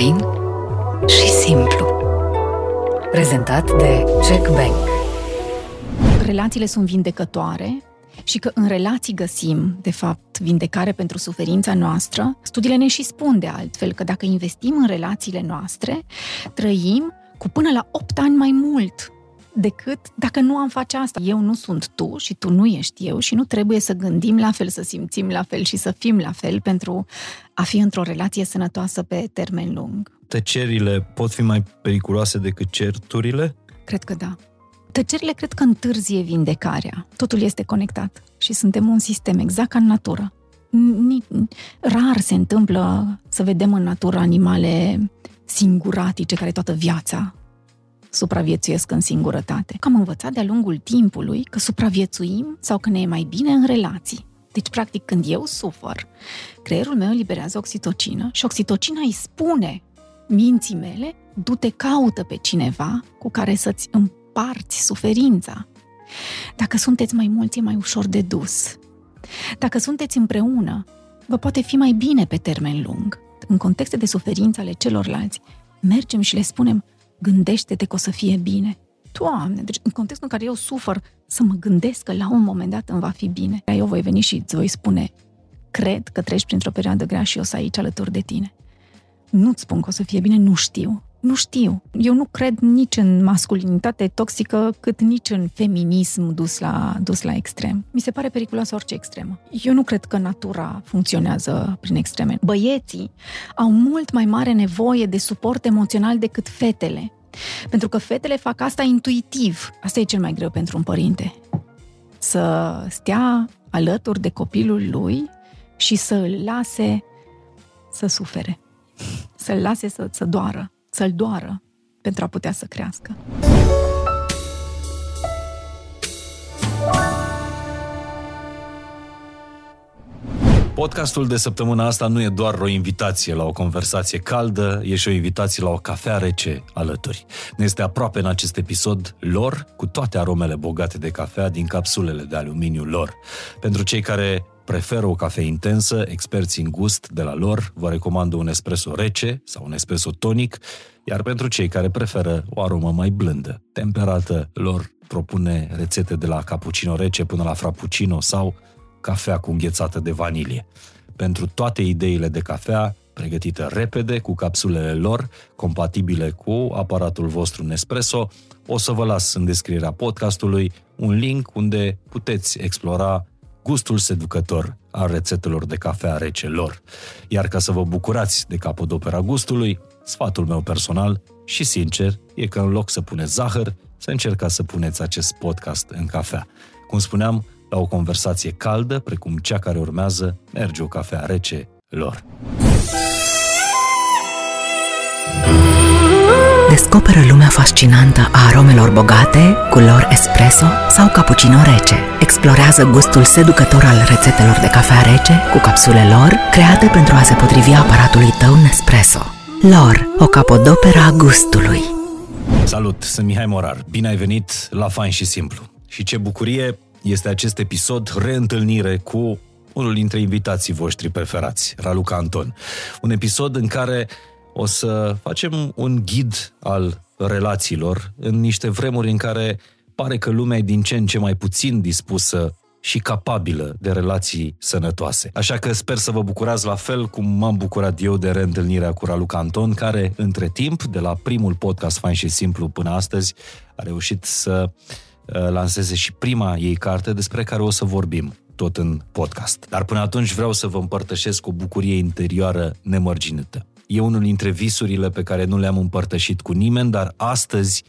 Fain și simplu. Prezentat de Check Bank. Relațiile sunt vindecătoare și că în relații găsim, de fapt, vindecare pentru suferința noastră, studiile ne și spun de altfel că dacă investim în relațiile noastre, trăim cu până la 8 ani mai mult decât dacă nu am face asta. Eu nu sunt tu și tu nu ești eu și nu trebuie să gândim la fel, să simțim la fel și să fim la fel pentru a fi într-o relație sănătoasă pe termen lung. Tăcerile pot fi mai periculoase decât certurile? Cred că da. Tăcerile cred că întârzie vindecarea. Totul este conectat și suntem un sistem exact ca în natură. Rar se întâmplă să vedem în natură animale singuratice care toată viața supraviețuiesc în singurătate. Că am învățat de-a lungul timpului că supraviețuim sau că ne e mai bine în relații. Deci, practic, când eu sufăr, creierul meu eliberează oxitocină și oxitocina îi spune minții mele, du-te caută pe cineva cu care să-ți împarți suferința. Dacă sunteți mai mulți, e mai ușor de dus. Dacă sunteți împreună, vă poate fi mai bine pe termen lung. În contexte de suferință ale celorlalți, mergem și le spunem, gândește-te că o să fie bine. Doamne, deci în contextul în care eu sufăr, să mă gândesc că la un moment dat îmi va fi bine. Eu voi veni și îți voi spune, cred că treci printr-o perioadă grea și eu să aici alături de tine. Nu-ți spun că o să fie bine, nu știu. Nu știu. Eu nu cred nici în masculinitate toxică, cât nici în feminism dus la, dus la extrem. Mi se pare periculoasă orice extremă. Eu nu cred că natura funcționează prin extreme. Băieții au mult mai mare nevoie de suport emoțional decât fetele. Pentru că fetele fac asta intuitiv. Asta e cel mai greu pentru un părinte. Să stea alături de copilul lui și să îl lase să sufere. Să-l lase să, să doară să-l doară pentru a putea să crească. Podcastul de săptămâna asta nu e doar o invitație la o conversație caldă, e și o invitație la o cafea rece alături. Ne este aproape în acest episod lor, cu toate aromele bogate de cafea din capsulele de aluminiu lor. Pentru cei care preferă o cafea intensă, experți în gust de la lor vă recomandă un espresso rece sau un espresso tonic, iar pentru cei care preferă o aromă mai blândă, temperată, lor propune rețete de la cappuccino rece până la frappuccino sau cafea cu înghețată de vanilie. Pentru toate ideile de cafea, pregătită repede cu capsulele lor, compatibile cu aparatul vostru Nespresso, o să vă las în descrierea podcastului un link unde puteți explora gustul seducător al rețetelor de cafea rece lor. Iar ca să vă bucurați de capodopera gustului, sfatul meu personal și sincer e că în loc să puneți zahăr, să încercați să puneți acest podcast în cafea. Cum spuneam, la o conversație caldă, precum cea care urmează, merge o cafea rece lor. Descoperă lumea fascinantă a aromelor bogate, culori espresso sau cappuccino rece. Explorează gustul seducător al rețetelor de cafea rece cu capsule lor, create pentru a se potrivi aparatului tău Nespresso. Lor, o capodopera a gustului. Salut, sunt Mihai Morar. Bine ai venit la Fain și Simplu. Și ce bucurie este acest episod reîntâlnire cu unul dintre invitații voștri preferați, Raluca Anton. Un episod în care o să facem un ghid al relațiilor în niște vremuri în care pare că lumea e din ce în ce mai puțin dispusă și capabilă de relații sănătoase. Așa că sper să vă bucurați la fel cum m-am bucurat eu de reîntâlnirea cu Raluca Anton, care între timp, de la primul podcast Fain și Simplu până astăzi, a reușit să uh, lanseze și prima ei carte despre care o să vorbim tot în podcast. Dar până atunci vreau să vă împărtășesc o bucurie interioară nemărginită. E unul dintre visurile pe care nu le-am împărtășit cu nimeni, dar astăzi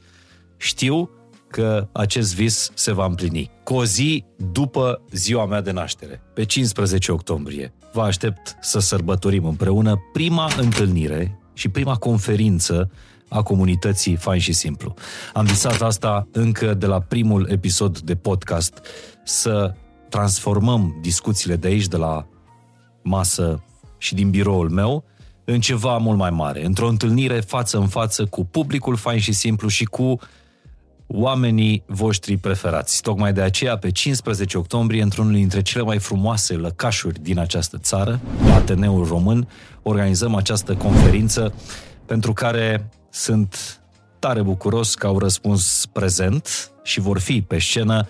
știu că acest vis se va împlini. Cu o zi după ziua mea de naștere, pe 15 octombrie, vă aștept să sărbătorim împreună prima întâlnire și prima conferință a comunității Fain și Simplu. Am visat asta încă de la primul episod de podcast, să transformăm discuțiile de aici, de la masă și din biroul meu, în ceva mult mai mare, într-o întâlnire față în față cu publicul fain și simplu și cu oamenii voștri preferați. Tocmai de aceea, pe 15 octombrie, într-unul dintre cele mai frumoase lăcașuri din această țară, la Ateneul Român, organizăm această conferință pentru care sunt tare bucuros că au răspuns prezent și vor fi pe scenă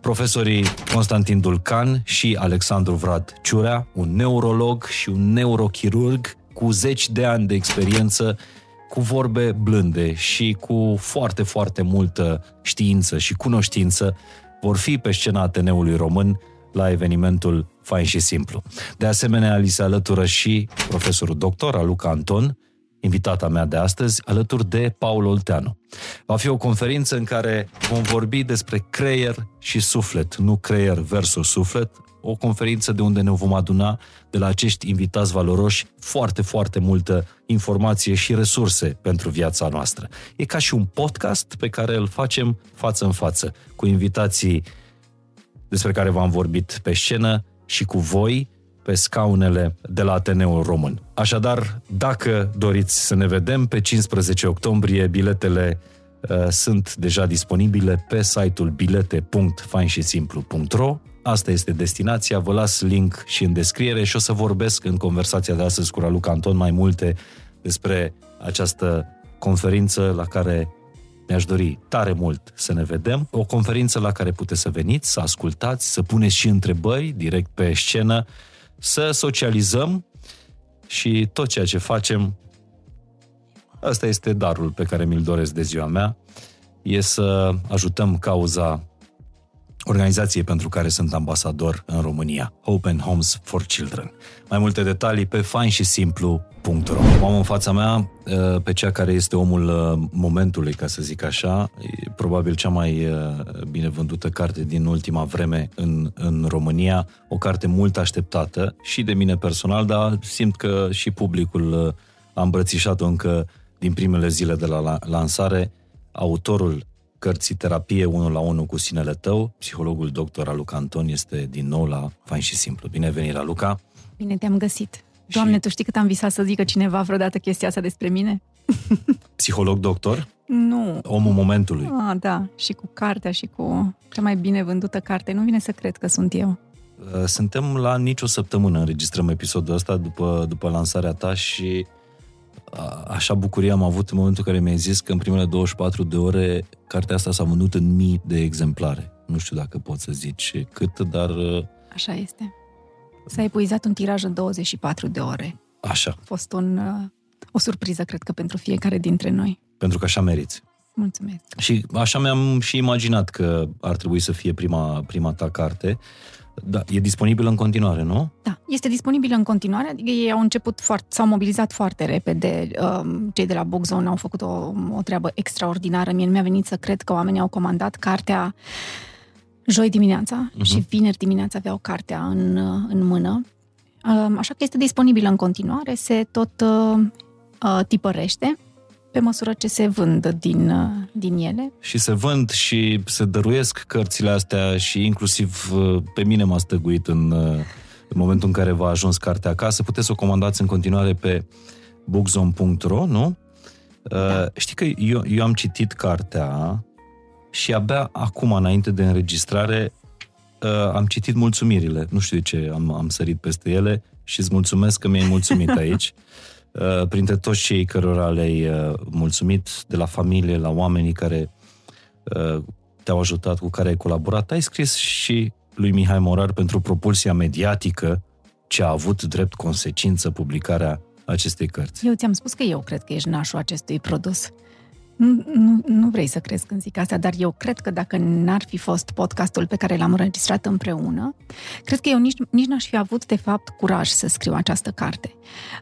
profesorii Constantin Dulcan și Alexandru Vrad Ciurea, un neurolog și un neurochirurg cu zeci de ani de experiență, cu vorbe blânde și cu foarte, foarte multă știință și cunoștință, vor fi pe scena Ateneului Român la evenimentul Fain și Simplu. De asemenea, li se alătură și profesorul doctor Aluca Anton, invitata mea de astăzi, alături de Paul Olteanu. Va fi o conferință în care vom vorbi despre creier și suflet, nu creier versus suflet, o conferință de unde ne vom aduna de la acești invitați valoroși foarte, foarte multă informație și resurse pentru viața noastră. E ca și un podcast pe care îl facem față în față, cu invitații despre care v-am vorbit pe scenă și cu voi, pe scaunele de la Ateneul Român. Așadar, dacă doriți să ne vedem, pe 15 octombrie biletele uh, sunt deja disponibile pe site-ul bilete.fainșisimplu.ro Asta este destinația, vă las link și în descriere și o să vorbesc în conversația de astăzi cu Raluca Anton mai multe despre această conferință la care mi-aș dori tare mult să ne vedem. O conferință la care puteți să veniți, să ascultați, să puneți și întrebări direct pe scenă, să socializăm și tot ceea ce facem, asta este darul pe care mi-l doresc de ziua mea, e să ajutăm cauza organizației pentru care sunt ambasador în România, Open Homes for Children. Mai multe detalii pe fainșisimplu.ro Am în fața mea uh, pe cea care este omul uh, momentului, ca să zic așa, probabil cea mai uh, bine vândută carte din ultima vreme în, în România, o carte mult așteptată și de mine personal, dar simt că și publicul a îmbrățișat-o încă din primele zile de la lansare. Autorul cărții Terapie 1 la 1 cu sinele tău. Psihologul doctor Aluca Anton este din nou la Fain și Simplu. Bine venit, Aluca! Bine te-am găsit! Doamne, și... tu știi cât am visat să zică cineva vreodată chestia asta despre mine? Psiholog doctor? Nu. Omul momentului. Ah, da, și cu cartea și cu cea mai bine vândută carte. Nu vine să cred că sunt eu. Uh, suntem la nicio săptămână, înregistrăm episodul ăsta după, după lansarea ta și așa bucurie am avut în momentul în care mi-ai zis că în primele 24 de ore cartea asta s-a vândut în mii de exemplare. Nu știu dacă poți să zici cât, dar... Uh, așa este. S-a epuizat un tiraj în 24 de ore. Așa. A fost un, uh, o surpriză, cred că, pentru fiecare dintre noi. Pentru că așa meriți. Mulțumesc. Și așa mi-am și imaginat că ar trebui să fie prima, prima ta carte. Da, e disponibil în continuare, nu? Da, este disponibil în continuare, adică ei au început foarte, s-au mobilizat foarte repede, um, cei de la Bookzone au făcut o, o treabă extraordinară, mie nu mi-a venit să cred că oamenii au comandat cartea joi dimineața uh-huh. și vineri dimineața aveau cartea în, în mână, um, așa că este disponibilă în continuare, se tot uh, uh, tipărește, pe măsură ce se vând din, uh, din ele. Și se vând și se dăruiesc cărțile astea și inclusiv uh, pe mine m-a stăguit în, uh, în momentul în care v-a ajuns cartea acasă. Puteți să o comandați în continuare pe bookzone.ro, nu? Da. Știi că eu, eu am citit cartea și abia acum, înainte de înregistrare, am citit mulțumirile. Nu știu de ce am, am sărit peste ele și îți mulțumesc că mi-ai mulțumit aici. Uh, printre toți cei cărora le-ai uh, mulțumit, de la familie, la oamenii care uh, te-au ajutat, cu care ai colaborat, ai scris și lui Mihai Morar pentru propulsia mediatică ce a avut drept consecință publicarea acestei cărți. Eu ți-am spus că eu cred că ești nașul acestui produs. Nu, nu, nu vrei să crezi când zic asta, dar eu cred că dacă n-ar fi fost podcastul pe care l-am înregistrat împreună, cred că eu nici, nici n-aș fi avut, de fapt, curaj să scriu această carte.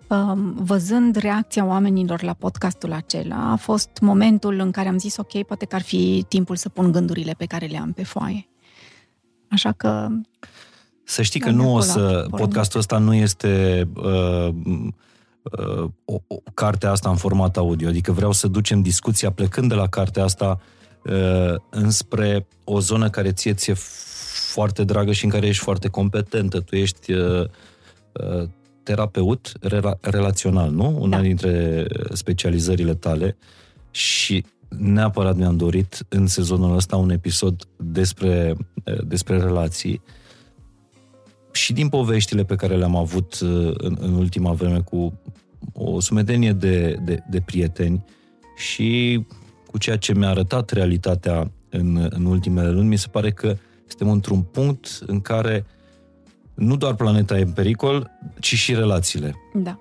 Um, văzând reacția oamenilor la podcastul acela, a fost momentul în care am zis, ok, poate că ar fi timpul să pun gândurile pe care le am pe foaie. Așa că... Să știi că nu o să... Podcastul ăsta nu este... Uh, uh, o, o, cartea asta în format audio. Adică vreau să ducem discuția plecând de la cartea asta uh, înspre o zonă care ție ție foarte dragă și în care ești foarte competentă. Tu ești uh, uh, terapeut rela- relațional, nu? Una da. dintre specializările tale și neapărat mi-am dorit în sezonul ăsta un episod despre, uh, despre relații și din poveștile pe care le-am avut uh, în, în ultima vreme cu o sumedenie de, de, de prieteni și cu ceea ce mi-a arătat realitatea în, în ultimele luni, mi se pare că suntem într-un punct în care nu doar planeta e în pericol, ci și relațiile. Da.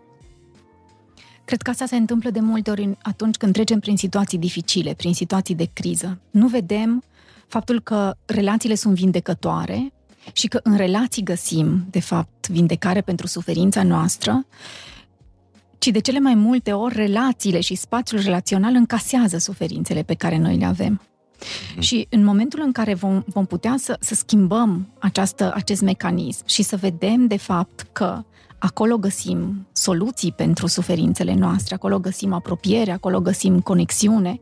Cred că asta se întâmplă de multe ori atunci când trecem prin situații dificile, prin situații de criză. Nu vedem faptul că relațiile sunt vindecătoare și că în relații găsim, de fapt, vindecare pentru suferința noastră, ci de cele mai multe ori relațiile și spațiul relațional încasează suferințele pe care noi le avem. Mm. Și în momentul în care vom, vom putea să, să schimbăm această, acest mecanism și să vedem, de fapt, că acolo găsim soluții pentru suferințele noastre, acolo găsim apropiere, acolo găsim conexiune,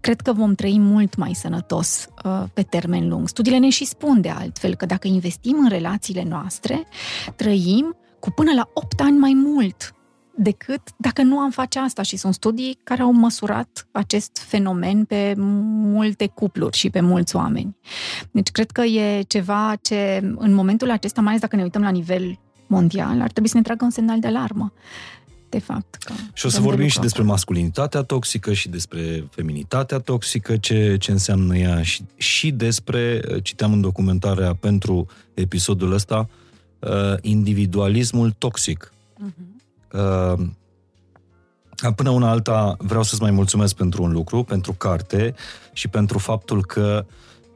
cred că vom trăi mult mai sănătos uh, pe termen lung. Studiile ne și spun de altfel că dacă investim în relațiile noastre, trăim cu până la 8 ani mai mult decât dacă nu am face asta și sunt studii care au măsurat acest fenomen pe multe cupluri și pe mulți oameni. Deci cred că e ceva ce în momentul acesta, mai ales dacă ne uităm la nivel mondial, ar trebui să ne tragă un semnal de alarmă de fapt. Că și o să vorbim și despre masculinitatea toxică și despre feminitatea toxică, ce, ce înseamnă ea și, și despre, citeam în documentarea pentru episodul ăsta, uh, individualismul toxic. Uh-huh. Uh, până una alta vreau să-ți mai mulțumesc pentru un lucru, pentru carte și pentru faptul că,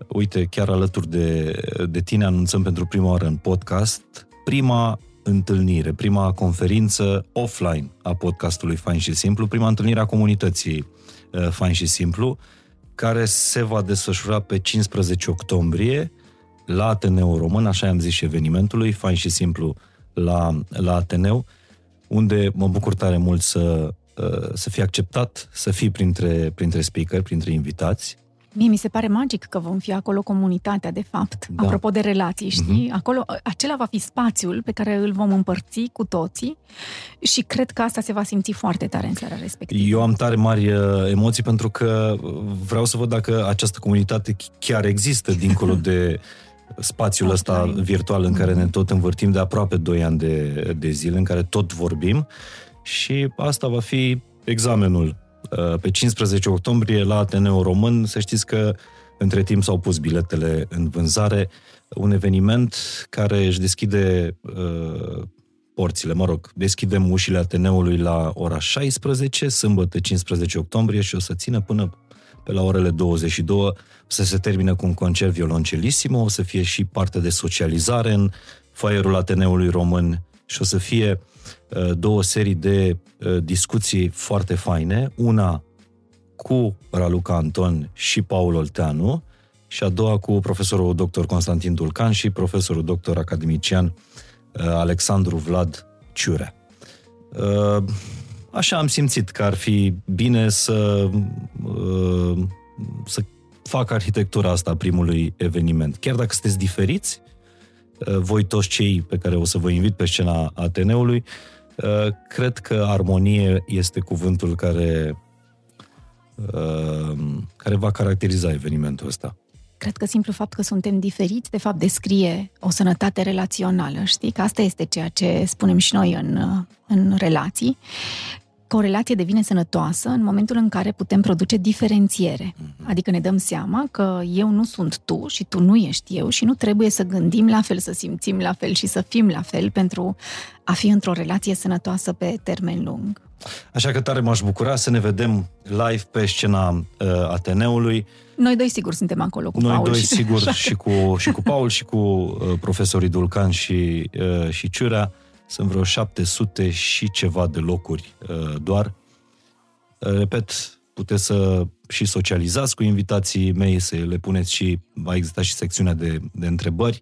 uite, chiar alături de, de tine anunțăm pentru prima oară în podcast prima întâlnire, prima conferință offline a podcastului Fain și Simplu, prima întâlnire a comunității uh, Fain și Simplu, care se va desfășura pe 15 octombrie la Ateneu Român, așa am zis și evenimentului, Fain și Simplu la, la Ateneu unde mă bucur tare mult să, uh, să fii acceptat, să fii printre, printre speaker, printre invitați. Mie mi se pare magic că vom fi acolo comunitatea, de fapt. Da. Apropo de relații, știi? Mm-hmm. Acolo, acela va fi spațiul pe care îl vom împărți cu toții și cred că asta se va simți foarte tare în seara respectivă. Eu am tare mari uh, emoții pentru că vreau să văd dacă această comunitate chiar există dincolo de spațiul ăsta virtual în care ne tot învârtim de aproape 2 ani de, de zile, în care tot vorbim. Și asta va fi examenul. Uh, pe 15 octombrie la Ateneu Român, să știți că între timp s-au pus biletele în vânzare, un eveniment care își deschide uh, porțile, mă rog, deschidem ușile Ateneului la ora 16, sâmbătă 15 octombrie și o să țină până pe la orele 22 să se termine cu un concert violoncelissimo, o să fie și parte de socializare în foaierul Ateneului Român și o să fie uh, două serii de uh, discuții foarte faine, una cu Raluca Anton și Paul Olteanu și a doua cu profesorul dr. Constantin Dulcan și profesorul dr. academician uh, Alexandru Vlad Ciurea. Așa am simțit că ar fi bine să, să fac arhitectura asta primului eveniment. Chiar dacă sunteți diferiți, uh, voi toți cei pe care o să vă invit pe scena Ateneului, uh, cred că armonie este cuvântul care, uh, care va caracteriza evenimentul ăsta. Cred că simplu fapt că suntem diferiți, de fapt, descrie o sănătate relațională, știi? Că asta este ceea ce spunem și noi în, în relații că o relație devine sănătoasă în momentul în care putem produce diferențiere. Mhm. Adică ne dăm seama că eu nu sunt tu și tu nu ești eu și nu trebuie să gândim la fel, să simțim la fel și să fim la fel pentru a fi într-o relație sănătoasă pe termen lung. Așa că tare m-aș bucura să ne vedem live pe scena uh, Ateneului. Noi doi sigur suntem acolo cu Noi Paul. Noi doi și... sigur și cu, și cu Paul și cu uh, profesorii Dulcan și, uh, și Ciurea. Sunt vreo 700 și ceva de locuri uh, doar. Uh, repet, puteți să și socializați cu invitații mei, să le puneți și, va exista și secțiunea de, de întrebări.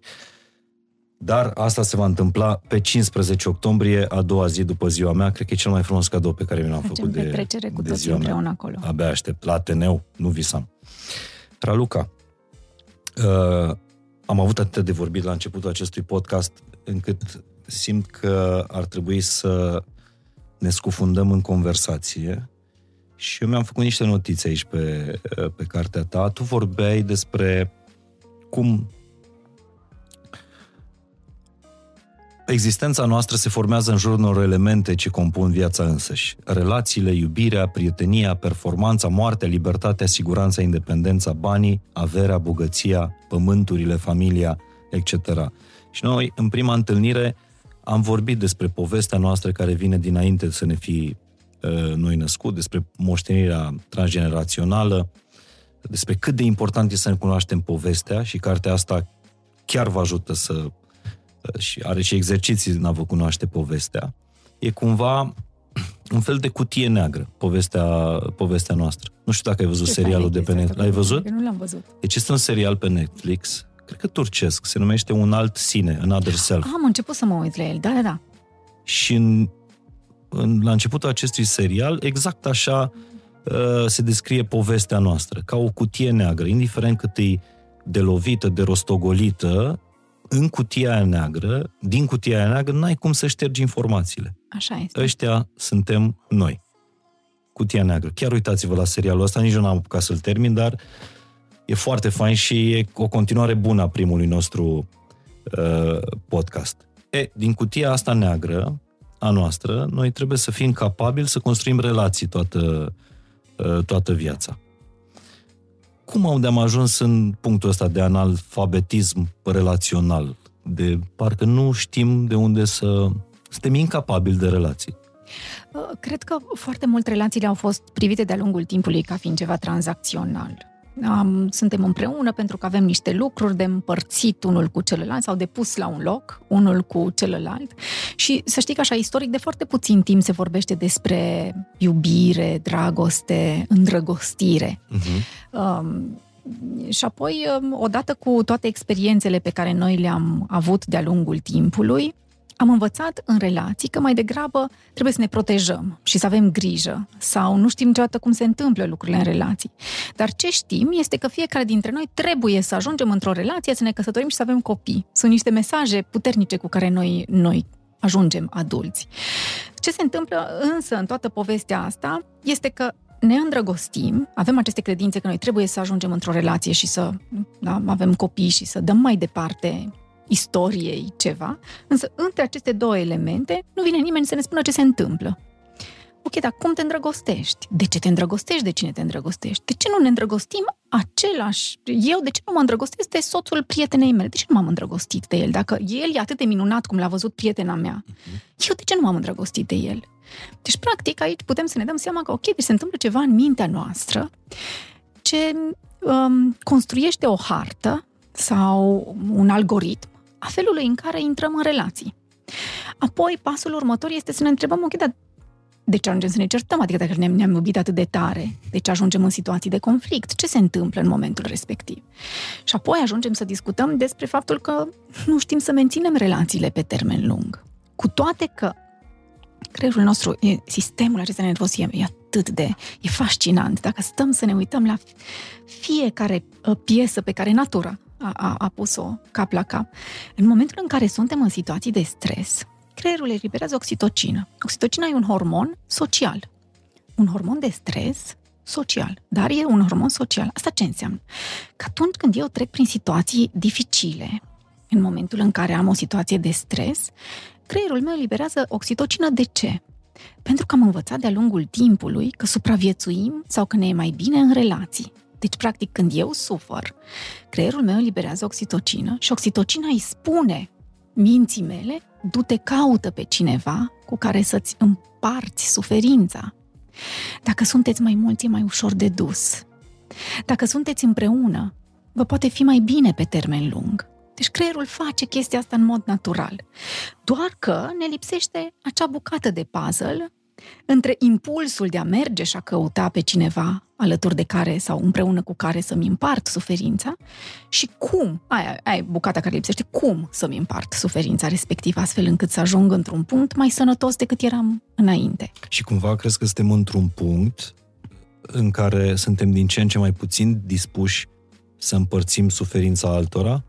Dar asta se va întâmpla pe 15 octombrie, a doua zi după ziua mea. Cred că e cel mai frumos cadou pe care mi l-am făcut de, petrecere cu de ziua mea. acolo. Abia aștept. La Ateneu, nu visam. Raluca, uh, am avut atât de vorbit la începutul acestui podcast, încât simt că ar trebui să ne scufundăm în conversație și eu mi-am făcut niște notițe aici pe, pe cartea ta. Tu vorbeai despre cum Existența noastră se formează în jurul unor elemente ce compun viața însăși. Relațiile, iubirea, prietenia, performanța, moartea, libertatea, siguranța, independența, banii, averea, bogăția, pământurile, familia, etc. Și noi, în prima întâlnire, am vorbit despre povestea noastră care vine dinainte să ne fi uh, noi născut, despre moștenirea transgenerațională, despre cât de important este să ne cunoaștem povestea și cartea asta chiar vă ajută să și are și exerciții în a vă cunoaște povestea, e cumva un fel de cutie neagră, povestea, povestea noastră. Nu știu dacă ai văzut Ce serialul de fain pe este Netflix. L-ai văzut? Eu nu l-am văzut. Deci este un serial pe Netflix, cred că turcesc, se numește Un alt sine, Another Self. Am început să mă uit la el, da, da, da. Și în, în, la începutul acestui serial, exact așa uh, se descrie povestea noastră, ca o cutie neagră, indiferent cât e de lovită, de rostogolită, în cutia aia neagră, din cutia aia neagră, n-ai cum să ștergi informațiile. Așa este. Ăștia suntem noi. Cutia neagră. Chiar uitați-vă la serialul ăsta, nici eu n-am apucat să-l termin, dar e foarte fain și e o continuare bună a primului nostru uh, podcast. E, din cutia asta neagră, a noastră, noi trebuie să fim capabili să construim relații toată, uh, toată viața. Cum am de am ajuns în punctul ăsta de analfabetism relațional? De parcă nu știm de unde să... Suntem incapabili de relații. Uh, Cred că foarte mult relațiile au fost privite de-a lungul timpului ca fiind ceva tranzacțional. Um, suntem împreună pentru că avem niște lucruri de împărțit unul cu celălalt sau de pus la un loc unul cu celălalt. Și să știi că așa, istoric, de foarte puțin timp se vorbește despre iubire, dragoste, îndrăgostire. Uh-huh. Um, și apoi, um, odată cu toate experiențele pe care noi le-am avut de-a lungul timpului, am învățat în relații că mai degrabă trebuie să ne protejăm și să avem grijă sau nu știm niciodată cum se întâmplă lucrurile în relații. Dar ce știm este că fiecare dintre noi trebuie să ajungem într-o relație, să ne căsătorim și să avem copii. Sunt niște mesaje puternice cu care noi, noi ajungem adulți. Ce se întâmplă însă în toată povestea asta este că ne îndrăgostim, avem aceste credințe că noi trebuie să ajungem într-o relație și să da, avem copii și să dăm mai departe istoriei ceva, însă între aceste două elemente nu vine nimeni să ne spună ce se întâmplă. Ok, dar cum te îndrăgostești? De ce te îndrăgostești? De cine te îndrăgostești? De ce nu ne îndrăgostim același? Eu, de ce nu mă îndrăgostesc de soțul prietenei mele? De ce nu m-am îndrăgostit de el? Dacă el e atât de minunat cum l-a văzut prietena mea, eu de ce nu m-am îndrăgostit de el? Deci, practic, aici putem să ne dăm seama că, ok, deci se întâmplă ceva în mintea noastră ce um, construiește o hartă sau un algoritm a felului în care intrăm în relații. Apoi, pasul următor este să ne întrebăm, ok, dar de ce ajungem să ne certăm? Adică dacă ne-am, ne-am iubit atât de tare, de ce ajungem în situații de conflict? Ce se întâmplă în momentul respectiv? Și apoi ajungem să discutăm despre faptul că nu știm să menținem relațiile pe termen lung. Cu toate că creierul nostru, e, sistemul acesta nervos e, e atât de, e fascinant. Dacă stăm să ne uităm la fiecare uh, piesă pe care natura a, a, a pus-o cap la cap, în momentul în care suntem în situații de stres, creierul eliberează oxitocină. Oxitocina e un hormon social. Un hormon de stres social, dar e un hormon social. Asta ce înseamnă? Că atunci când eu trec prin situații dificile, în momentul în care am o situație de stres, creierul meu eliberează oxitocină. De ce? Pentru că am învățat de-a lungul timpului că supraviețuim sau că ne e mai bine în relații. Deci, practic, când eu sufăr, creierul meu eliberează oxitocină și oxitocina îi spune minții mele, du-te caută pe cineva cu care să-ți împarți suferința. Dacă sunteți mai mulți, e mai ușor de dus. Dacă sunteți împreună, vă poate fi mai bine pe termen lung. Deci creierul face chestia asta în mod natural. Doar că ne lipsește acea bucată de puzzle între impulsul de a merge și a căuta pe cineva alături de care sau împreună cu care să-mi împart suferința și cum, aia, aia e bucata care lipsește, cum să-mi împart suferința respectivă astfel încât să ajung într-un punct mai sănătos decât eram înainte. Și cumva crezi că suntem într-un punct în care suntem din ce în ce mai puțin dispuși să împărțim suferința altora?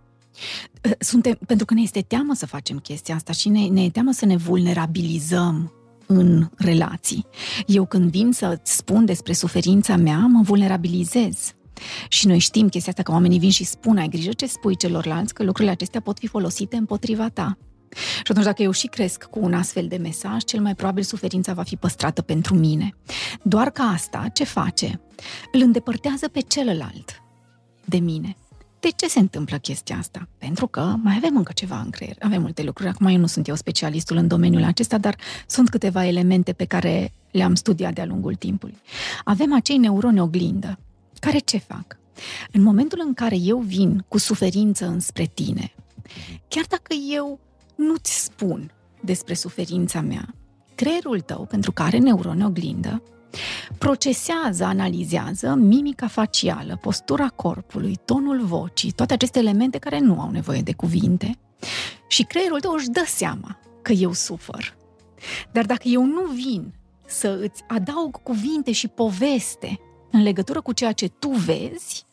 Suntem, pentru că ne este teamă să facem chestia asta și ne, ne e teamă să ne vulnerabilizăm în relații. Eu când vin să-ți spun despre suferința mea, mă vulnerabilizez. Și noi știm chestia asta că oamenii vin și spun, ai grijă ce spui celorlalți, că lucrurile acestea pot fi folosite împotriva ta. Și atunci, dacă eu și cresc cu un astfel de mesaj, cel mai probabil suferința va fi păstrată pentru mine. Doar că asta, ce face? Îl îndepărtează pe celălalt de mine. De ce se întâmplă chestia asta? Pentru că mai avem încă ceva în creier. Avem multe lucruri. Acum eu nu sunt eu specialistul în domeniul acesta, dar sunt câteva elemente pe care le-am studiat de-a lungul timpului. Avem acei neuroni oglindă. Care ce fac? În momentul în care eu vin cu suferință înspre tine, chiar dacă eu nu-ți spun despre suferința mea, creierul tău, pentru că are neuroni oglindă, procesează, analizează mimica facială, postura corpului, tonul vocii, toate aceste elemente care nu au nevoie de cuvinte și creierul tău își dă seama că eu sufăr. Dar dacă eu nu vin să îți adaug cuvinte și poveste în legătură cu ceea ce tu vezi,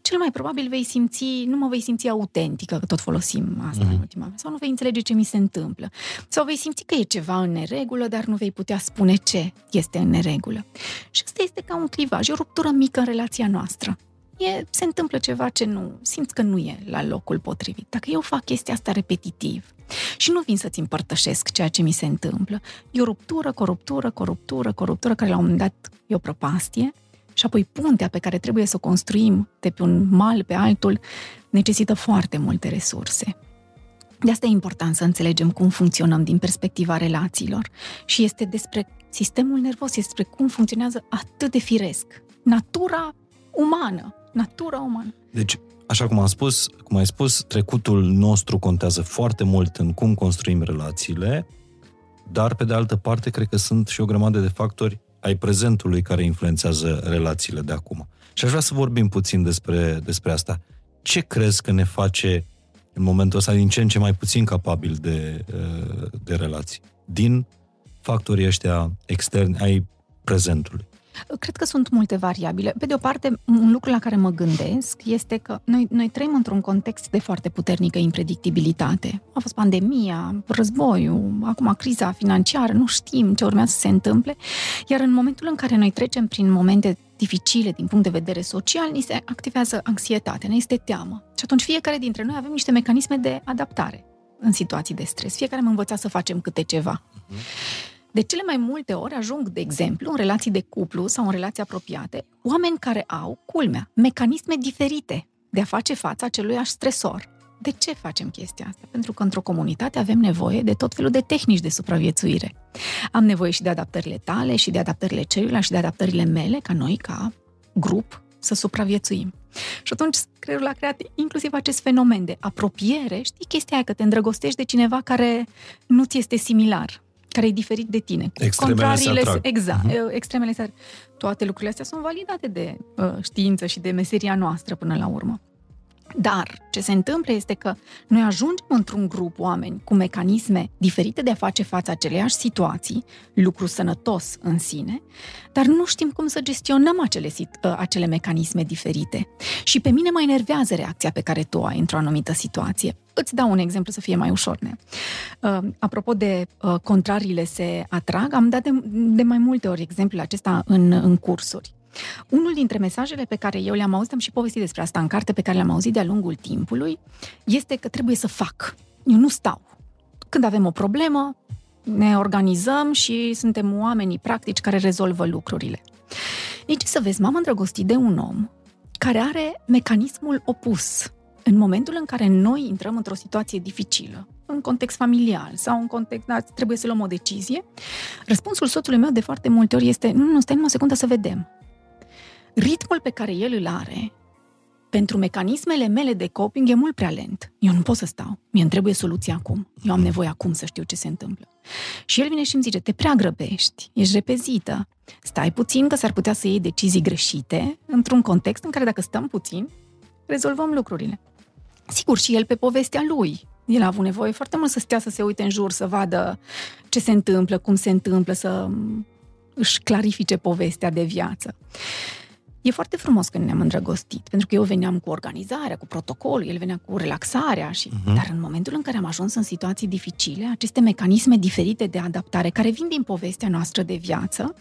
cel mai probabil vei simți, nu mă vei simți autentică, că tot folosim asta mm-hmm. în mhm. ultima vreme, sau nu vei înțelege ce mi se întâmplă. Sau vei simți că e ceva în neregulă, dar nu vei putea spune ce este în neregulă. Și asta este ca un clivaj, o ruptură mică în relația noastră. E, se întâmplă ceva ce nu, simți că nu e la locul potrivit. Dacă eu fac chestia asta repetitiv și nu vin să-ți împărtășesc ceea ce mi se întâmplă, e o ruptură, coruptură, coruptură, coruptură, care la un moment dat e o prăpastie și apoi puntea pe care trebuie să o construim de pe un mal pe altul necesită foarte multe resurse. De asta e important să înțelegem cum funcționăm din perspectiva relațiilor și este despre sistemul nervos, este despre cum funcționează atât de firesc. Natura umană, natura umană. Deci, așa cum am spus, cum ai spus, trecutul nostru contează foarte mult în cum construim relațiile, dar pe de altă parte cred că sunt și o grămadă de factori ai prezentului care influențează relațiile de acum. Și aș vrea să vorbim puțin despre, despre asta. Ce crezi că ne face în momentul ăsta din ce în ce mai puțin capabil de, uh, de relații? Din factorii ăștia externi ai prezentului. Cred că sunt multe variabile. Pe de o parte, un lucru la care mă gândesc este că noi, noi trăim într-un context de foarte puternică impredictibilitate. A fost pandemia, războiul, acum criza financiară, nu știm ce urmează să se întâmple, iar în momentul în care noi trecem prin momente dificile din punct de vedere social, ni se activează anxietate, ne este teamă. Și atunci fiecare dintre noi avem niște mecanisme de adaptare în situații de stres. Fiecare am învățat să facem câte ceva. Uh-huh. De cele mai multe ori ajung, de exemplu, în relații de cuplu sau în relații apropiate, oameni care au, culmea, mecanisme diferite de a face față aceluiași stresor. De ce facem chestia asta? Pentru că într-o comunitate avem nevoie de tot felul de tehnici de supraviețuire. Am nevoie și de adaptările tale, și de adaptările celuilalt, și de adaptările mele, ca noi, ca grup, să supraviețuim. Și atunci creierul a creat inclusiv acest fenomen de apropiere. Știi chestia aia că te îndrăgostești de cineva care nu ți este similar care e diferit de tine. Extremele se atrag. Exact, uh-huh. extremele se Toate lucrurile astea sunt validate de uh, știință și de meseria noastră până la urmă. Dar ce se întâmplă este că noi ajungem într-un grup oameni cu mecanisme diferite de a face față aceleiași situații, lucru sănătos în sine, dar nu știm cum să gestionăm acele, ă, acele mecanisme diferite. Și pe mine mă enervează reacția pe care tu ai într-o anumită situație. Îți dau un exemplu să fie mai ușor. Ne? Uh, apropo de uh, contrariile se atrag, am dat de, de mai multe ori exemplul acesta în, în cursuri. Unul dintre mesajele pe care eu le-am auzit, am și povestit despre asta în carte, pe care le-am auzit de-a lungul timpului, este că trebuie să fac. Eu nu stau. Când avem o problemă, ne organizăm și suntem oamenii practici care rezolvă lucrurile. Nici să vezi, m-am îndrăgostit de un om care are mecanismul opus. În momentul în care noi intrăm într-o situație dificilă, în context familial sau în context, da, trebuie să luăm o decizie, răspunsul soțului meu de foarte multe ori este, nu, nu, stai numai o secundă să vedem ritmul pe care el îl are pentru mecanismele mele de coping e mult prea lent. Eu nu pot să stau. Mie îmi trebuie soluția acum. Eu am nevoie acum să știu ce se întâmplă. Și el vine și îmi zice, te prea grăbești, ești repezită, stai puțin că s-ar putea să iei decizii greșite într-un context în care dacă stăm puțin, rezolvăm lucrurile. Sigur, și el pe povestea lui. El a avut nevoie foarte mult să stea să se uite în jur, să vadă ce se întâmplă, cum se întâmplă, să își clarifice povestea de viață. E foarte frumos când ne-am îndrăgostit, pentru că eu veneam cu organizarea, cu protocolul, el venea cu relaxarea, și, uh-huh. dar în momentul în care am ajuns în situații dificile, aceste mecanisme diferite de adaptare, care vin din povestea noastră de viață,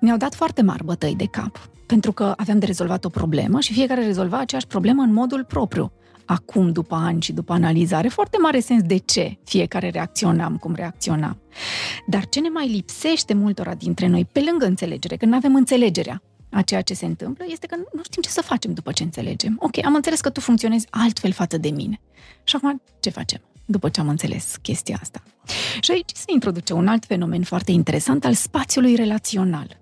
ne-au dat foarte mari bătăi de cap, pentru că aveam de rezolvat o problemă și fiecare rezolva aceeași problemă în modul propriu. acum, după ani și după analiză, are foarte mare sens de ce fiecare reacționam cum reacționam. Dar ce ne mai lipsește multora dintre noi, pe lângă înțelegere, că nu avem înțelegerea a ceea ce se întâmplă, este că nu știm ce să facem după ce înțelegem. Ok, am înțeles că tu funcționezi altfel față de mine. Și acum ce facem? După ce am înțeles chestia asta. Și aici se introduce un alt fenomen foarte interesant al spațiului relațional.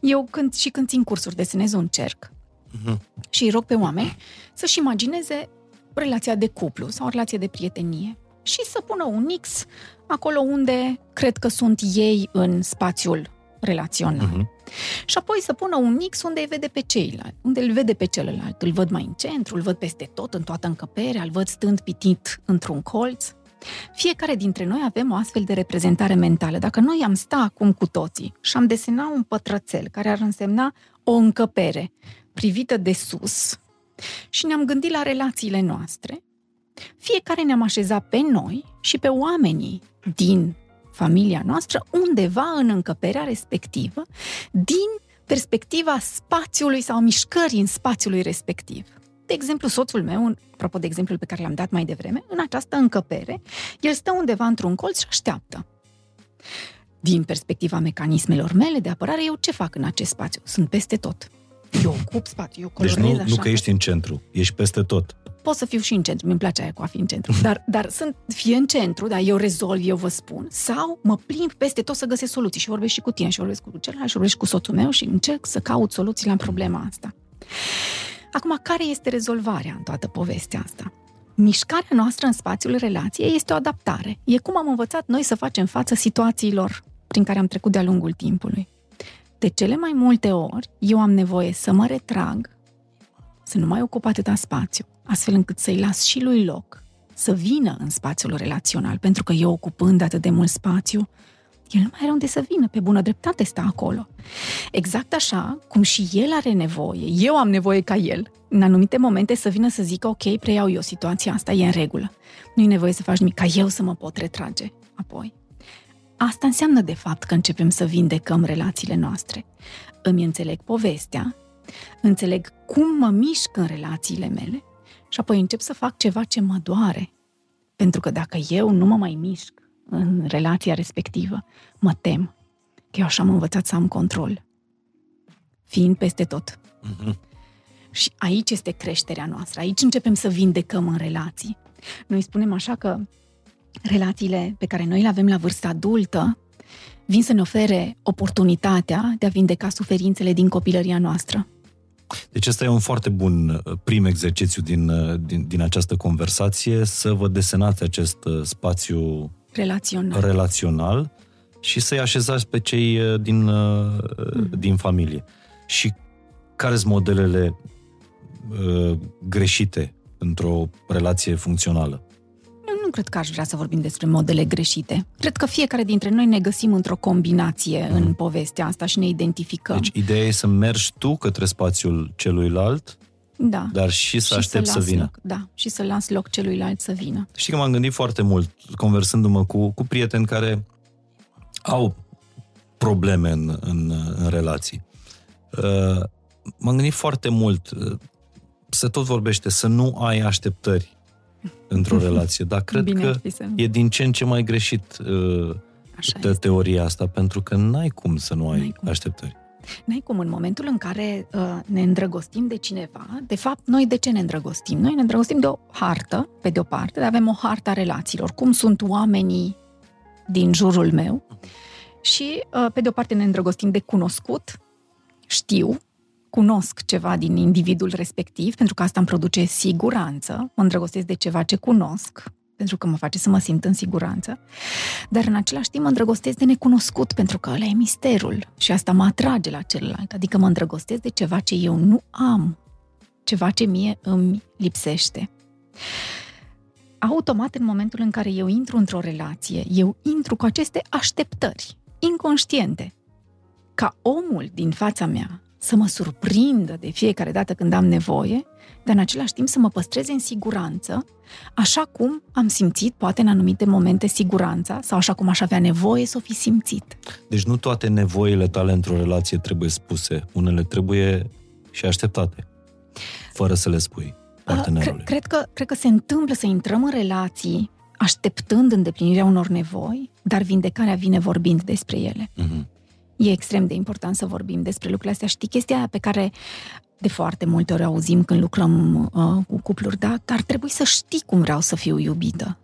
Eu când și când țin cursuri desenez un cerc uh-huh. și îi rog pe oameni să-și imagineze relația de cuplu sau o relație de prietenie și să pună un X acolo unde cred că sunt ei în spațiul relațional. Uh-huh. Și apoi să pună un X unde îi vede pe ceilalți, unde îl vede pe celălalt. Îl văd mai în centru, îl văd peste tot, în toată încăperea, îl văd stând pitit într-un colț. Fiecare dintre noi avem o astfel de reprezentare mentală. Dacă noi am sta acum cu toții și am desena un pătrățel care ar însemna o încăpere privită de sus și ne-am gândit la relațiile noastre, fiecare ne-am așezat pe noi și pe oamenii din familia noastră undeva în încăperea respectivă din perspectiva spațiului sau mișcării în spațiului respectiv. De exemplu, soțul meu, apropo de exemplul pe care l-am dat mai devreme, în această încăpere, el stă undeva într-un colț și așteaptă. Din perspectiva mecanismelor mele de apărare, eu ce fac în acest spațiu? Sunt peste tot. Eu ocup spațiu, eu colorez Deci nu, așa. nu că ești în centru, ești peste tot. Pot să fiu și în centru, mi-mi place aia cu a fi în centru, dar, dar sunt fie în centru, dar eu rezolv, eu vă spun, sau mă plimb peste tot să găsesc soluții și vorbesc și cu tine și vorbesc cu celălalt și vorbesc și cu soțul meu și încerc să caut soluții la problema asta. Acum, care este rezolvarea în toată povestea asta? Mișcarea noastră în spațiul relației este o adaptare. E cum am învățat noi să facem față situațiilor prin care am trecut de-a lungul timpului. De cele mai multe ori, eu am nevoie să mă retrag, să nu mai ocup atâta spațiu, astfel încât să-i las și lui loc să vină în spațiul relațional, pentru că eu ocupând atât de mult spațiu, el nu mai are unde să vină, pe bună dreptate stă acolo. Exact așa cum și el are nevoie, eu am nevoie ca el, în anumite momente să vină să zică, ok, preiau eu situația asta, e în regulă. Nu e nevoie să faci nimic, ca eu să mă pot retrage apoi. Asta înseamnă, de fapt, că începem să vindecăm relațiile noastre. Îmi înțeleg povestea, înțeleg cum mă mișc în relațiile mele și apoi încep să fac ceva ce mă doare. Pentru că dacă eu nu mă mai mișc în relația respectivă, mă tem că eu așa am învățat să am control. Fiind peste tot. Uh-huh. Și aici este creșterea noastră. Aici începem să vindecăm în relații. Noi spunem așa că relațiile pe care noi le avem la vârsta adultă vin să ne ofere oportunitatea de a vindeca suferințele din copilăria noastră. Deci ăsta e un foarte bun uh, prim exercițiu din, uh, din, din această conversație, să vă desenați acest uh, spațiu Relațional. relațional și să-i așezați pe cei din, mm. din familie. Și care sunt modelele uh, greșite într-o relație funcțională? Eu nu cred că aș vrea să vorbim despre modele greșite. Cred că fiecare dintre noi ne găsim într-o combinație mm. în povestea asta și ne identificăm. Deci ideea e să mergi tu către spațiul celuilalt, da. dar și să și aștepți să, las vină. Loc, da, și să las loc celuilalt să vină. Știi că m-am gândit foarte mult, conversându-mă cu, cu prieteni care au probleme în, în, în relații. Uh, m-am gândit foarte mult, uh, se tot vorbește, să nu ai așteptări într-o relație, dar cred Bine că ar fi să nu. e din ce în ce mai greșit uh, Așa te- este. teoria asta, pentru că n-ai cum să nu ai N-ai cum. așteptări. N-ai cum, în momentul în care uh, ne îndrăgostim de cineva, de fapt, noi de ce ne îndrăgostim? Noi ne îndrăgostim de o hartă, pe de o parte, dar avem o hartă a relațiilor. Cum sunt oamenii din jurul meu? Și, uh, pe de o parte, ne îndrăgostim de cunoscut, știu, cunosc ceva din individul respectiv, pentru că asta îmi produce siguranță, mă îndrăgostesc de ceva ce cunosc, pentru că mă face să mă simt în siguranță, dar în același timp mă îndrăgostesc de necunoscut, pentru că ăla e misterul și asta mă atrage la celălalt, adică mă îndrăgostesc de ceva ce eu nu am, ceva ce mie îmi lipsește. Automat, în momentul în care eu intru într-o relație, eu intru cu aceste așteptări inconștiente, ca omul din fața mea să mă surprindă de fiecare dată când am nevoie, dar în același timp să mă păstreze în siguranță, așa cum am simțit, poate în anumite momente, siguranța, sau așa cum aș avea nevoie să o fi simțit. Deci nu toate nevoile tale într-o relație trebuie spuse, unele trebuie și așteptate, fără să le spui. partenerului. Cred, cred, că, cred că se întâmplă să intrăm în relații așteptând îndeplinirea unor nevoi, dar vindecarea vine vorbind despre ele. Mhm. E extrem de important să vorbim despre lucrurile astea. Știi, chestia aia pe care de foarte multe ori auzim când lucrăm uh, cu cupluri, da? Dar trebuie să știi cum vreau să fiu iubită.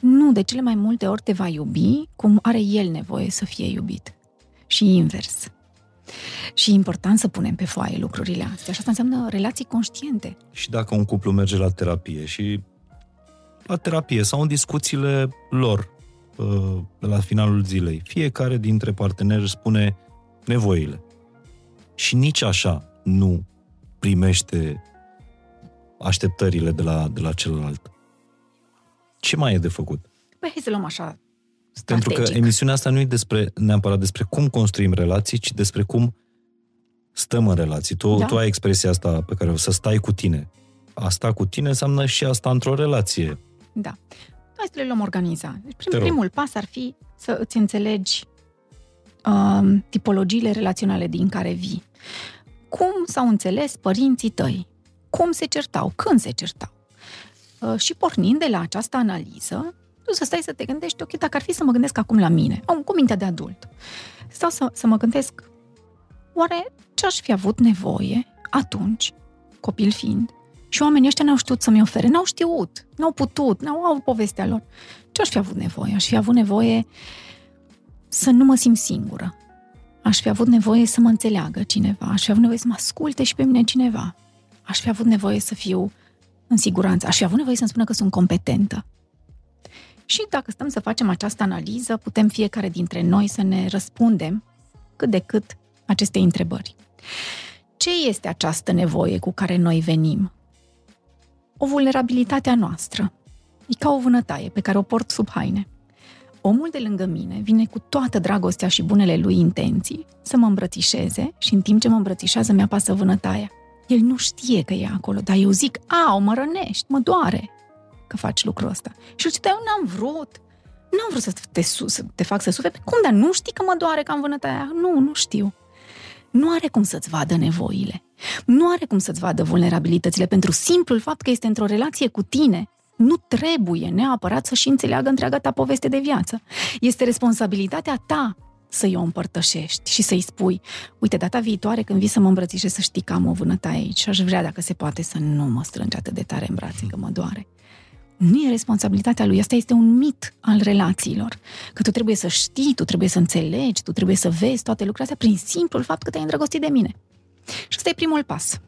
Nu, de cele mai multe ori te va iubi cum are el nevoie să fie iubit. Și invers. Și e important să punem pe foaie lucrurile astea. Și asta înseamnă relații conștiente. Și dacă un cuplu merge la terapie și la terapie sau în discuțiile lor uh, la finalul zilei, fiecare dintre parteneri își spune nevoile. Și nici așa nu primește așteptările de la, de la celălalt. Ce mai e de făcut? Păi hai să luăm așa Pentru că strategic. emisiunea asta nu e despre, neapărat despre cum construim relații, ci despre cum stăm în relații. Tu, Da. tu ai expresia asta pe care o să stai cu tine. A sta cu tine înseamnă și asta într-o relație. Da. Hai să le luăm organiza. Deci prim, Te rog. primul pas ar fi să îți înțelegi um, tipologiile relaționale din care vii. Cum s-au înțeles părinții tăi? Cum se certau? Când se certau? Uh, și pornind de la această analiză, tu să stai să te gândești, ok, dacă ar fi să mă gândesc acum la mine, am cu mintea de adult, stau să, să mă gândesc, oare ce aș fi avut nevoie atunci, copil fiind, și oamenii ăștia n-au știut să-mi ofere, n-au știut, n-au putut, n-au avut povestea lor. Ce aș fi avut nevoie? Aș fi avut nevoie să nu mă simt singură. Aș fi avut nevoie să mă înțeleagă cineva. Aș fi avut nevoie să mă asculte și pe mine cineva. Aș fi avut nevoie să fiu în siguranță. Aș fi avut nevoie să-mi spună că sunt competentă. Și dacă stăm să facem această analiză, putem fiecare dintre noi să ne răspundem cât de cât aceste întrebări. Ce este această nevoie cu care noi venim? O vulnerabilitate a noastră. E ca o vânătaie pe care o port sub haine. Omul de lângă mine vine cu toată dragostea și bunele lui intenții să mă îmbrățișeze și în timp ce mă îmbrățișează mi-apasă vânătaia. El nu știe că e acolo, dar eu zic, a, o mă rănești, mă doare că faci lucrul ăsta. Și el zice, dar eu n-am vrut, n-am vrut să te, su- să te fac să suferi. Păi Cum, dar nu știi că mă doare că am vânătaia? Nu, nu știu. Nu are cum să-ți vadă nevoile. Nu are cum să-ți vadă vulnerabilitățile pentru simplul fapt că este într-o relație cu tine. Nu trebuie neapărat să-și înțeleagă întreaga ta poveste de viață. Este responsabilitatea ta să-i o împărtășești și să-i spui, uite, data viitoare când vii să mă îmbrățișezi să știi că am o vânătaie aici și aș vrea, dacă se poate, să nu mă strângi atât de tare în brațe, că mă doare. Nu e responsabilitatea lui. Asta este un mit al relațiilor. Că tu trebuie să știi, tu trebuie să înțelegi, tu trebuie să vezi toate lucrurile astea prin simplul fapt că te-ai îndrăgostit de mine. Și ăsta e primul pas.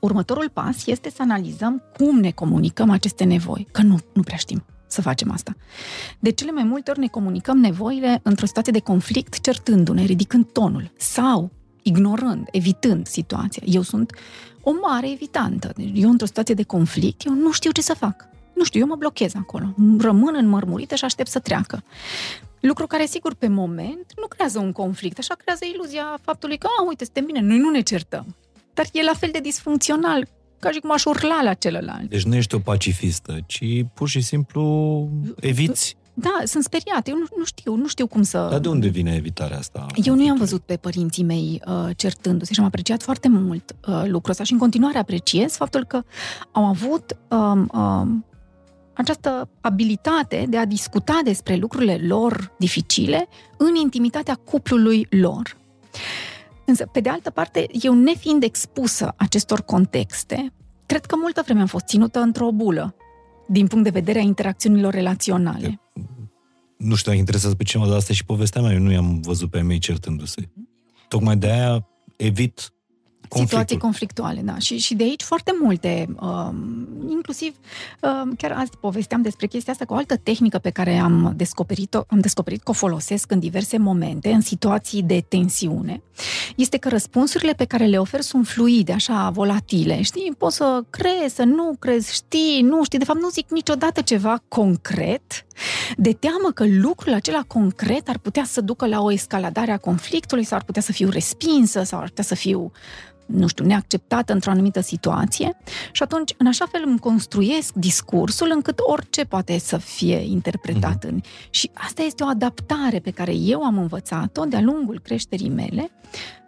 Următorul pas este să analizăm cum ne comunicăm aceste nevoi. Că nu, nu prea știm să facem asta. De cele mai multe ori ne comunicăm nevoile într-o situație de conflict, certându-ne, ridicând tonul sau ignorând, evitând situația. Eu sunt o mare evitantă. Deci Eu într-o situație de conflict, eu nu știu ce să fac. Nu știu, eu mă blochez acolo. Rămân înmărmurită și aștept să treacă. Lucru care, sigur, pe moment nu creează un conflict, așa creează iluzia faptului că, a, uite, suntem bine, noi nu ne certăm. Dar e la fel de disfuncțional, ca și cum aș urla la celălalt. Deci nu ești o pacifistă, ci pur și simplu eviți. Da, sunt speriată, eu nu, nu știu, nu știu cum să... Dar de unde vine evitarea asta? Eu nu i-am văzut pe părinții mei uh, certându-se și am apreciat foarte mult uh, lucrul ăsta și în continuare apreciez faptul că au avut um, um, această abilitate de a discuta despre lucrurile lor dificile în intimitatea cuplului lor. Însă, pe de altă parte, eu nefiind expusă acestor contexte, cred că multă vreme am fost ținută într-o bulă din punct de vedere a interacțiunilor relaționale. Nu știu, interesează pe cineva, dar asta e și povestea mea. Eu nu i-am văzut pe mei certându-se. Tocmai de aia evit conflictul. Situații conflictuale, da. Și, și de aici foarte multe, um, inclusiv, um, chiar azi povesteam despre chestia asta cu o altă tehnică pe care am descoperit-o, am descoperit că o folosesc în diverse momente, în situații de tensiune, este că răspunsurile pe care le ofer sunt fluide, așa, volatile, știi? Poți să crezi, să nu crezi, știi, nu știi, de fapt nu zic niciodată ceva concret, de teamă că lucrul acela concret ar putea să ducă la o escaladare a conflictului sau ar putea să fiu respinsă sau ar putea să fiu nu știu, neacceptată într-o anumită situație și atunci, în așa fel, îmi construiesc discursul încât orice poate să fie interpretat în... Și asta este o adaptare pe care eu am învățat-o de-a lungul creșterii mele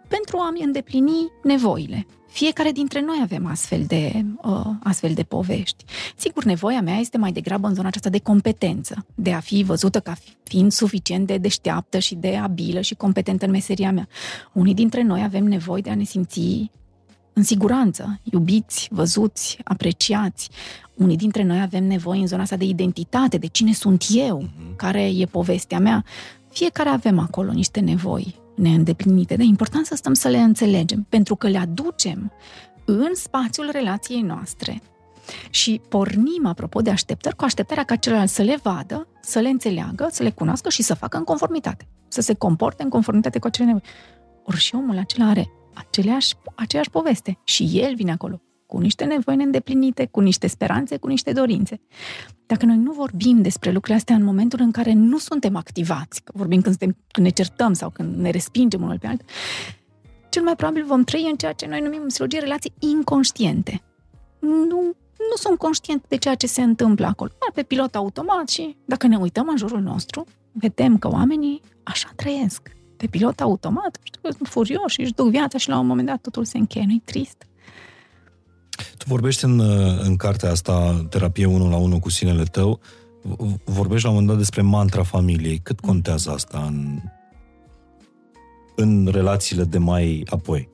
pentru a-mi îndeplini nevoile. Fiecare dintre noi avem astfel de, uh, astfel de povești. Sigur, nevoia mea este mai degrabă în zona aceasta de competență, de a fi văzută ca fiind suficient de deșteaptă și de abilă și competentă în meseria mea. Unii dintre noi avem nevoie de a ne simți în siguranță, iubiți, văzuți, apreciați. Unii dintre noi avem nevoie în zona asta de identitate, de cine sunt eu, uh-huh. care e povestea mea. Fiecare avem acolo niște nevoi neîndeplinite, dar e important să stăm să le înțelegem, pentru că le aducem în spațiul relației noastre și pornim, apropo de așteptări, cu așteptarea ca celălalt să le vadă, să le înțeleagă, să le cunoască și să facă în conformitate, să se comporte în conformitate cu acele nevoi. Ori și omul acela are aceleași, aceeași poveste și el vine acolo cu niște nevoi neîndeplinite, cu niște speranțe, cu niște dorințe. Dacă noi nu vorbim despre lucrurile astea în momentul în care nu suntem activați, că vorbim când, suntem, când ne certăm sau când ne respingem unul pe altul, cel mai probabil vom trăi în ceea ce noi numim în psihologie relații inconștiente. Nu, nu sunt conștient de ceea ce se întâmplă acolo. Doar pe pilot automat și dacă ne uităm în jurul nostru, vedem că oamenii așa trăiesc. Pe pilot automat, sunt furioși și își duc viața și la un moment dat totul se încheie. Nu-i trist? Tu vorbești în, în cartea asta, Terapie 1 la 1 cu sinele tău, vorbești la un moment dat despre mantra familiei. Cât contează asta în, în relațiile de mai apoi?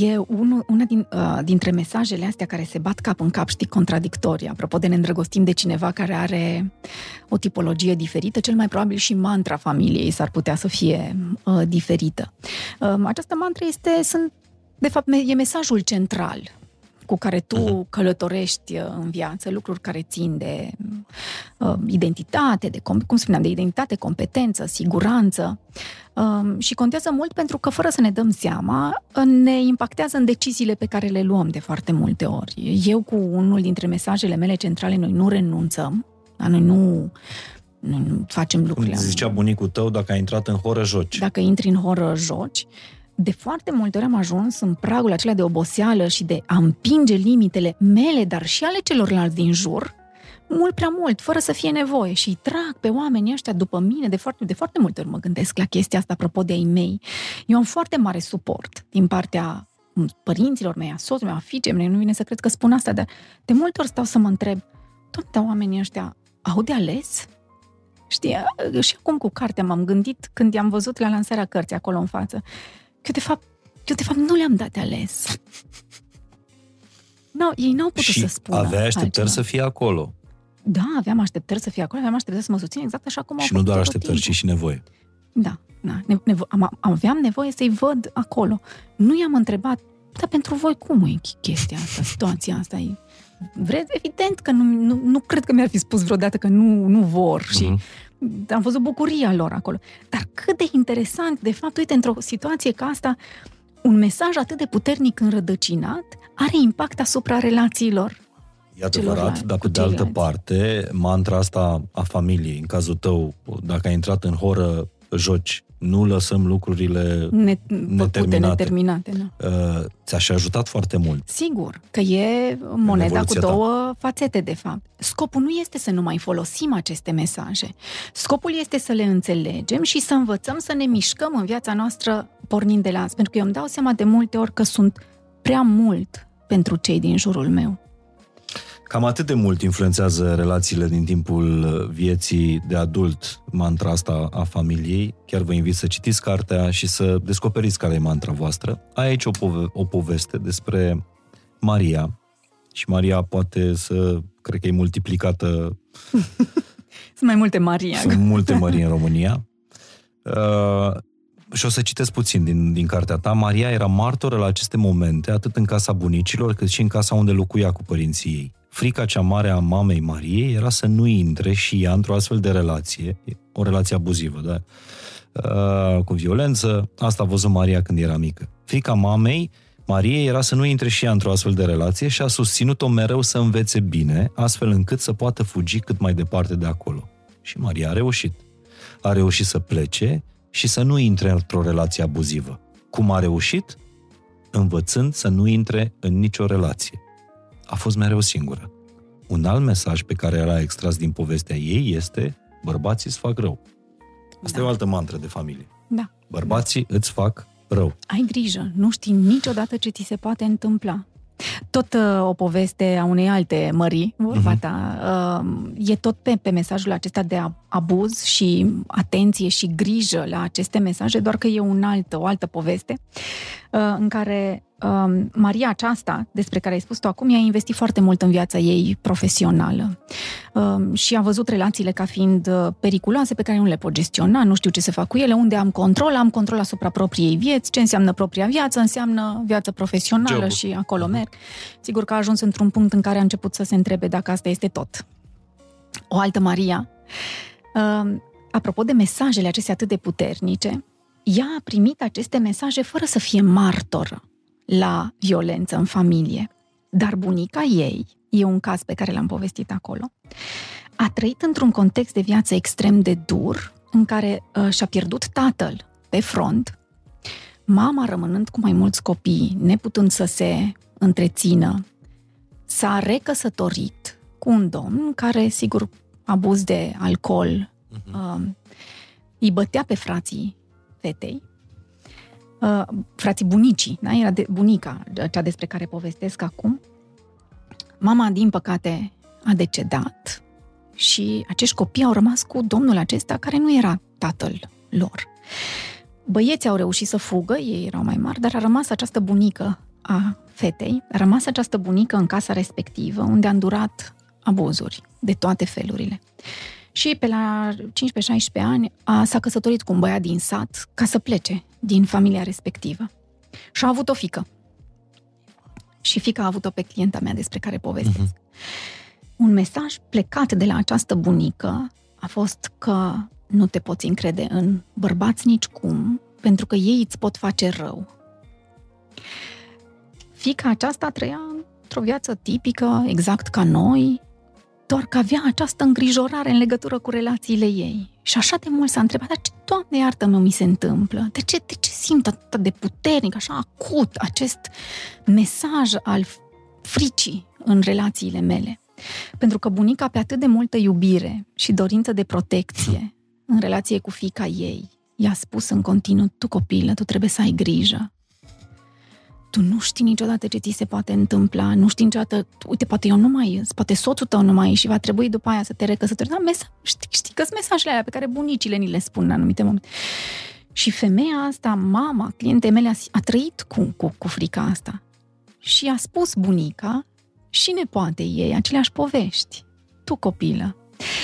E un, una din, uh, dintre mesajele astea care se bat cap în cap, știi, contradictorii. Apropo de ne îndrăgostim de cineva care are o tipologie diferită, cel mai probabil și mantra familiei s-ar putea să fie uh, diferită. Uh, această mantra este, sunt, de fapt, e mesajul central cu care tu uh-huh. călătorești uh, în viață, lucruri care țin de uh, identitate, de, cum spuneam, de identitate, competență, siguranță. Uh, și contează mult pentru că, fără să ne dăm seama, uh, ne impactează în deciziile pe care le luăm de foarte multe ori. Eu, cu unul dintre mesajele mele centrale, noi nu renunțăm, noi nu nu facem lucrurile. Cum zicea bunicul tău, dacă ai intrat în horă, joci. Dacă intri în horă, joci de foarte multe ori am ajuns în pragul acela de oboseală și de a împinge limitele mele, dar și ale celorlalți din jur, mult prea mult, fără să fie nevoie și îi trag pe oamenii ăștia după mine, de foarte, de foarte multe ori mă gândesc la chestia asta apropo de ai mei. Eu am foarte mare suport din partea părinților mei, a soțului meu, a fiicei mei, nu vine să cred că spun asta, dar de multe ori stau să mă întreb, tot oamenii ăștia au de ales? Știi, și acum cu cartea m-am gândit când i-am văzut la lansarea cărții acolo în față. Eu de fapt, eu de fapt nu le-am dat de ales. No, ei n-au putut și să spună avea așteptări altceva. să fie acolo. Da, aveam așteptări să fie acolo, aveam așteptări să mă susțin exact așa cum Și nu doar așteptări, ci și nevoie. Da, da nevo- am, aveam nevoie să-i văd acolo. Nu i-am întrebat, dar pentru voi cum e chestia asta, situația asta? E, vreți? Evident că nu, nu, nu cred că mi-ar fi spus vreodată că nu, nu vor și uh-huh am văzut bucuria lor acolo. Dar cât de interesant, de fapt, uite, într-o situație ca asta, un mesaj atât de puternic înrădăcinat are impact asupra relațiilor E adevărat, dar pe de altă parte, mantra asta a familiei, în cazul tău, dacă ai intrat în horă, joci nu lăsăm lucrurile ne, neterminate. neterminate da. uh, ți-aș ajutat foarte mult. Sigur, că e moneda cu două ta. fațete, de fapt. Scopul nu este să nu mai folosim aceste mesaje. Scopul este să le înțelegem și să învățăm să ne mișcăm în viața noastră pornind de la asta. Pentru că eu îmi dau seama de multe ori că sunt prea mult pentru cei din jurul meu. Cam atât de mult influențează relațiile din timpul vieții de adult mantra asta a familiei. Chiar vă invit să citiți cartea și să descoperiți care e mantra voastră. Aici o, pove- o poveste despre Maria. Și Maria poate să, cred că e multiplicată. Sunt mai multe Maria. Sunt multe Marii în România. Uh, și o să citesc puțin din, din cartea ta. Maria era martoră la aceste momente, atât în casa bunicilor, cât și în casa unde locuia cu părinții ei. Frica cea mare a mamei Mariei era să nu intre și ea într-o astfel de relație, o relație abuzivă, da? Uh, cu violență. Asta a văzut Maria când era mică. Frica mamei Mariei era să nu intre și ea într-o astfel de relație și a susținut-o mereu să învețe bine, astfel încât să poată fugi cât mai departe de acolo. Și Maria a reușit. A reușit să plece și să nu intre într-o relație abuzivă. Cum a reușit? Învățând să nu intre în nicio relație a fost mereu singură. Un alt mesaj pe care era extras din povestea ei este bărbații îți fac rău. Asta da. e o altă mantră de familie. Da. Bărbații da. îți fac rău. Ai grijă, nu știi niciodată ce ți se poate întâmpla. Tot uh, o poveste a unei alte mării, vorba uh-huh. ta, uh, e tot pe, pe mesajul acesta de abuz și atenție și grijă la aceste mesaje, doar că e un alt, o altă poveste uh, în care uh, Maria aceasta, despre care ai spus tu acum, ea a investit foarte mult în viața ei profesională uh, și a văzut relațiile ca fiind uh, periculoase pe care nu le pot gestiona, nu știu ce să fac cu ele, unde am control, am control asupra propriei vieți, ce înseamnă propria viață, înseamnă viață profesională Jobul. și acolo merg. Sigur că a ajuns într-un punct în care a început să se întrebe dacă asta este tot. O altă Maria, uh, apropo de mesajele acestea atât de puternice, ea a primit aceste mesaje fără să fie martoră la violență în familie. Dar bunica ei, e un caz pe care l-am povestit acolo, a trăit într-un context de viață extrem de dur, în care uh, și-a pierdut tatăl pe front, mama rămânând cu mai mulți copii, neputând să se întrețină, s-a recăsătorit cu un domn care, sigur, abuz de alcool, uh-huh. uh, îi bătea pe frații fetei, uh, frații bunicii, da? era de bunica, cea despre care povestesc acum. Mama, din păcate, a decedat și acești copii au rămas cu domnul acesta care nu era tatăl lor. Băieții au reușit să fugă, ei erau mai mari, dar a rămas această bunică a fetei, a rămas această bunică în casa respectivă, unde a îndurat abuzuri de toate felurile. Și pe la 15-16 ani a, s-a căsătorit cu un băiat din sat ca să plece din familia respectivă. Și a avut o fică. Și fica a avut-o pe clienta mea despre care povestesc. Uh-huh. Un mesaj plecat de la această bunică a fost că nu te poți încrede în bărbați nicicum, pentru că ei îți pot face rău. Fica aceasta trăia într-o viață tipică, exact ca noi, doar că avea această îngrijorare în legătură cu relațiile ei. Și așa de mult s-a întrebat, dar ce, Doamne iartă-mă, mi se întâmplă? De ce, de ce simt atât de puternic, așa acut, acest mesaj al fricii în relațiile mele? Pentru că bunica, pe atât de multă iubire și dorință de protecție în relație cu fica ei, i-a spus în continuu, tu copilă, tu trebuie să ai grijă, tu nu știi niciodată ce ți se poate întâmpla, nu știi niciodată, uite, poate eu nu mai poate soțul tău nu mai și va trebui după aia să te recăsătorești. Da, mesa, știi, știi că sunt mesajele alea pe care bunicile ni le spun în anumite momente. Și femeia asta, mama, clientei mele, a, a trăit cu, cu, cu frica asta. Și a spus bunica și ne poate ei aceleași povești. Tu, copilă,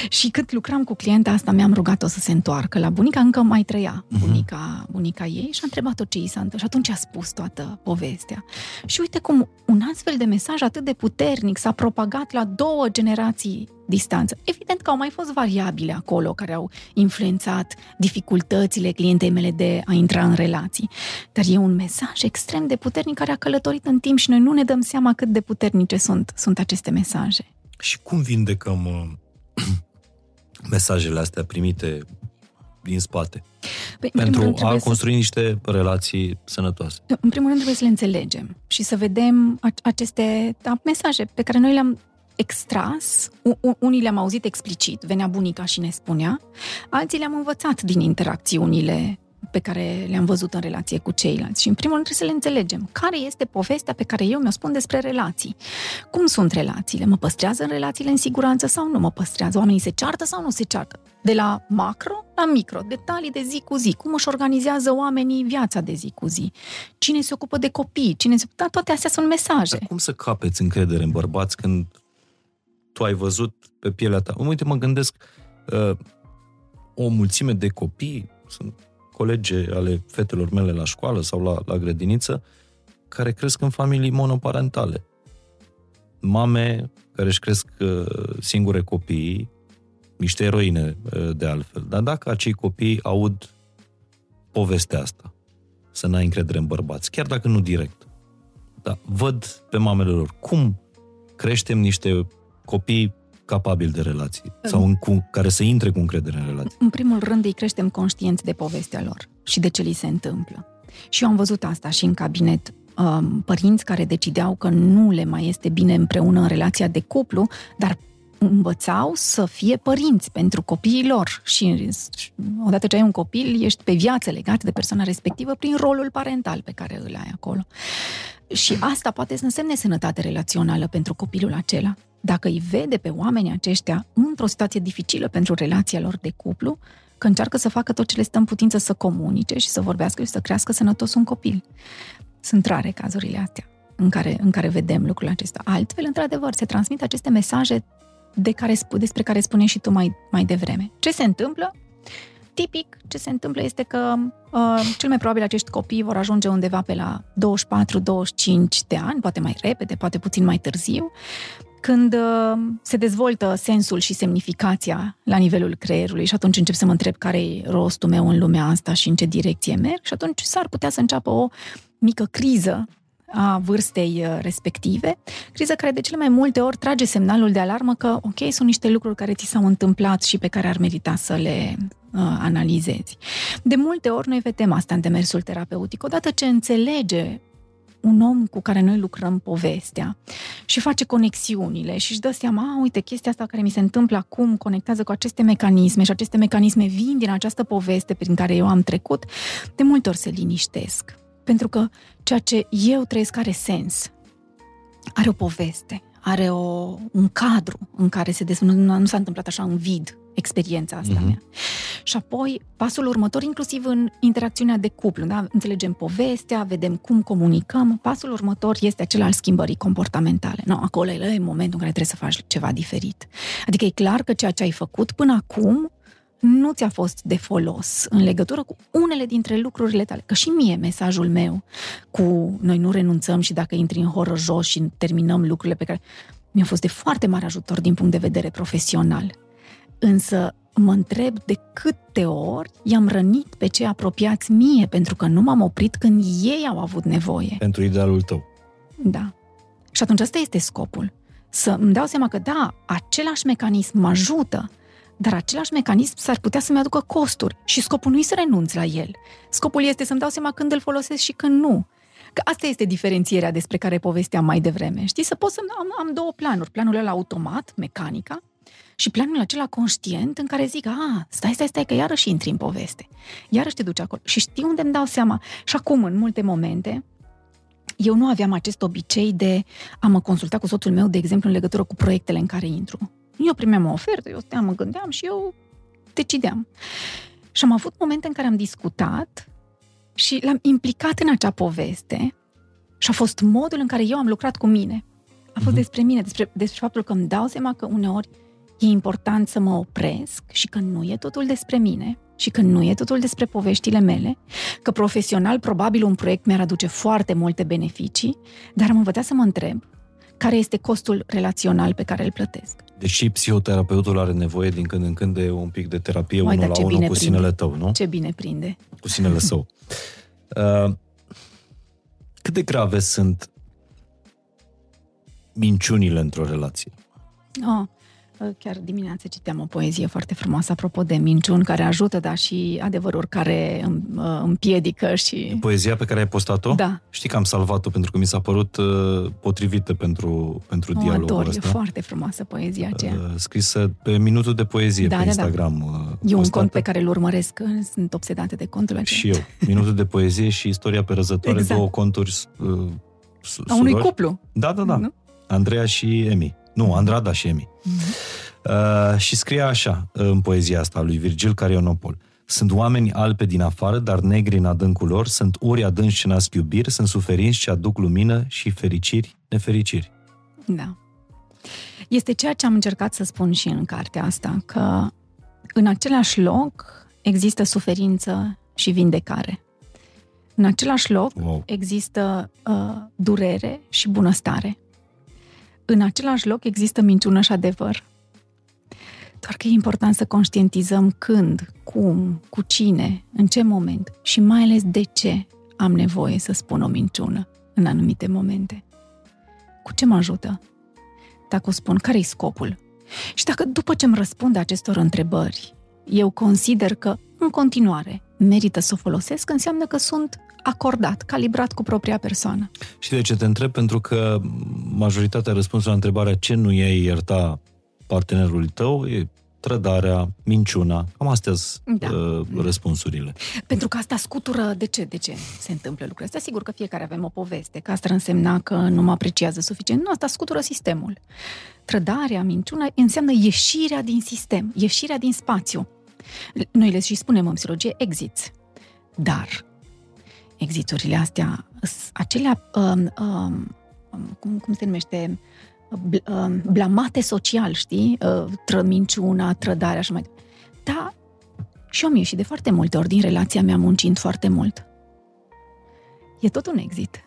și cât lucram cu clienta asta, mi-am rugat-o să se întoarcă la bunica, încă mai trăia mhm. bunica, bunica ei și a întrebat-o ce i s-a întâmplat. Și atunci a spus toată povestea. Și uite cum un astfel de mesaj atât de puternic s-a propagat la două generații distanță. Evident că au mai fost variabile acolo care au influențat dificultățile clientei mele de a intra în relații. Dar e un mesaj extrem de puternic care a călătorit în timp și noi nu ne dăm seama cât de puternice sunt, sunt aceste mesaje. Și cum vindecăm uh, mesajele astea primite din spate. Păi, pentru a construi să... niște relații sănătoase. În primul rând trebuie să le înțelegem și să vedem aceste da, mesaje pe care noi le-am extras, unii le-am auzit explicit, venea bunica și ne spunea, alții le-am învățat din interacțiunile pe care le-am văzut în relație cu ceilalți. Și în primul rând trebuie să le înțelegem. Care este povestea pe care eu mi-o spun despre relații? Cum sunt relațiile? Mă păstrează în relațiile în siguranță sau nu mă păstrează? Oamenii se ceartă sau nu se ceartă? De la macro la micro, detalii de zi cu zi, cum își organizează oamenii viața de zi cu zi, cine se ocupă de copii, cine se... Da, toate astea sunt mesaje. Dar cum să capeți încredere în bărbați când tu ai văzut pe pielea ta? Uite, mă gândesc, uh, o mulțime de copii, sunt colege ale fetelor mele la școală sau la, la grădiniță care cresc în familii monoparentale. Mame care își cresc uh, singure copii, niște eroine uh, de altfel. Dar dacă acei copii aud povestea asta, să n-ai încredere în bărbați, chiar dacă nu direct, dar văd pe mamele lor cum creștem niște copii capabil de relații sau în, cu, care să intre cu încredere în relații? În primul rând îi creștem conștienți de povestea lor și de ce li se întâmplă. Și eu am văzut asta și în cabinet um, părinți care decideau că nu le mai este bine împreună în relația de cuplu, dar învățau să fie părinți pentru copiii lor și odată ce ai un copil, ești pe viață legat de persoana respectivă prin rolul parental pe care îl ai acolo. Și asta poate să însemne sănătate relațională pentru copilul acela. Dacă îi vede pe oamenii aceștia într-o situație dificilă pentru relația lor de cuplu, că încearcă să facă tot ce le stă în putință să comunice și să vorbească și să crească sănătos un copil. Sunt rare cazurile astea în care, în care vedem lucrul acesta. Altfel, într-adevăr, se transmit aceste mesaje de care, despre care spune și tu mai, mai devreme. Ce se întâmplă? Tipic, ce se întâmplă este că uh, cel mai probabil acești copii vor ajunge undeva pe la 24-25 de ani, poate mai repede, poate puțin mai târziu, când uh, se dezvoltă sensul și semnificația la nivelul creierului și atunci încep să mă întreb care e rostul meu în lumea asta și în ce direcție merg și atunci s-ar putea să înceapă o mică criză a vârstei uh, respective, criză care de cele mai multe ori trage semnalul de alarmă că, ok, sunt niște lucruri care ți s-au întâmplat și pe care ar merita să le uh, analizezi. De multe ori noi vedem asta în demersul terapeutic. Odată ce înțelege un om cu care noi lucrăm povestea și face conexiunile și își dă seama, uite, chestia asta care mi se întâmplă acum conectează cu aceste mecanisme și aceste mecanisme vin din această poveste prin care eu am trecut, de multe ori se liniștesc. Pentru că ceea ce eu trăiesc are sens. Are o poveste, are o, un cadru în care se des... nu, nu s-a întâmplat așa în vid experiența asta uh-huh. mea. Și apoi, pasul următor, inclusiv în interacțiunea de cuplu, da? înțelegem povestea, vedem cum comunicăm, pasul următor este acela al schimbării comportamentale. No, acolo e momentul în care trebuie să faci ceva diferit. Adică e clar că ceea ce ai făcut până acum nu ți-a fost de folos în legătură cu unele dintre lucrurile tale. Că și mie mesajul meu cu noi nu renunțăm și dacă intri în horror jos și terminăm lucrurile pe care... Mi-a fost de foarte mare ajutor din punct de vedere profesional. Însă mă întreb de câte ori i-am rănit pe cei apropiați mie pentru că nu m-am oprit când ei au avut nevoie. Pentru idealul tău. Da. Și atunci asta este scopul. Să îmi dau seama că da, același mecanism mă ajută, dar același mecanism s-ar putea să-mi aducă costuri și scopul nu e să renunț la el. Scopul este să-mi dau seama când îl folosesc și când nu. Că asta este diferențierea despre care povesteam mai devreme. Știi, să pot să am, am două planuri. Planul ăla automat, mecanica, și planul acela conștient în care zic, a, stai, stai, stai, că iarăși intri în poveste. Iarăși te duci acolo. Și știu unde îmi dau seama. Și acum, în multe momente, eu nu aveam acest obicei de a mă consulta cu soțul meu, de exemplu, în legătură cu proiectele în care intru. Eu primeam o ofertă, eu steam, mă gândeam și eu decideam. Și am avut momente în care am discutat și l-am implicat în acea poveste și a fost modul în care eu am lucrat cu mine. A fost uh-huh. despre mine, despre, despre faptul că îmi dau seama că uneori e important să mă opresc și că nu e totul despre mine și că nu e totul despre poveștile mele, că profesional probabil un proiect mi-ar aduce foarte multe beneficii, dar am învățat să mă întreb care este costul relațional pe care îl plătesc. Deși psihoterapeutul are nevoie din când în când de un pic de terapie Mai, unul la unul cu prinde. sinele tău, nu? Ce bine prinde. Cu sinele său. Uh, cât de grave sunt minciunile într-o relație? Oh, Chiar dimineața citeam o poezie foarte frumoasă apropo de minciuni care ajută, dar și adevăruri care împiedică și... Poezia pe care ai postat-o? Da. Știi că am salvat-o pentru că mi s-a părut uh, potrivită pentru, pentru o dialogul ador, ăsta. e foarte frumoasă poezia aceea. Uh, scrisă pe minutul de poezie da, pe da, Instagram. Da. Uh, e un cont pe care îl urmăresc, sunt obsedate de contul acesta. Și eu. Minutul de poezie și istoria pe răzătoare, exact. două conturi uh, A unui cuplu. Da, da, da. Nu? Andreea și Emi. Nu, Andrada și Emi. Mm-hmm. Uh, și scria așa în poezia asta lui Virgil Carionopol. Sunt oameni albe din afară, dar negri în adâncul lor, sunt ori adânci ce nasc iubiri, sunt suferinți ce aduc lumină și fericiri, nefericiri. Da. Este ceea ce am încercat să spun și în cartea asta, că în același loc există suferință și vindecare. În același loc wow. există uh, durere și bunăstare în același loc există minciună și adevăr. Doar că e important să conștientizăm când, cum, cu cine, în ce moment și mai ales de ce am nevoie să spun o minciună în anumite momente. Cu ce mă ajută? Dacă o spun, care-i scopul? Și dacă după ce îmi răspund acestor întrebări, eu consider că, în continuare, merită să o folosesc, înseamnă că sunt acordat, calibrat cu propria persoană. Și de ce te întreb? Pentru că majoritatea răspunsului la întrebarea ce nu e ierta partenerului tău e trădarea, minciuna. Cam astea sunt Da. uh, răspunsurile. Pentru că asta scutură, de ce, de ce se întâmplă lucrurile astea? Sigur că fiecare avem o poveste, că asta ar însemna că nu mă apreciază suficient. Nu, asta scutură sistemul. Trădarea, minciuna, înseamnă ieșirea din sistem, ieșirea din spațiu. Noi le și spunem în psihologie exits. Dar exiturile astea, s- acelea, um, um, cum, cum se numește, Bl- um, blamate social, știi? Uh, Tră, minciuna, trădarea, așa mai departe. Da, și eu am ieșit de foarte multe ori din relația mea muncind foarte mult. E tot un exit.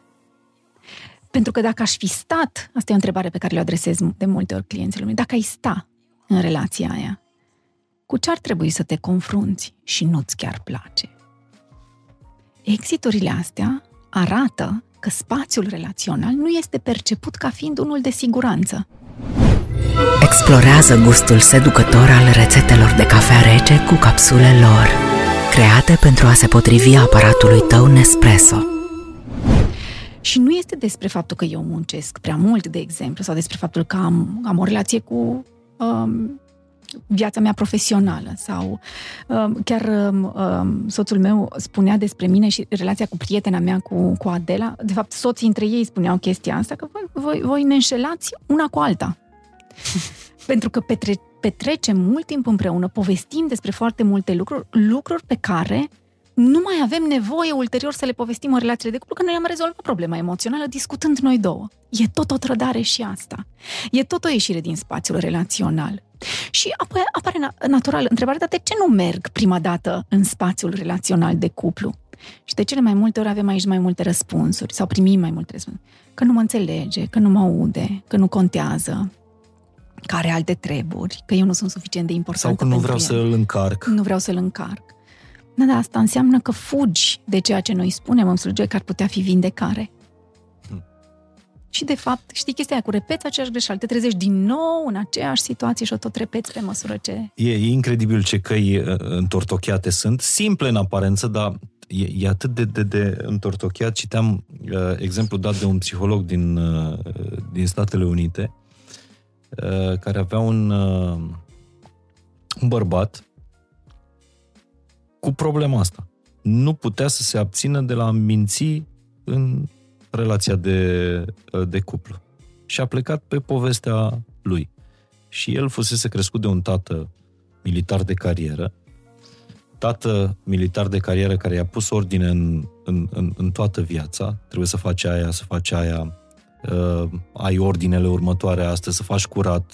Pentru că dacă aș fi stat, asta e o întrebare pe care le adresez de multe ori clienților mei, dacă ai sta în relația aia, cu ce ar trebui să te confrunți și nu-ți chiar place? Exiturile astea arată că spațiul relațional nu este perceput ca fiind unul de siguranță. Explorează gustul seducător al rețetelor de cafea rece cu capsule lor, create pentru a se potrivi aparatului tău Nespresso. Și nu este despre faptul că eu muncesc prea mult, de exemplu, sau despre faptul că am, am o relație cu um, viața mea profesională sau um, chiar um, um, soțul meu spunea despre mine și relația cu prietena mea, cu, cu Adela. De fapt, soții între ei spuneau chestia asta, că voi, voi, voi ne înșelați una cu alta. Pentru că petre, petrecem mult timp împreună, povestim despre foarte multe lucruri, lucruri pe care nu mai avem nevoie ulterior să le povestim în relațiile de cuplu, că noi am rezolvat problema emoțională discutând noi două. E tot o trădare și asta. E tot o ieșire din spațiul relațional. Și apoi apare na- natural întrebarea, dar de ce nu merg prima dată în spațiul relațional de cuplu? Și de cele mai multe ori avem aici mai multe răspunsuri sau primim mai multe răspunsuri. Că nu mă înțelege, că nu mă aude, că nu contează, că are alte treburi, că eu nu sunt suficient de important Sau că nu vreau să îl încarc. nu vreau să-l încarc. Da, da, asta înseamnă că fugi de ceea ce noi spunem în psihologie că ar putea fi vindecare. Hmm. Și de fapt, știi chestia aia cu repeți aceeași greșeală, te trezești din nou în aceeași situație și o tot repeți pe măsură ce... E, e incredibil ce căi uh, întortocheate sunt, simple în aparență, dar e, e atât de, de, de întortocheat. Citeam uh, exemplu dat de un psiholog din, uh, din Statele Unite, uh, care avea un, uh, un bărbat cu problema asta. Nu putea să se abțină de la a minți în relația de, uh, de cuplu. Și a plecat pe povestea lui. Și el fusese crescut de un tată militar de carieră, tată militar de carieră care i-a pus ordine în, în, în, în toată viața, trebuie să faci aia, să faci aia, uh, ai ordinele următoare astăzi, să faci curat,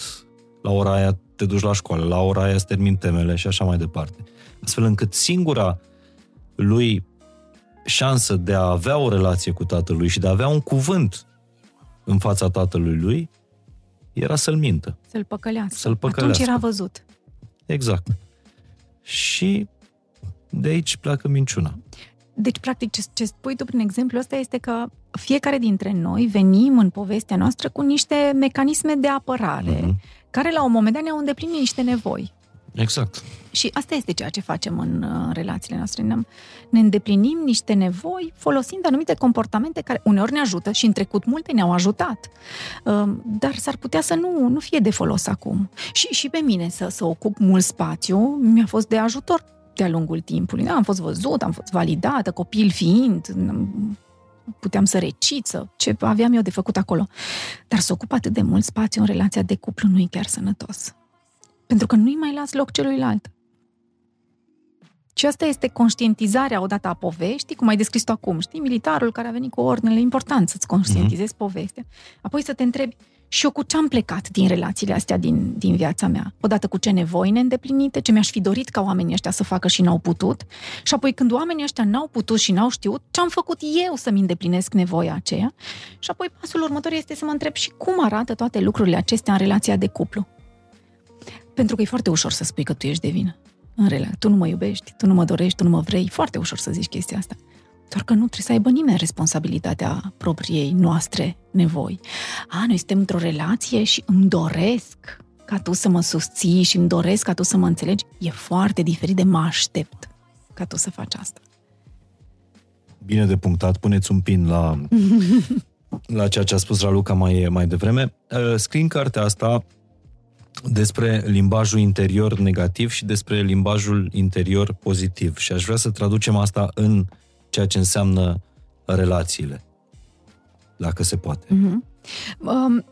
la ora aia te duci la școală, la ora aia să termin temele și așa mai departe. Astfel încât singura lui șansă de a avea o relație cu tatălui și de a avea un cuvânt în fața tatălui lui era să-l mintă. Să-l păcălească. Să-l păcălească. Atunci era văzut. Exact. Și de aici pleacă minciuna. Deci, practic, ce, ce spui tu prin exemplu ăsta este că fiecare dintre noi venim în povestea noastră cu niște mecanisme de apărare, Mhm. care la un moment dat ne-au îndeplinit niște nevoi. Exact. Și asta este ceea ce facem în uh, relațiile noastre. Ne, ne îndeplinim niște nevoi folosind anumite comportamente care uneori ne ajută și în trecut multe ne-au ajutat. Uh, dar s-ar putea să nu, nu fie de folos acum. Și, și pe mine să, să ocup mult spațiu mi-a fost de ajutor de-a lungul timpului. Da, am fost văzut, am fost validată, copil fiind, n- puteam să recit, să, ce aveam eu de făcut acolo. Dar să ocup atât de mult spațiu în relația de cuplu nu e chiar sănătos. Pentru că nu-i mai las loc celuilalt. Și asta este conștientizarea odată a poveștii, cum ai descris tu acum, știi? Militarul care a venit cu ordinele, e important să-ți conștientizezi mm-hmm. povestea. Apoi să te întrebi, și eu cu ce am plecat din relațiile astea din, din viața mea? Odată cu ce nevoi neîndeplinite, ce mi-aș fi dorit ca oamenii ăștia să facă și n-au putut? Și apoi când oamenii ăștia n-au putut și n-au știut, ce am făcut eu să-mi îndeplinesc nevoia aceea? Și apoi pasul următor este să mă întreb și cum arată toate lucrurile acestea în relația de cuplu? Pentru că e foarte ușor să spui că tu ești de vină. În rela, tu nu mă iubești, tu nu mă dorești, tu nu mă vrei. Foarte ușor să zici chestia asta. Doar că nu trebuie să aibă nimeni responsabilitatea propriei noastre nevoi. A, noi suntem într-o relație și îmi doresc ca tu să mă susții și îmi doresc ca tu să mă înțelegi. E foarte diferit de mă aștept ca tu să faci asta. Bine de punctat, puneți un pin la, la ceea ce a spus Raluca mai, mai devreme. Uh, Scrii în cartea asta despre limbajul interior negativ și despre limbajul interior pozitiv. Și aș vrea să traducem asta în ceea ce înseamnă relațiile, dacă se poate. Mm-hmm. Um,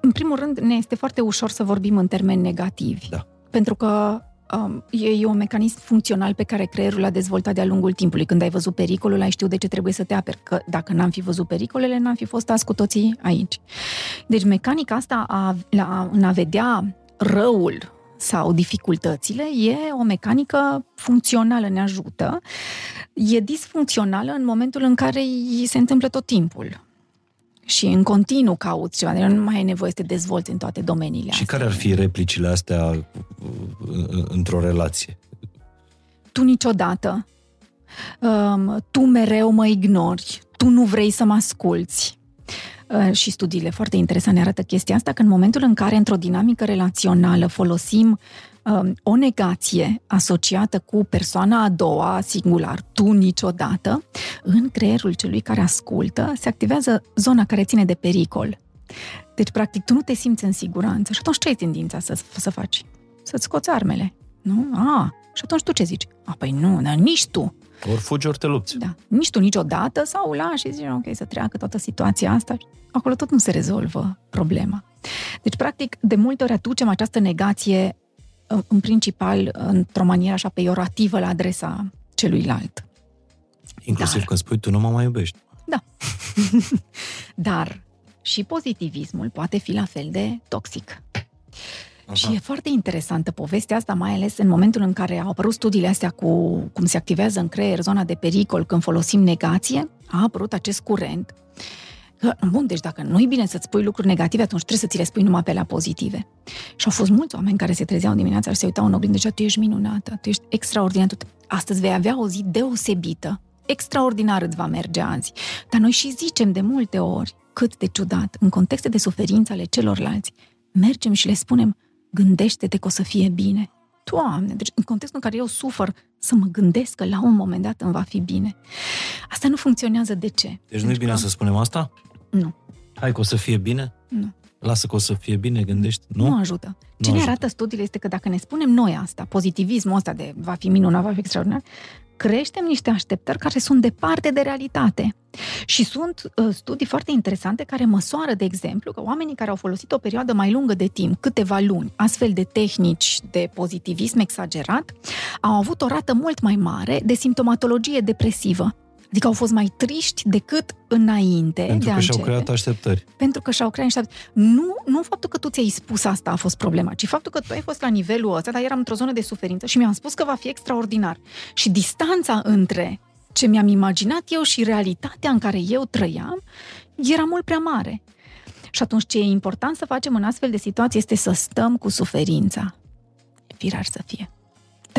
în primul rând, ne este foarte ușor să vorbim în termeni negativi. Da. Pentru că um, e, e un mecanism funcțional pe care creierul l-a dezvoltat de-a lungul timpului. Când ai văzut pericolul, ai știut de ce trebuie să te aperi. Că dacă n-am fi văzut pericolele, n-am fi fost azi cu toții aici. Deci mecanica asta a, la, în a vedea răul sau dificultățile e o mecanică funcțională, ne ajută. E disfuncțională în momentul în care îi se întâmplă tot timpul și în continuu cauți ceva, deci nu mai ai nevoie să te dezvolți în toate domeniile Și astea. care ar fi replicile astea uh, într-o relație? Tu niciodată, um, tu mereu mă ignori, tu nu vrei să mă asculți. Uh, și studiile foarte interesante ne arată chestia asta, că în momentul în care într-o dinamică relațională folosim um, o negație asociată cu persoana a doua, singular, tu niciodată, în creierul celui care ascultă se activează zona care ține de pericol. Deci, practic, tu nu te simți în siguranță și atunci ce ai tendința să, să faci? Să-ți scoți armele. Nu? A, și atunci tu ce zici? A, păi nu, dar nici tu. Ori fugi, ori te lupți. Da. Nici tu niciodată sau lași și zici, ok, să treacă toată situația asta. Acolo tot nu se rezolvă problema. Deci, practic, de multe ori aducem această negație în principal într-o manieră așa peiorativă la adresa celuilalt. Inclusiv Dar... când spui, tu nu mă mai iubești. Da. Dar și pozitivismul poate fi la fel de toxic. Aha. Și e foarte interesantă povestea asta, mai ales în momentul în care au apărut studiile astea cu cum se activează în creier zona de pericol când folosim negație, a apărut acest curent. Că, bun, deci dacă nu e bine să-ți spui lucruri negative, atunci trebuie să ți le spui numai pe la pozitive. Și au fost mulți oameni care se trezeau dimineața și se uitau în oglindă și tu ești minunată, tu ești extraordinară, astăzi vei avea o zi deosebită, extraordinar îți va merge azi. Dar noi și zicem de multe ori, cât de ciudat, în contexte de suferință ale celorlalți, mergem și le spunem, gândește-te că o să fie bine. Doamne, deci în contextul în care eu sufăr, să mă gândesc că la un moment dat îmi va fi bine. Asta nu funcționează de ce? Deci nu e bine că... să spunem asta? Nu. Hai că o să fie bine? Nu. Lasă că o să fie bine, gândești? Nu? Nu ajută. Ce nu ne arată studiile este că dacă ne spunem noi asta, pozitivismul ăsta de va fi minunat, va fi extraordinar, creștem niște așteptări care sunt departe de realitate. Și sunt uh, studii foarte interesante care măsoară, de exemplu, că oamenii care au folosit o perioadă mai lungă de timp, câteva luni, astfel de tehnici de pozitivism exagerat, au avut o rată mult mai mare de simptomatologie depresivă. Adică au fost mai triști decât înainte Pentru de că a și-au începe. creat așteptări. Pentru că și-au creat niște așteptări. Nu, nu faptul că tu ți-ai spus asta a fost problema, ci faptul că tu ai fost la nivelul ăsta, dar eram într-o zonă de suferință și mi-am spus că va fi extraordinar. Și distanța între ce mi-am imaginat eu și realitatea în care eu trăiam era mult prea mare. Și atunci ce e important să facem în astfel de situații este să stăm cu suferința. Firar să fie.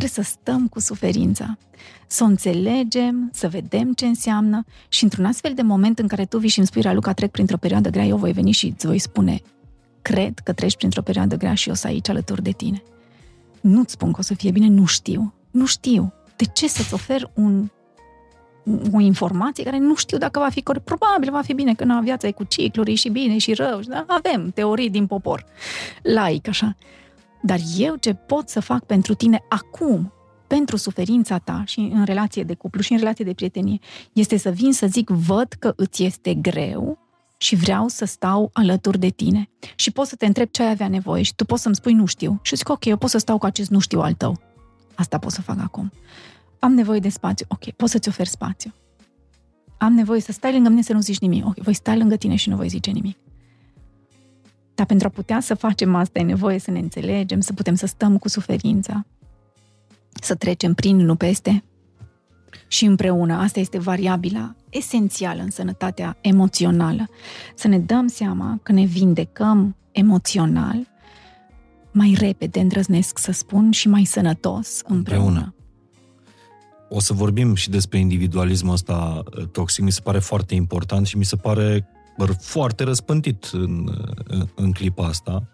Trebuie să stăm cu suferința, să o înțelegem, să vedem ce înseamnă și într-un astfel de moment în care tu vii și îmi spui, Raluca, trec printr-o perioadă grea, eu voi veni și îți voi spune, cred că treci printr-o perioadă grea și eu să aici alături de tine. Nu-ți spun că o să fie bine, nu știu. Nu știu. De ce să-ți ofer un, o informație care nu știu dacă va fi corect? Probabil va fi bine, că na, viața e cu cicluri și bine și rău. Da? Avem teorii din popor. Laic, așa. Dar eu ce pot să fac pentru tine acum, pentru suferința ta și în relație de cuplu și în relație de prietenie, este să vin să zic, văd că îți este greu și vreau să stau alături de tine. Și pot să te întreb ce ai avea nevoie și tu poți să-mi spui nu știu. Și zic, ok, eu pot să stau cu acest nu știu al tău. Asta pot să fac acum. Am nevoie de spațiu. Ok, pot să-ți ofer spațiu. Am nevoie să stai lângă mine să nu zici nimic. Ok, voi sta lângă tine și nu voi zice nimic. Dar pentru a putea să facem asta e nevoie să ne înțelegem, să putem să stăm cu suferința, să trecem prin, nu peste, și împreună. Asta este variabila esențială în sănătatea emoțională. Să ne dăm seama că ne vindecăm emoțional mai repede, îndrăznesc să spun, și mai sănătos împreună. împreună. O să vorbim și despre individualismul ăsta uh, toxic, mi se pare foarte important și mi se pare foarte răspântit în, în, în clipa asta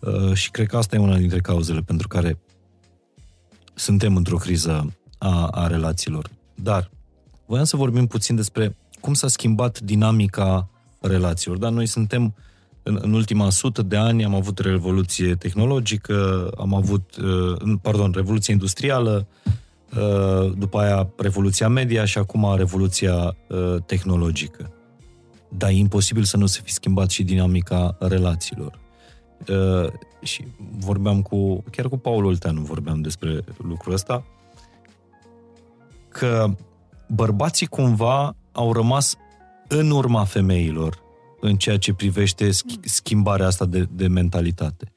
uh, și cred că asta e una dintre cauzele pentru care suntem într-o criză a, a relațiilor. Dar voiam să vorbim puțin despre cum s-a schimbat dinamica relațiilor. Dar noi suntem în, în ultima sută de ani am avut revoluție tehnologică, am avut, uh, pardon, revoluție industrială, uh, după aia revoluția media și acum revoluția uh, tehnologică. Dar e imposibil să nu se fi schimbat și dinamica relațiilor. Și vorbeam cu, chiar cu Paul Olteanu vorbeam despre lucrul ăsta, că bărbații cumva au rămas în urma femeilor în ceea ce privește schimbarea asta de, de mentalitate.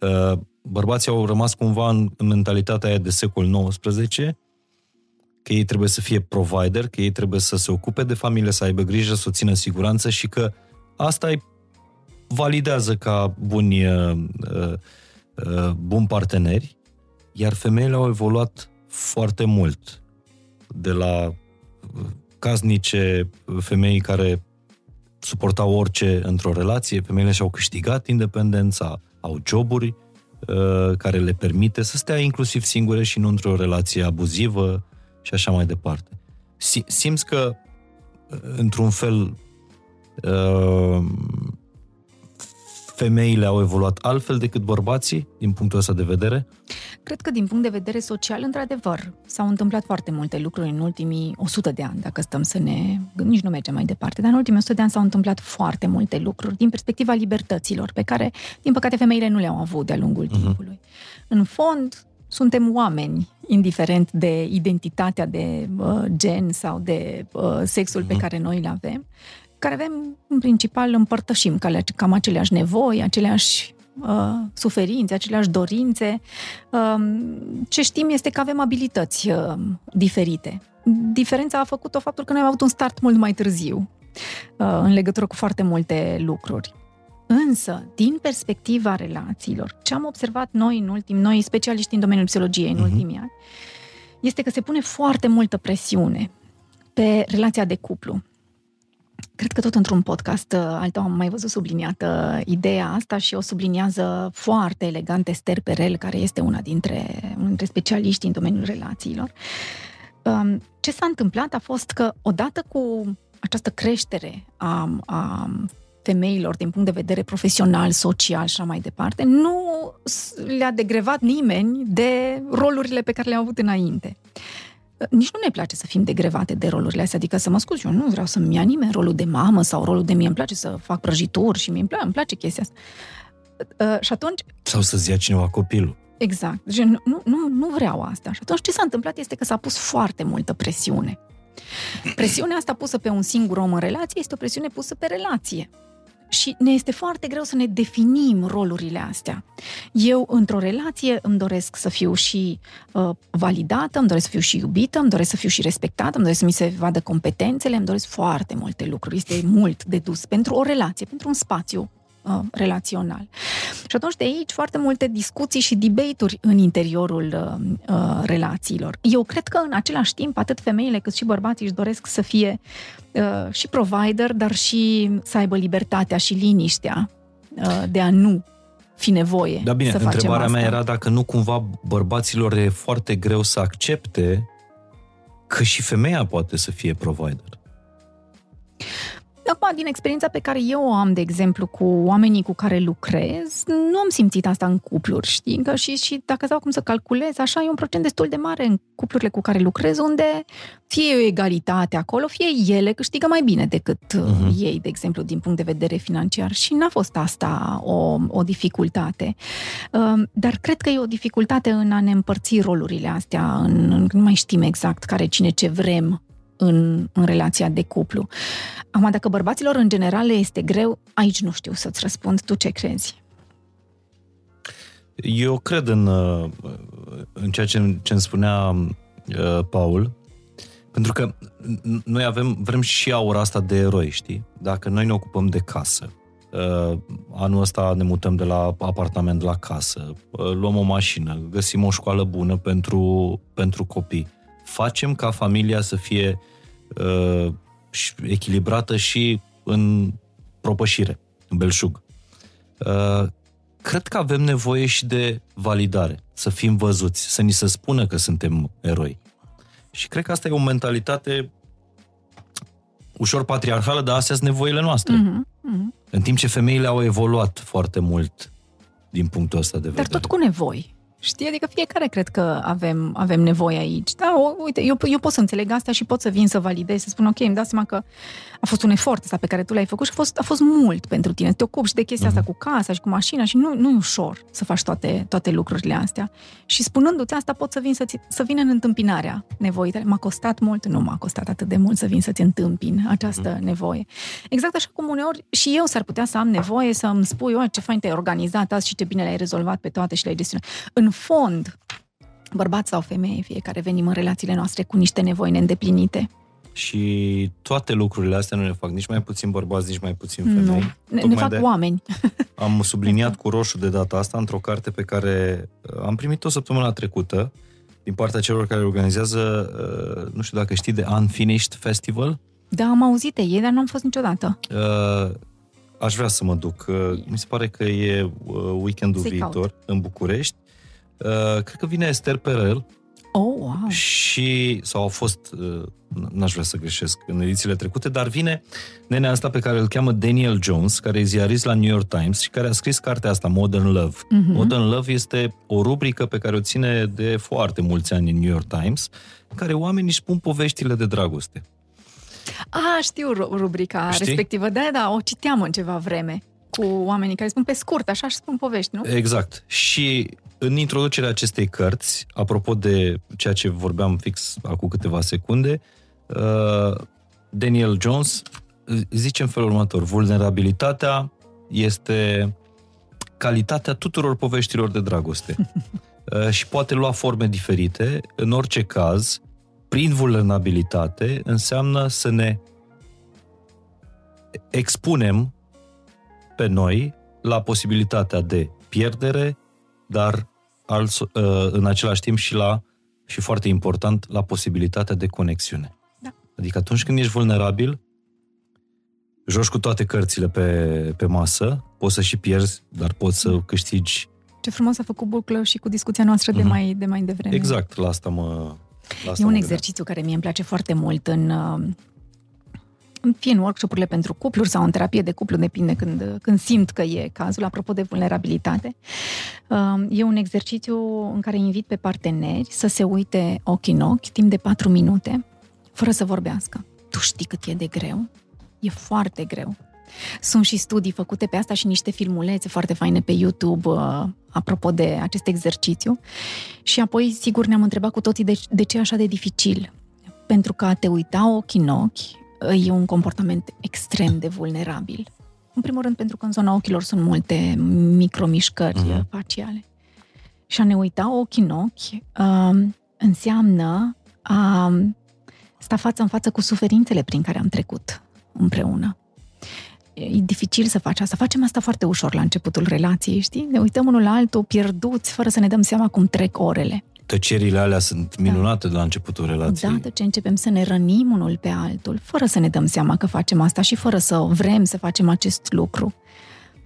Uh, bărbații au rămas cumva în, în mentalitatea aia de secol XIX, că ei trebuie să fie provider, că ei trebuie să se ocupe de familie, să aibă grijă, să o țină în siguranță și că asta îi validează ca buni, uh, uh, uh, buni parteneri, iar femeile au evoluat foarte mult de la uh, casnice, femei care suportau orice într-o relație, femeile și-au câștigat independența, au joburi uh, care le permite să stea inclusiv singure și nu într-o relație abuzivă și așa mai departe. Simți că, uh, într-un fel, uh, femeile au evoluat altfel decât bărbații, din punctul ăsta de vedere? Cred că din punct de vedere social, într-adevăr, s-au întâmplat foarte multe lucruri în ultimii 100 de ani, dacă stăm să ne... nici nu mergem mai departe, dar în ultimii 100 de ani s-au întâmplat foarte multe lucruri din perspectiva libertăților, pe care, din păcate, femeile nu le-au avut de-a lungul uh-huh. timpului. În fond, suntem oameni, indiferent de identitatea de uh, gen sau de uh, sexul uh-huh. pe mhm. care noi îl avem care avem, în principal, împărtășim cam aceleași nevoi, aceleași uh, suferințe, aceleași dorințe. Uh, ce știm este că avem abilități uh, diferite. Diferența a făcut-o faptul că noi am avut un start mult mai târziu uh, în legătură cu foarte multe lucruri. Însă, din perspectiva relațiilor, ce am observat noi în ultim, noi specialiști în domeniul psihologiei în uh-huh. ultimii ani, este că se pune foarte multă presiune pe relația de cuplu. Cred că tot într-un podcast uh, altă am mai văzut subliniată ideea asta și o subliniază foarte elegant Esther Perel, care este una dintre, una dintre specialiști în domeniul relațiilor. Um, ce s-a întâmplat a fost că odată cu această creștere a, a femeilor din punct de vedere profesional, social și așa mai departe, nu le-a degrevat nimeni de rolurile pe care le-au avut înainte nici nu ne place să fim degrevate de rolurile astea, adică să mă scuz, eu nu vreau să-mi ia nimeni rolul de mamă sau rolul de mie, îmi place să fac prăjituri și mie îmi place, îmi place chestia asta. Uh, și atunci... Sau să-ți ia cineva copilul. Exact. Deci nu, nu, nu, nu vreau asta. Și atunci ce s-a întâmplat este că s-a pus foarte multă presiune. Presiunea asta pusă pe un singur om în relație este o presiune pusă pe relație. Și ne este foarte greu să ne definim rolurile astea. Eu, într-o relație, îmi doresc să fiu și uh, validată, îmi doresc să fiu și iubită, îmi doresc să fiu și respectată, îmi doresc să mi se vadă competențele, îmi doresc foarte multe lucruri. Este mult de dus pentru o relație, pentru un spațiu uh, relațional. Și atunci de aici foarte multe discuții și debate-uri în interiorul uh, uh, relațiilor. Eu cred că în același timp atât femeile cât și bărbații își doresc să fie uh, și provider, dar și să aibă libertatea și liniștea uh, de a nu fi nevoie Da bine, să întrebarea asta. mea era dacă nu cumva bărbaților e foarte greu să accepte că și femeia poate să fie provider. Acum, din experiența pe care eu o am, de exemplu, cu oamenii cu care lucrez, nu am simțit asta în cupluri, știi? Că și, și dacă sau cum să calculez, așa e un procent destul de mare în cuplurile cu care lucrez, unde fie e o egalitate acolo, fie ele câștigă mai bine decât uh-huh. ei, de exemplu, din punct de vedere financiar. Și n-a fost asta o, o dificultate. Uh, dar cred că e o dificultate în a ne împărți rolurile astea, în, în nu mai știm exact care cine ce vrem în, în relația de cuplu. Acum, dacă bărbaților în general le este greu, aici nu știu să-ți răspund. Tu ce crezi? Eu cred în, uh, în ceea ce, ce îmi spunea uh, Paul, pentru că noi avem, vrem și aura asta de eroi, știi? Dacă noi ne ocupăm de casă, uh, anul ăsta ne mutăm de la apartament la casă, luăm o mașină, găsim o școală bună pentru, pentru copii, facem ca familia să fie uh, echilibrată și în propășire, în belșug. Uh, cred că avem nevoie și de validare, să fim văzuți, să ni se spună că suntem eroi. Și cred că asta e o mentalitate ușor patriarhală, dar astea sunt nevoile noastre. Mm-hmm. Mm-hmm. În timp ce femeile au evoluat foarte mult din punctul ăsta de vedere. Dar tot cu nevoi. Știi? Adică fiecare cred că avem, avem nevoie aici. Da, o, uite, eu, eu pot să înțeleg asta și pot să vin să validez, să spun, ok, îmi dau seama că a fost un efort ăsta pe care tu l-ai făcut și a fost, a fost mult pentru tine. Te ocupi și de chestia uh-huh. asta cu casa și cu mașina și nu, nu e ușor să faci toate, toate lucrurile astea. Și spunându-ți asta, pot să vin să, să vin în întâmpinarea nevoii tale. M-a costat mult? Nu m-a costat atât de mult să vin să-ți întâmpin această uh-huh. nevoie. Exact așa cum uneori și eu s-ar putea să am nevoie să îmi spui, o, ce fain te-ai organizat azi și ce bine le-ai rezolvat pe toate și le-ai gestionat. În fond, bărbat sau femeie, fiecare venim în relațiile noastre cu niște nevoi neîndeplinite. Și toate lucrurile astea nu ne fac nici mai puțin bărbați, nici mai puțin femei. Nu. Ne, ne fac de oameni. Am subliniat cu roșu de data asta într-o carte pe care uh, am primit-o săptămâna trecută din partea celor care organizează, uh, nu știu dacă știi, de Unfinished Festival. Da, am auzit de ei, dar nu am fost niciodată. Uh, aș vrea să mă duc. Uh, mi se pare că e weekendul Se viitor caut. în București. Uh, cred că vine Esther Perel. Oh, wow. Și, sau a fost, uh, n-aș vrea să greșesc, în edițiile trecute, dar vine nenea asta pe care îl cheamă Daniel Jones, care e ziarist la New York Times și care a scris cartea asta, Modern Love. Uh-huh. Modern Love este o rubrică pe care o ține de foarte mulți ani în New York Times, în care oamenii își spun poveștile de dragoste. Ah, știu rubrica Știi? respectivă. Da, da, o citeam în ceva vreme cu oamenii care spun pe scurt, așa și spun povești, nu? Exact. Și în introducerea acestei cărți, apropo de ceea ce vorbeam fix acum câteva secunde, uh, Daniel Jones zice în felul următor, vulnerabilitatea este calitatea tuturor poveștilor de dragoste. Uh, și poate lua forme diferite. În orice caz, prin vulnerabilitate, înseamnă să ne expunem pe noi la posibilitatea de pierdere, dar uh, în același timp și la, și foarte important, la posibilitatea de conexiune. Da. Adică atunci când ești vulnerabil, joci cu toate cărțile pe, pe masă, poți să și pierzi, dar poți să câștigi. Ce frumos a făcut buclă și cu discuția noastră mm-hmm. de, mhm. mai, de mai devreme. Exact, la asta mă... La asta e un exercițiu care mie îmi place foarte mult în, uh, fie în workshopurile pentru cupluri sau în terapie de cuplu, depinde când, când simt că e cazul, apropo de vulnerabilitate. Um, e un exercițiu în care invit pe parteneri să se uite ochi în ochi timp de patru minute, fără să vorbească. Tu știi cât e de greu? E foarte greu. Sunt și studii făcute pe asta și niște filmulețe foarte faine pe YouTube uh, apropo de acest exercițiu. Și apoi, sigur, ne-am întrebat cu toții de, de ce e așa de dificil. Pentru că a te uita ochi în ochi e un comportament extrem de vulnerabil. În primul rând pentru că în zona ochilor sunt multe micromișcări uh-huh. faciale. Și a ne uita ochi în ochi uh, înseamnă a sta față în față cu suferințele prin care am trecut împreună. E dificil să faci asta. Facem asta foarte ușor la începutul relației, știi? Ne uităm unul la altul pierduți, fără să ne dăm seama cum trec orele tăcerile alea sunt da. minunate da. de la începutul relației. Da, ce începem să ne rănim unul pe altul, fără să ne dăm seama că facem asta și fără să vrem să facem acest lucru.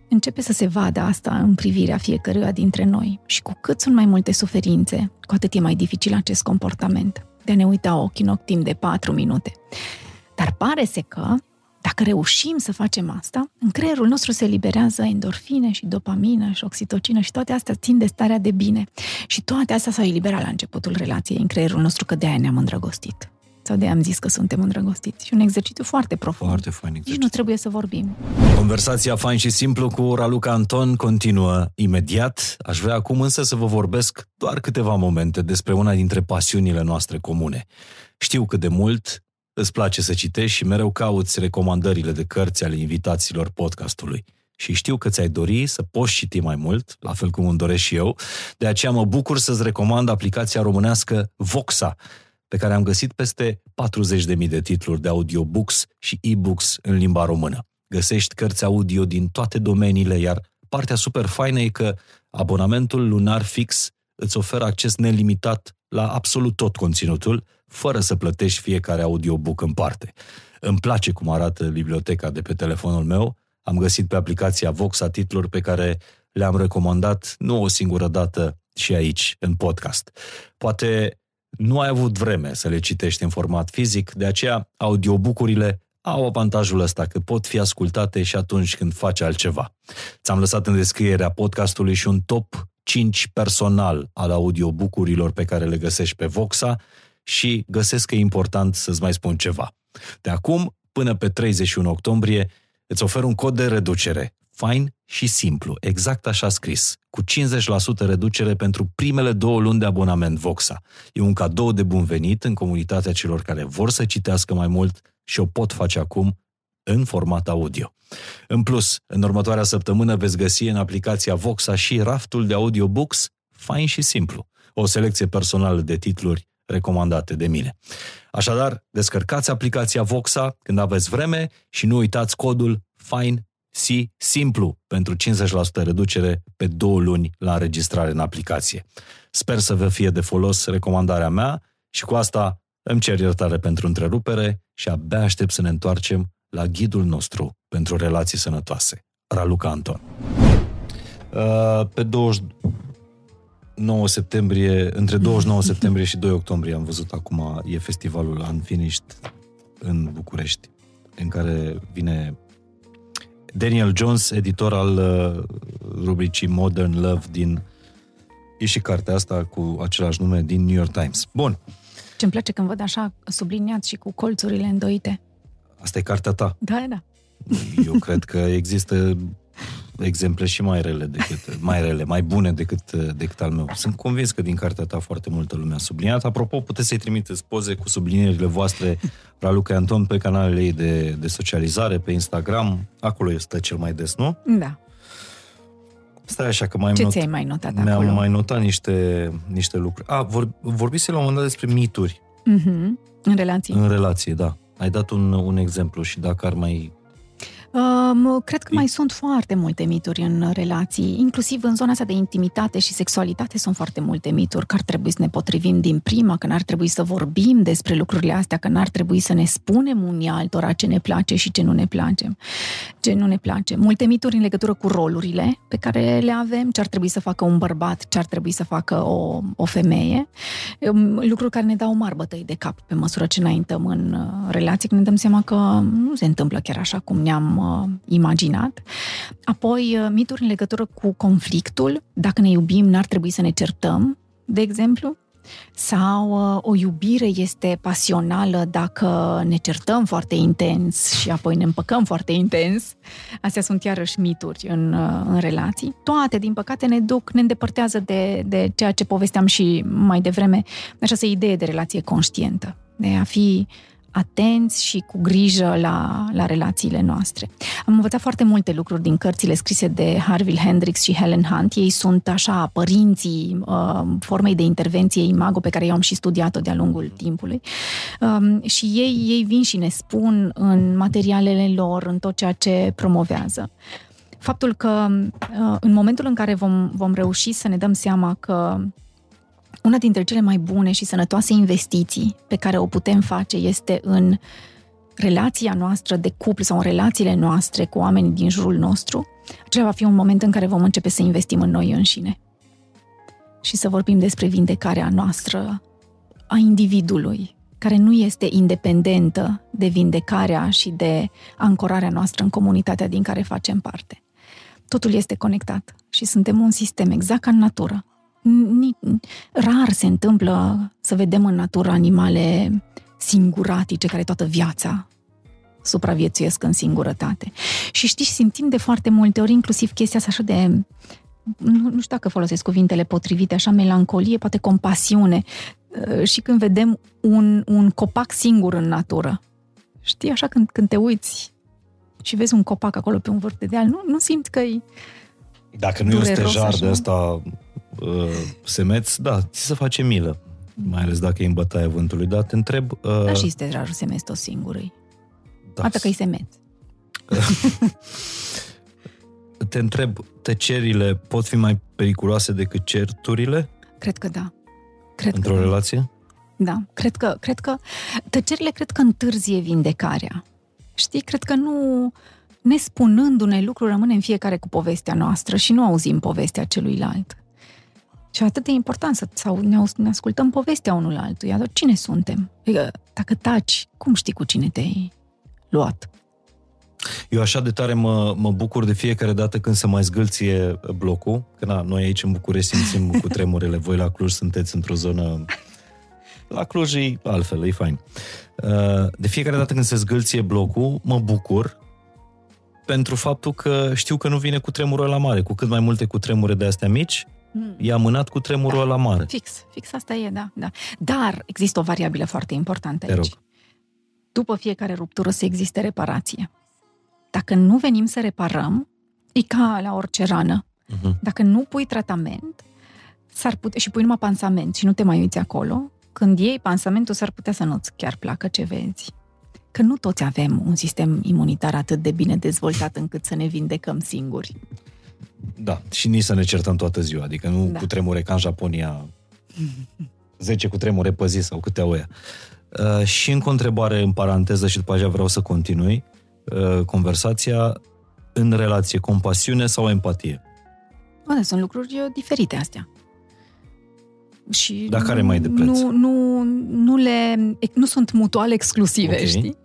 Începe să se vadă asta în privirea fiecăruia dintre noi. Și cu cât sunt mai multe suferințe, cu atât e mai dificil acest comportament. De a ne uita ochii în ochi timp de patru minute. Dar pare să că dacă reușim să facem asta, în creierul nostru se eliberează endorfine și dopamină și oxitocină și toate astea țin de starea de bine. Și toate astea s-au eliberat la începutul relației în creierul nostru, că de-aia ne-am îndrăgostit. Sau de am zis că suntem îndrăgostiți. Și un exercițiu foarte profund. Foarte fain exercițiu. Nici nu trebuie să vorbim. Conversația fain și simplu cu Raluca Anton continuă imediat. Aș vrea acum însă să vă vorbesc doar câteva momente despre una dintre pasiunile noastre comune. Știu cât de mult Îți place să citești și mereu cauți recomandările de cărți ale invitațiilor podcastului. Și știu că ți-ai dori să poți citi mai mult, la fel cum îmi doresc și eu. De aceea mă bucur să-ți recomand aplicația românească Voxa, pe care am găsit peste 40.000 de titluri de audiobooks și e-books în limba română. Găsești cărți audio din toate domeniile, iar partea super faină e că abonamentul lunar fix îți oferă acces nelimitat la absolut tot conținutul, fără să plătești fiecare audiobook în parte. Îmi place cum arată biblioteca de pe telefonul meu. Am găsit pe aplicația Voxa titluri pe care le-am recomandat nu o singură dată și aici, în podcast. Poate nu ai avut vreme să le citești în format fizic, de aceea audiobookurile au avantajul ăsta că pot fi ascultate și atunci când faci altceva. Ți-am lăsat în descrierea podcastului și un top 5 personal al audiobucurilor pe care le găsești pe Voxa și găsesc că e important să-ți mai spun ceva. De acum până pe 31 octombrie îți ofer un cod de reducere, fain și simplu, exact așa scris, cu 50% reducere pentru primele două luni de abonament Voxa. E un cadou de bun venit în comunitatea celor care vor să citească mai mult și o pot face acum în format audio. În plus, în următoarea săptămână veți găsi în aplicația Voxa și raftul de audiobooks fain și simplu. O selecție personală de titluri recomandate de mine. Așadar, descărcați aplicația Voxa când aveți vreme și nu uitați codul FINE si simplu pentru 50% reducere pe două luni la înregistrare în aplicație. Sper să vă fie de folos recomandarea mea și cu asta îmi cer iertare pentru întrerupere și abia aștept să ne întoarcem la ghidul nostru pentru relații sănătoase, Raluca Anton. Uh, pe 20, 9 septembrie, între 29 septembrie și 2 octombrie am văzut acum, e festivalul Unfinished în București, în care vine Daniel Jones, editor al uh, rubricii Modern Love din e și cartea asta cu același nume din New York Times. Bun. Ce îmi place când văd așa subliniat și cu colțurile îndoite. Asta e cartea ta. Da, da. Eu cred că există exemple și mai rele decât, mai rele, mai bune decât, decât al meu. Sunt convins că din cartea ta foarte multă lume a subliniat. Apropo, puteți să-i trimiteți poze cu sublinierile voastre Raluca Anton pe canalele ei de, de socializare, pe Instagram. Acolo este cel mai des, nu? Da. Stai așa că mai Ce not... ți-ai mai notat mi-am acolo? mai notat niște, niște lucruri. A, vor, vorbise la un moment dat despre mituri. Mm-hmm. În relații. În relație, da. Ai dat un, un exemplu și dacă ar mai Um, cred că mai sunt foarte multe mituri în relații, inclusiv în zona asta de intimitate și sexualitate sunt foarte multe mituri, că ar trebui să ne potrivim din prima, că n-ar trebui să vorbim despre lucrurile astea, că n-ar trebui să ne spunem unii altora ce ne place și ce nu ne place. Ce nu ne place. Multe mituri în legătură cu rolurile pe care le avem, ce ar trebui să facă un bărbat, ce ar trebui să facă o, o femeie, um, lucruri care ne dau mari bătăi de cap pe măsură ce înaintăm în uh, relații, când ne dăm seama că nu se întâmplă chiar așa cum ne-am uh, imaginat. Apoi, uh, mituri în legătură cu conflictul. Dacă ne iubim, n-ar trebui să ne certăm, de exemplu. Sau uh, o iubire este pasională dacă ne certăm foarte intens și apoi ne împăcăm foarte intens. Astea sunt iarăși mituri în, uh, în relații. Toate, din păcate, ne duc, ne îndepărtează de, de ceea ce povesteam și mai devreme, această idee de relație conștientă, de a fi atenți și cu grijă la, la relațiile noastre. Am învățat foarte multe lucruri din cărțile scrise de Harville Hendrix și Helen Hunt. Ei sunt așa părinții uh, formei de intervenție imago pe care eu am și studiat-o de-a lungul timpului. Um, și ei, ei vin și ne spun în materialele lor, în tot ceea ce promovează. Faptul că uh, în momentul în care vom, vom reuși să ne dăm seama că una dintre cele mai bune și sănătoase investiții pe care o putem face este în relația noastră de cuplu sau în relațiile noastre cu oamenii din jurul nostru, acela va fi un moment în care vom începe să investim în noi înșine și să vorbim despre vindecarea noastră a individului, care nu este independentă de vindecarea și de ancorarea noastră în comunitatea din care facem parte. Totul este conectat și suntem un sistem exact ca în natură. Rar se întâmplă să vedem în natură animale singuratice care toată viața supraviețuiesc în singurătate. Și știi, simțim de foarte multe ori, inclusiv chestia asta așa de nu, nu știu dacă folosesc cuvintele potrivite, așa melancolie, poate compasiune. Uh, și când vedem un, un copac singur în natură, știi, așa când, când te uiți și vezi un copac acolo pe un vârf de deal, nu, nu simți că e Dacă nu e un stejar de asta uh, semeți, da, ți se face milă. Mai ales dacă e în bătaia vântului. Dar te întreb... Uh, da, și stejarul semeți tot singurui. Da. Atât că îi semeți. te întreb, tăcerile pot fi mai periculoase decât certurile? Cred că da. Cred Într-o că da. relație? Da, cred că, cred că tăcerile cred că întârzie vindecarea. Știi, cred că nu, nespunându-ne lucruri, rămânem fiecare cu povestea noastră și nu auzim povestea celuilalt. Și atât de important să sau ne, ne ascultăm povestea unul altuia, dar cine suntem? Adică, dacă taci, cum știi cu cine te-ai luat. Eu așa de tare mă, mă bucur de fiecare dată când se mai zgâlție blocul, că na, noi aici în București simțim cu tremurele, voi la Cluj sunteți într-o zonă... La Cluj e altfel, e fain. Uh, de fiecare dată când se zgâlție blocul, mă bucur pentru faptul că știu că nu vine cu tremurul la mare. Cu cât mai multe cu tremure de astea mici, mm. e amânat cu tremurul da, la mare. Fix, fix asta e, da, da. Dar există o variabilă foarte importantă aici. Rog. După fiecare ruptură să existe reparație. Dacă nu venim să reparăm, e ca la orice rană. Uh-huh. Dacă nu pui tratament, s-ar putea, și pui numai pansament și nu te mai uiți acolo, când iei pansamentul, s-ar putea să nu-ți chiar placă ce vezi. Că nu toți avem un sistem imunitar atât de bine dezvoltat încât să ne vindecăm singuri. Da, și nici să ne certăm toată ziua, adică nu da. cu tremure ca în Japonia, 10 cu tremure pe zi sau câte oia. Uh, și încă o întrebare în paranteză și după aceea vreau să continui. Uh, conversația în relație, compasiune sau empatie? Bă, sunt lucruri uh, diferite astea. Și Dar care mai de preț? Nu, nu, nu, le, nu sunt mutual exclusive, okay. știi?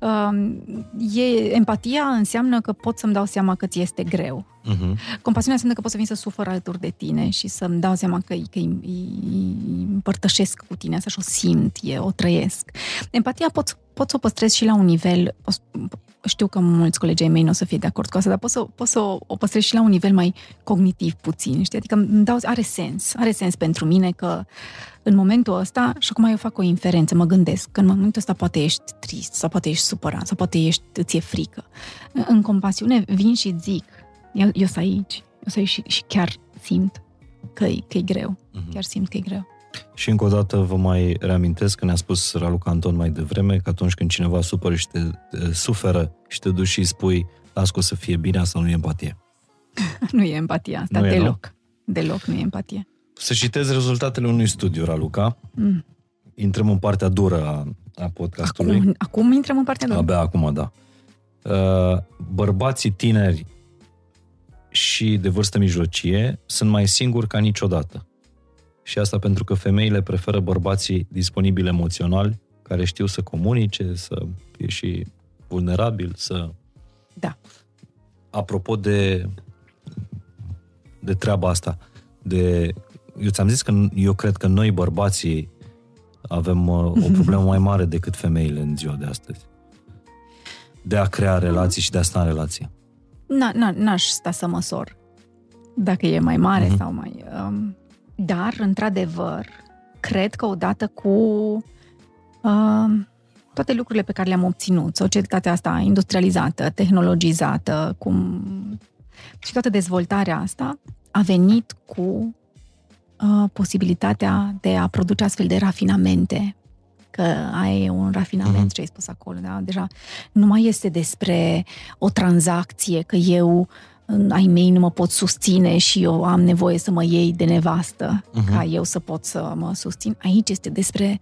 Uh, e, empatia înseamnă că pot să-mi dau seama că ți este greu. Uh-huh. Compasiunea înseamnă că pot să vin să sufăr alături de tine și să-mi dau seama că, că îi, îi împărtășesc cu tine asta și o simt, e, o trăiesc. Empatia pot, pot să o păstrez și la un nivel, știu că mulți colegii mei nu o să fie de acord cu asta, dar pot să, pot să o, o păstrez și la un nivel mai cognitiv puțin, știi? Adică îmi dau, are sens, are sens pentru mine că în momentul ăsta, și acum eu fac o inferență, mă gândesc că în momentul ăsta poate ești trist, sau poate ești supărat, sau poate ești, ți-e frică. În compasiune vin și zic, eu, eu sunt aici, eu sunt aici și, și chiar simt că, că e greu, uh-huh. chiar simt că e greu. Și încă o dată vă mai reamintesc că ne-a spus Raluca Anton mai devreme că atunci când cineva supără și te, te suferă și te duci și îi spui las că o să fie bine, asta nu e empatie. nu e empatia asta, nu deloc. E, nu? Deloc nu e empatie. Să citez rezultatele unui studiu, Raluca. Mm. Intrăm în partea dură a, a podcastului. Acum, acum intrăm în partea dură. Abia acum, da. Uh, bărbații tineri și de vârstă mijlocie sunt mai singuri ca niciodată. Și asta pentru că femeile preferă bărbații disponibili emoțional, care știu să comunice, să fie și vulnerabil, să... Da. Apropo de, de treaba asta, de... Eu ți-am zis că eu cred că noi bărbații avem uh, o problemă mai mare decât femeile în ziua de astăzi. De a crea relații și de a sta în relație. Na, na, n-aș sta să măsor dacă e mai mare mm-hmm. sau mai... Um, dar, într-adevăr, cred că odată cu uh, toate lucrurile pe care le-am obținut, societatea asta industrializată, tehnologizată, cum, și toată dezvoltarea asta, a venit cu uh, posibilitatea de a produce astfel de rafinamente că ai un rafinament, uh-huh. ce ai spus acolo, da? Deja nu mai este despre o tranzacție, că eu ai mei nu mă pot susține și eu am nevoie să mă iei de nevastă uh-huh. ca eu să pot să mă susțin. Aici este despre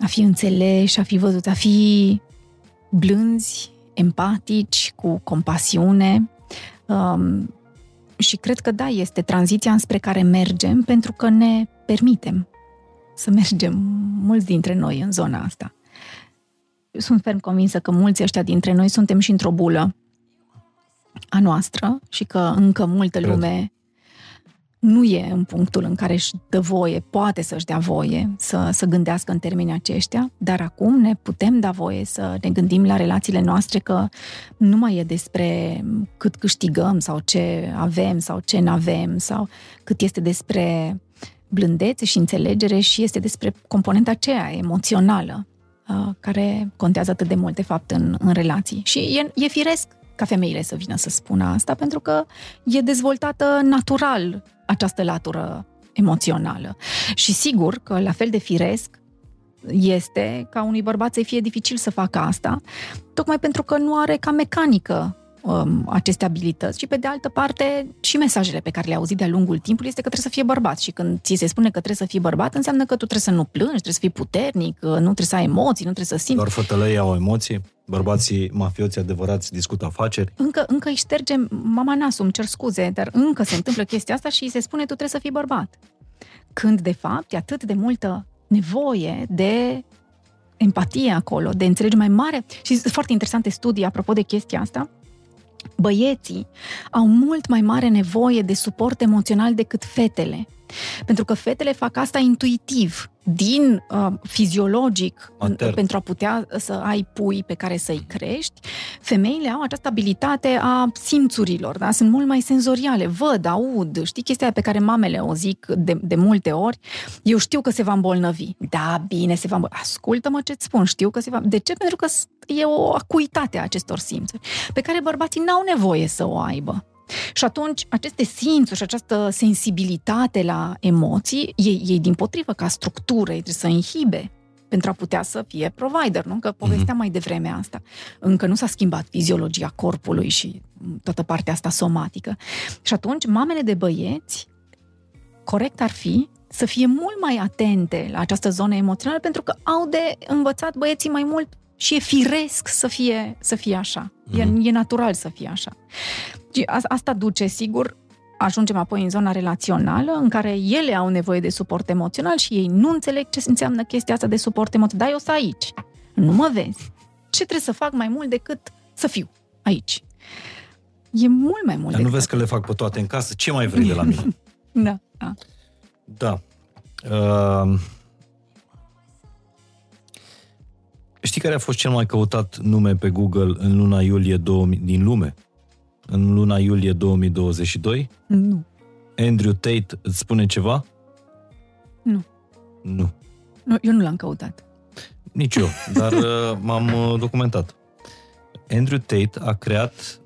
a fi înțeleși, a fi văzut, a fi blânzi, empatici, cu compasiune. Um, și cred că da, este tranziția înspre care mergem pentru că ne permitem să mergem mulți dintre noi în zona asta. Sunt ferm convinsă că mulți ăștia dintre noi suntem și într-o bulă a noastră și că încă multă Cred. lume nu e în punctul în care își dă voie, poate să-și dea voie să, să gândească în termenii aceștia, dar acum ne putem da voie să ne gândim la relațiile noastre că nu mai e despre cât câștigăm sau ce avem sau ce nu avem sau cât este despre blândețe și înțelegere și este despre componenta aceea emoțională uh, care contează atât de mult, de fapt, în, în relații. Și e, e firesc ca femeile să vină să spună asta, pentru că e dezvoltată natural această latură emoțională. Și sigur că la fel de firesc este ca unui bărbat să fie dificil să facă asta, tocmai pentru că nu are ca mecanică um, aceste abilități și pe de altă parte și mesajele pe care le-a auzit de-a lungul timpului este că trebuie să fie bărbat și când ți se spune că trebuie să fii bărbat înseamnă că tu trebuie să nu plângi, trebuie să fii puternic, nu trebuie să ai emoții, nu trebuie să simți. Doar fătălăii au emoții? Bărbații mafioți adevărați discută afaceri? Încă, încă îi șterge mama nasul, îmi cer scuze, dar încă se întâmplă chestia asta și îi se spune tu trebuie să fii bărbat. Când de fapt e atât de multă nevoie de empatie acolo, de înțelege mai mare. Și sunt foarte interesante studii apropo de chestia asta. Băieții au mult mai mare nevoie de suport emoțional decât fetele. Pentru că fetele fac asta intuitiv, din uh, fiziologic, Matern. pentru a putea să ai pui pe care să-i crești. Femeile au această abilitate a simțurilor, da? sunt mult mai senzoriale, văd, aud, știi chestia aia pe care mamele o zic de, de multe ori, eu știu că se va îmbolnăvi. Da, bine, se va îmbolnăvi. Ascultă-mă ce-ți spun, știu că se va... De ce? Pentru că e o acuitate a acestor simțuri, pe care bărbații n-au nevoie să o aibă. Și atunci, aceste simțuri și această sensibilitate la emoții, ei, ei din potrivă, ca structură, ei trebuie să inhibe pentru a putea să fie provider, nu? Că povesteam mai devreme asta. Încă nu s-a schimbat fiziologia corpului și toată partea asta somatică. Și atunci, mamele de băieți, corect ar fi să fie mult mai atente la această zonă emoțională, pentru că au de învățat băieții mai mult și e firesc să fie, să fie așa. E, e natural să fie așa. Și asta duce, sigur, ajungem apoi în zona relațională, în care ele au nevoie de suport emoțional și ei nu înțeleg ce înseamnă chestia asta de suport emoțional. Da, eu sunt aici. Nu mă vezi. Ce trebuie să fac mai mult decât să fiu aici? E mult mai mult Dar nu vezi că le fac pe toate în casă? Ce mai vrei de la mine? da, da. Da. Uh, știi care a fost cel mai căutat nume pe Google în luna iulie 2000, din lume? În luna iulie 2022? Nu. Andrew Tate îți spune ceva? Nu. Nu. nu eu nu l-am căutat. Nici eu, dar uh, m-am uh, documentat. Andrew Tate a creat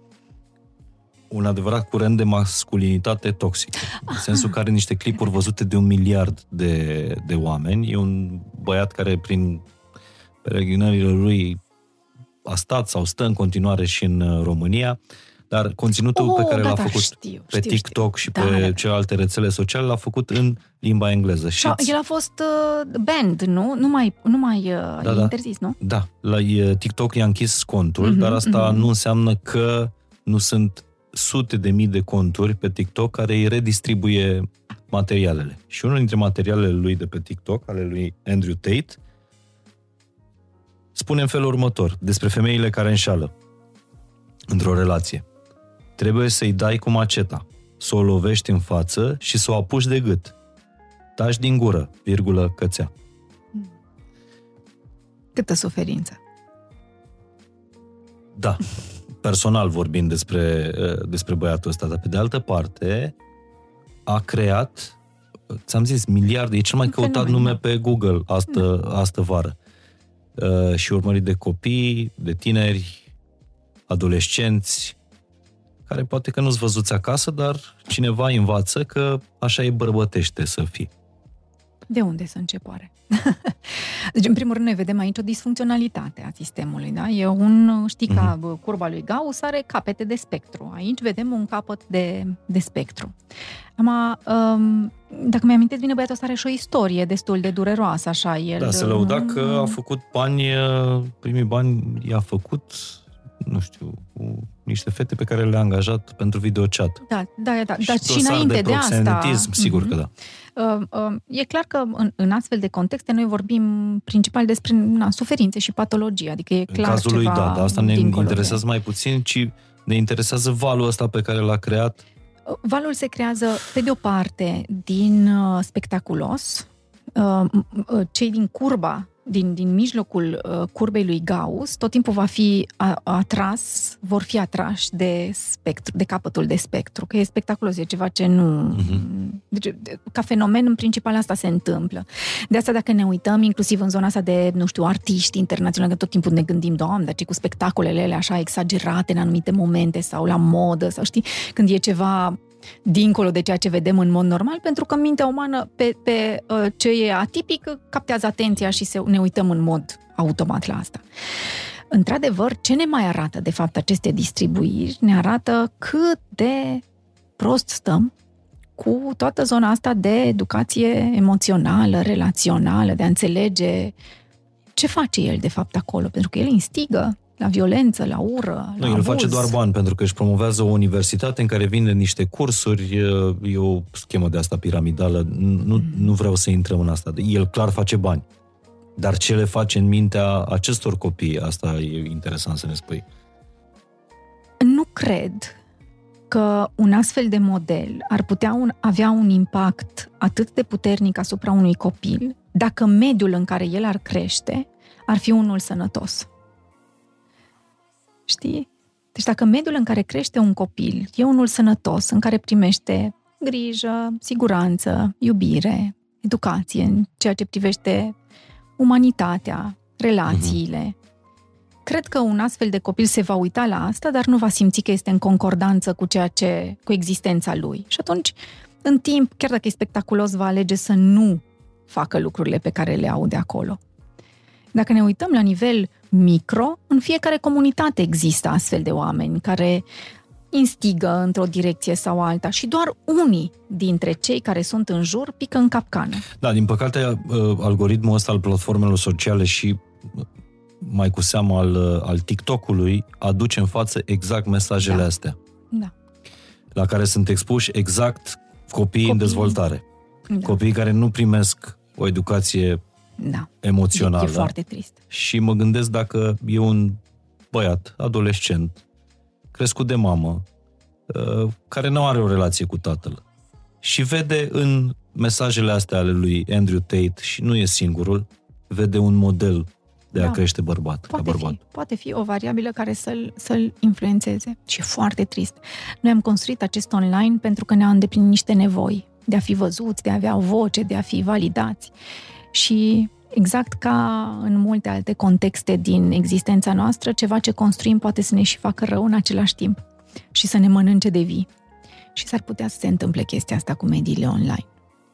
un adevărat curent de masculinitate toxică. În sensul că are niște clipuri văzute de un miliard de, de oameni. E un băiat care prin peregrinările lui a stat sau stă în continuare și în uh, România, dar conținutul Oh, pe care da, l-a da, făcut știu, pe știu, TikTok știu. și Da, pe da, da. celelalte rețele sociale l-a făcut în limba engleză. Și Și el a fost uh, banned, nu? Nu mai, nu mai uh, Da, e da. interzis, nu? Da, la e, TikTok i-a închis contul, Mhm, dar asta mhm. nu înseamnă că nu sunt sute de mii de conturi pe TikTok care îi redistribuie materialele. Și unul dintre materialele lui de pe TikTok, ale lui Andrew Tate, spune în felul următor despre femeile care înșală într-o relație. Trebuie să-i dai cu maceta, să o lovești în față și să o apuci de gât. Taci din gură, virgulă, cățea. Câtă suferință. Da, personal vorbind despre, uh, despre băiatul ăsta, dar pe de altă parte a creat, uh, ți-am zis, miliarde, e cel mai Un căutat fenomen, nume da. pe Google astă, astă vară. Uh, și urmărit de copii, de tineri, adolescenți, care poate că nu-ți văzuți acasă, dar cineva îi învață că așa e bărbătește să fii. De unde să încep oare? deci, în primul rând, noi vedem aici o disfuncționalitate a sistemului. Da? E un, știi, ca bă, curba lui Gauss are capete de spectru. Aici vedem un capăt de, de spectru. Ama, um, dacă mi-amintesc bine, băiatul ăsta are și o istorie destul de dureroasă, așa. El, Da, se lăuda nu- că a făcut bani, uh, primii bani i-a făcut, nu știu, cu niște fete pe care le-a angajat pentru videochat. Da, da, da. Dar și, dosar înainte de, de asta... proxenetism, sigur Mhm. că da. Uh, uh, E clar că în, în astfel de contexte noi vorbim principal despre na, suferințe și patologie, adică e În clar cazul lui, ceva da, dar asta ne dincolo interesează mai puțin, ci ne interesează valul ăsta pe care l-a creat. De... Valul se creează, pe de o parte, din uh, spectaculos, uh, m- uh, cei din curba, din, din mijlocul uh, curbei lui Gauss, tot timpul va fi a, atras, vor fi atrași de spectru, de capătul de spectru, că e spectaculos, e ceva ce nu... Mhm. Deci, de- ca fenomen, în principal, asta se întâmplă. De asta, dacă ne uităm, inclusiv în zona asta de, nu știu, artiști internaționali, că tot timpul ne gândim, doamne, dar ce cu spectacolele alea așa exagerate în anumite momente sau la modă, sau știi, când e ceva dincolo de ceea ce vedem în mod normal, pentru că mintea umană pe, pe uh, ce e atipic captează atenția și se, ne uităm în mod automat la asta. Într-adevăr, ce ne mai arată, de fapt, aceste distribuiri? Ne arată cât de prost stăm cu toată zona asta de educație emoțională, relațională, de a înțelege ce face el, de fapt, acolo. Pentru că el instigă la violență, la ură, Nu, la el abuz. face doar bani pentru că își promovează o universitate în care vinde niște cursuri, e- e o schemă de asta piramidală, nu, Mm. nu vreau să intrăm în asta. El clar face bani. Dar ce le face în mintea acestor copii? Asta e interesant să ne spui. Nu cred că un astfel de model ar putea un, avea un impact atât de puternic asupra unui copil dacă mediul în care el ar crește ar fi unul sănătos. Știi? Deci dacă mediul în care crește un copil e unul sănătos, în care primește grijă, siguranță, iubire, educație în ceea ce privește umanitatea, relațiile, uh-huh. cred că un astfel de copil se va uita la asta, dar nu va simți că este în concordanță cu ceea ce, cu existența lui. Și atunci, în timp, chiar dacă e spectaculos, va alege să nu facă lucrurile pe care le au de acolo. Dacă ne uităm la nivel micro, în fiecare comunitate există astfel de oameni care instigă într-o direcție sau alta și doar unii dintre cei care sunt în jur pică în capcană. Da, din păcate, uh, algoritmul ăsta al platformelor sociale și uh, mai cu seamă al, uh, al TikTok-ului aduce în față exact mesajele Da. astea, Da. la care sunt expuși exact copiii, Copiii. în dezvoltare. Da. Copiii care nu primesc o educație da. emoțională. E, e foarte trist. Și mă gândesc dacă e un băiat, adolescent, crescut de mamă, uh, care nu are o relație cu tatăl și vede în mesajele astea ale lui Andrew Tate, și nu e singurul, vede un model de a Da. crește bărbat, ca Poate bărbat. fi, poate fi o variabilă care să-l, să-l influențeze. Și e foarte trist. Noi am construit acest online pentru că ne-a îndeplinit niște nevoi de a fi văzuți, de a avea o voce, de a fi validați. Și exact ca în multe alte contexte din existența noastră, ceva ce construim poate să ne și facă rău în același timp și să ne mănânce de vii. Și s-ar putea să se întâmple chestia asta cu mediile online.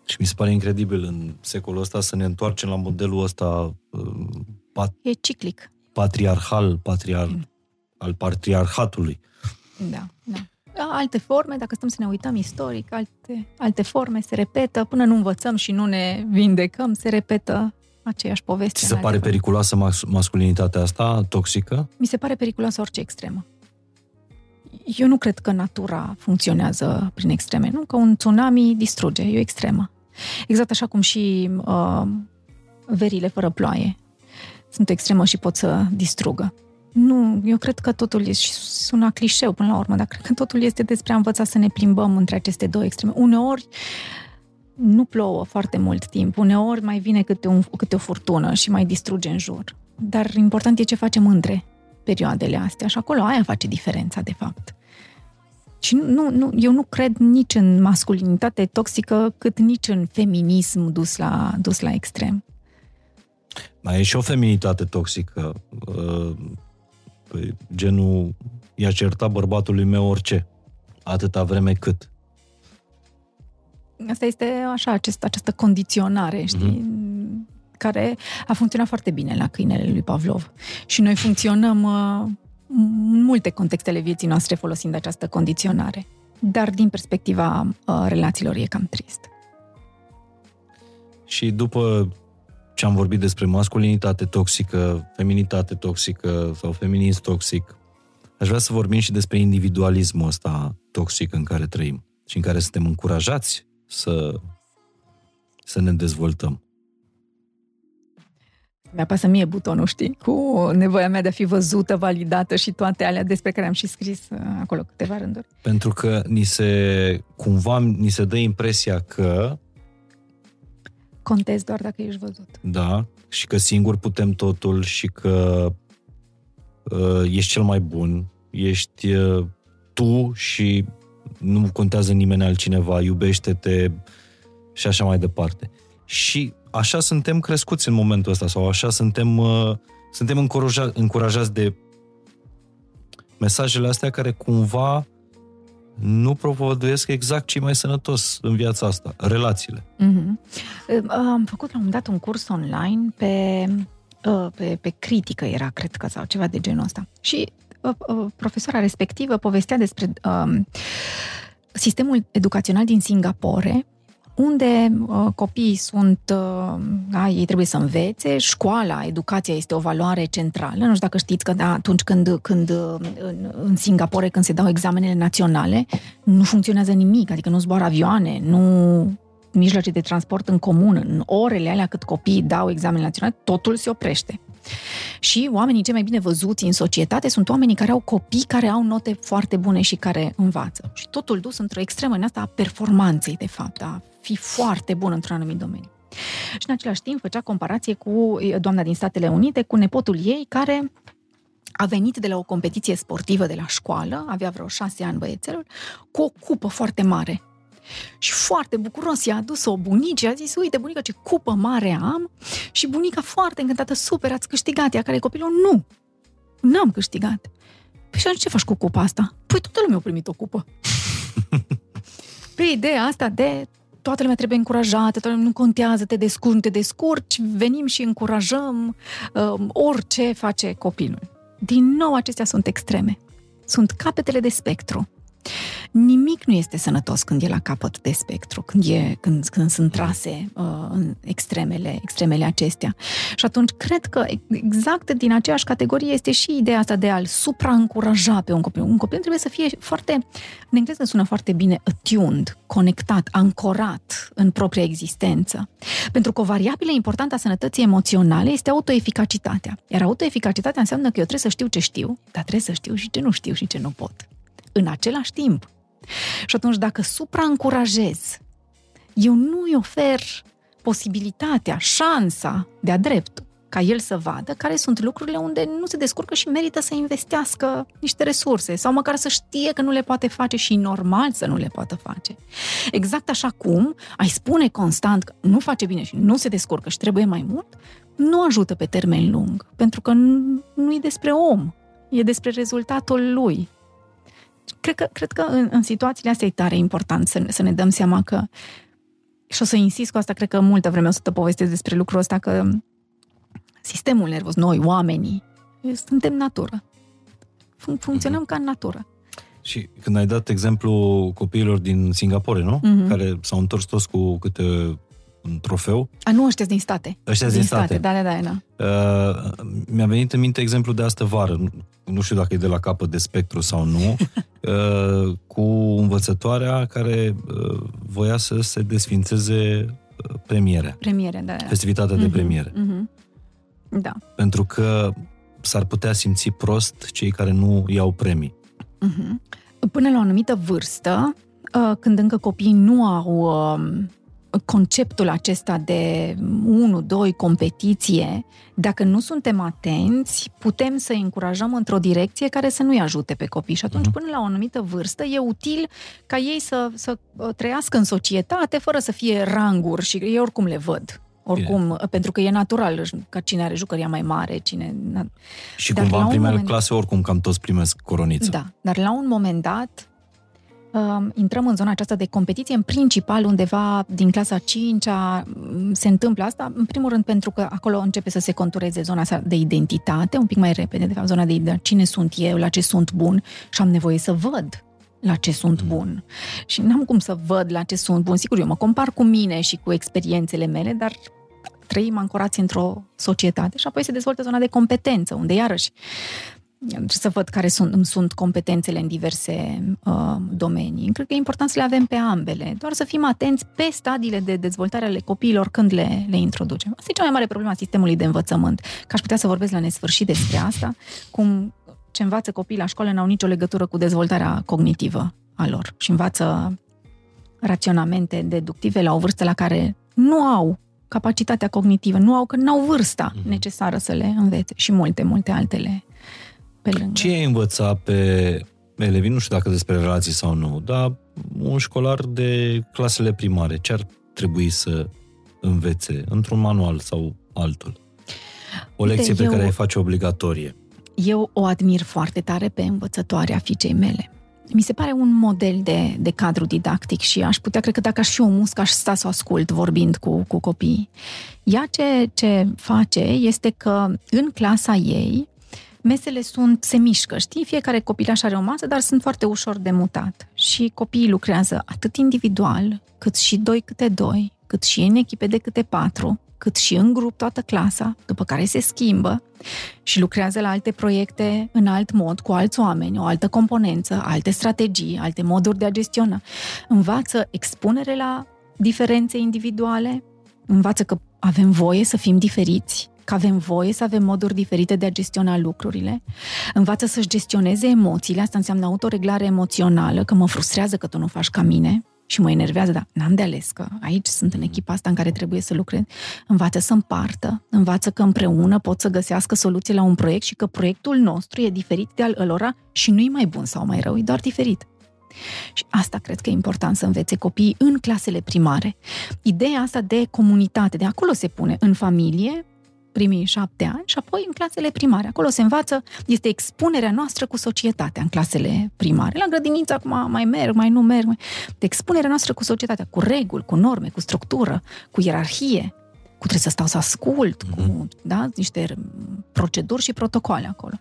Și mi se pare incredibil în secolul ăsta să ne întoarcem la modelul ăsta uh, pat- E ciclic. patriarhal, patriar, al patriarhatului. Da, da. Alte forme, dacă stăm să ne uităm istoric, alte, alte forme se repetă, până nu învățăm și nu ne vindecăm, se repetă aceeași poveste. Ți în se alte pare forme. periculoasă mas- masculinitatea asta, toxică? Mi se pare periculoasă orice extremă. Eu nu cred că natura funcționează prin extreme, nu? Că un tsunami distruge, e o extremă. Exact așa cum și uh, verile fără ploaie sunt o extremă și pot să distrugă. Nu, eu cred că totul este, și sună clișeu până la urmă, dar cred că totul este despre a învăța să ne plimbăm între aceste două extreme. Uneori nu plouă foarte mult timp, uneori mai vine câte, un, câte o furtună și mai distruge în jur. Dar important e ce facem între perioadele astea și acolo aia face diferența, de fapt. Și nu, nu, eu nu cred nici în masculinitate toxică, cât nici în feminism dus la, dus la extrem. Mai e și o feminitate toxică. Uh, Păi, genul, i-aș certat bărbatului meu orice. Atâta vreme cât. Asta este așa, acest, această condiționare, știi? Mm-hmm. Care a funcționat foarte bine la câinele lui Pavlov. Și noi funcționăm uh, în multe contextele vieții noastre folosind această condiționare. Dar din perspectiva uh, relațiilor e cam trist. Și după ce am vorbit despre masculinitate toxică, feminitate toxică sau feminism toxic, aș vrea să vorbim și despre individualismul ăsta toxic în care trăim și în care suntem încurajați să, să ne dezvoltăm. Mi-apasă mie butonul, știi, cu nevoia mea de a fi văzută, validată și toate alea despre care am și scris uh, acolo câteva rânduri. Pentru că ni se, cumva, ni se dă impresia că, Contez doar dacă ești văzut. da, și că singur putem totul și că uh, ești cel mai bun, ești uh, tu și nu contează nimeni altcineva, iubește-te și așa mai departe. Și așa suntem crescuți în momentul ăsta sau așa suntem, uh, suntem încuraja, încurajați de mesajele astea care cumva nu propovăduiesc exact ce e mai sănătos în viața asta, relațiile. Mm-hmm. Am făcut la un moment dat un curs online pe, uh, pe, pe critică, era, cred că, sau ceva de genul ăsta. Și uh, uh, profesoara respectivă povestea despre um, sistemul educațional din Singapore, unde uh, copiii sunt, uh, da, ei trebuie să învețe, școala, educația este o valoare centrală. Nu știu dacă știți că da, atunci când, când uh, în, în Singapore, când se dau examenele naționale, nu funcționează nimic, adică nu zboară avioane, nu mijloace de transport în comun, în orele alea cât copiii dau examen național, totul se oprește. Și oamenii cei mai bine văzuți în societate sunt oamenii care au copii care au note foarte bune și care învață. Și totul dus într-o extremă în asta a performanței, de fapt, a fi foarte bun într-un anumit domeniu. Și în același timp făcea comparație cu doamna din Statele Unite, cu nepotul ei, care a venit de la o competiție sportivă de la școală, avea vreo șase ani băiețelul, cu o cupă foarte mare. Și foarte bucuros i-a adus-o bunici, a zis, uite bunică ce cupă mare am și bunica foarte încântată, super, ați câștigat, ea care copilul, nu, n-am câștigat. Păi și atunci ce faci cu cupa asta? Păi toată lumea a primit o cupă. Păi ideea asta de toată lumea trebuie încurajată, toată lumea nu contează, te descurci, nu te descurci, venim și încurajăm uh, orice face copilul. Din nou, acestea sunt extreme. Sunt capetele de spectru. Nimic nu este sănătos când e la capăt de spectru, când, e, când, când sunt trase uh, în extremele, extremele acestea. Și atunci cred că exact din aceeași categorie este și ideea asta de a-l supraîncuraja pe un copil. Un copil trebuie să fie foarte, în engleză sună foarte bine, attuned, conectat, ancorat în propria existență. Pentru că o variabilă importantă a sănătății emoționale este autoeficacitatea. Iar autoeficacitatea înseamnă că eu trebuie să știu ce știu, dar trebuie să știu și ce nu știu și ce nu pot în același timp. Și atunci, dacă supraîncurajez, eu nu îi ofer posibilitatea, șansa de-a drept ca el să vadă care sunt lucrurile unde nu se descurcă și merită să investească niște resurse sau măcar să știe că nu le poate face și normal să nu le poată face. Exact așa cum ai spune constant că nu face bine și nu se descurcă și trebuie mai mult, nu ajută pe termen lung, pentru că nu e despre om, e despre rezultatul lui, cred că, cred că în, în situațiile astea e tare important să, să ne dăm seama că și o să insist cu asta, cred că multă vreme o să te povestesc despre lucrul ăsta, că sistemul nervos, noi, oamenii, suntem natură. Fun- funcționăm mm-hmm. ca în natură. Și când ai dat exemplu copiilor din Singapore, nu? Mm-hmm. Care s-au întors toți cu câte un trofeu. A, nu, ăștia din state. Ăștia din, din state. state. Da, da, da, da. Uh, mi-a venit în minte exemplu de astă vară, nu știu dacă e de la capăt de spectru sau nu, uh, cu învățătoarea care uh, voia să se desfințeze uh, premiere. Premiere, da. Festivitatea mm-hmm. de mhm, premiere. Mm-hmm. Da. Pentru că s-ar putea simți prost cei care nu iau premii. Mm-hmm. Până la o anumită vârstă, uh, când încă copiii nu au um, conceptul acesta de 1-2 competiție, dacă nu suntem atenți, putem să încurajăm într-o direcție care să nu-i ajute pe copii. Și atunci, mhm. până la o anumită vârstă, e util ca ei să, să uh, trăiască în societate fără să fie ranguri și ei oricum le văd. Oricum, Bine. pentru că e natural ca cine are jucăria mai mare, cine... Și dar cumva în primele moment... clase oricum cam toți primesc coroniță. Da, dar la un moment dat uh, intrăm în zona aceasta de competiție, în principal undeva din clasa 5 se întâmplă asta, în primul rând pentru că acolo începe să se contureze zona asta de identitate, un pic mai repede, de fapt, zona de, de cine sunt eu, la ce sunt bun și am nevoie să văd la ce sunt mm. bun. Și n-am cum să văd la ce sunt bun. Sigur, eu mă compar cu mine și cu experiențele mele, dar trăim ancorați într-o societate și apoi se dezvoltă zona de competență, unde iarăși trebuie să văd care sunt, îmi sunt competențele în diverse uh, domenii. Cred că e important să le avem pe ambele, doar să fim atenți pe stadiile de dezvoltare ale copiilor când le, le introducem. Asta e cea mai mare problemă a sistemului de învățământ, că aș putea să vorbesc la nesfârșit despre asta, cum ce învață copiii la școală n-au nicio legătură cu dezvoltarea cognitivă a lor și învață raționamente deductive la o vârstă la care nu au capacitatea cognitivă, nu au că nu au vârsta mm-hmm. necesară să le învețe și multe, multe altele pe lângă. Ce ai învăța pe elevii, nu știu dacă despre relații sau nu, dar un școlar de clasele primare, ce ar trebui să învețe într-un manual sau altul? O lecție Uite, pe eu, care ai face obligatorie. Eu o admir foarte tare pe învățătoarea fiicei mele. Mi se pare un model de, de cadru didactic și aș putea, cred că dacă aș fi o muscă, aș sta să o ascult vorbind cu, cu copiii. Ea ce, ce face este că în clasa ei mesele sunt, se mișcă, știi? Fiecare copilaș are o masă, dar sunt foarte ușor de mutat. Și copiii lucrează atât individual, cât și doi câte doi, cât și în echipe de câte patru, cât și în grup toată clasa, după care se schimbă și lucrează la alte proiecte în alt mod, cu alți oameni, o altă componență, alte strategii, alte moduri de a gestiona. Învață expunere la diferențe individuale, învață că avem voie să fim diferiți, că avem voie să avem moduri diferite de a gestiona lucrurile, învață să-și gestioneze emoțiile, asta înseamnă autoreglare emoțională, că mă frustrează că tu nu faci ca mine, și mă enervează, dar n-am de ales, că aici sunt în echipa asta în care trebuie să lucrez. Învață să împartă, învață că împreună pot să găsească soluții la un proiect și că proiectul nostru e diferit de al ălora și nu-i mai bun sau mai rău, e doar diferit. Și asta cred că e important să învețe copiii în clasele primare. Ideea asta de comunitate, de acolo se pune în familie, primii șapte ani și apoi în clasele primare. Acolo se învață, este expunerea noastră cu societatea în clasele primare. La grădiniță acum mai merg, mai nu merg. Mai... De expunerea noastră cu societatea, cu reguli, cu norme, cu structură, cu ierarhie, cu trebuie să stau să ascult, mm-hmm. cu mhm. da, niște proceduri și protocoale acolo.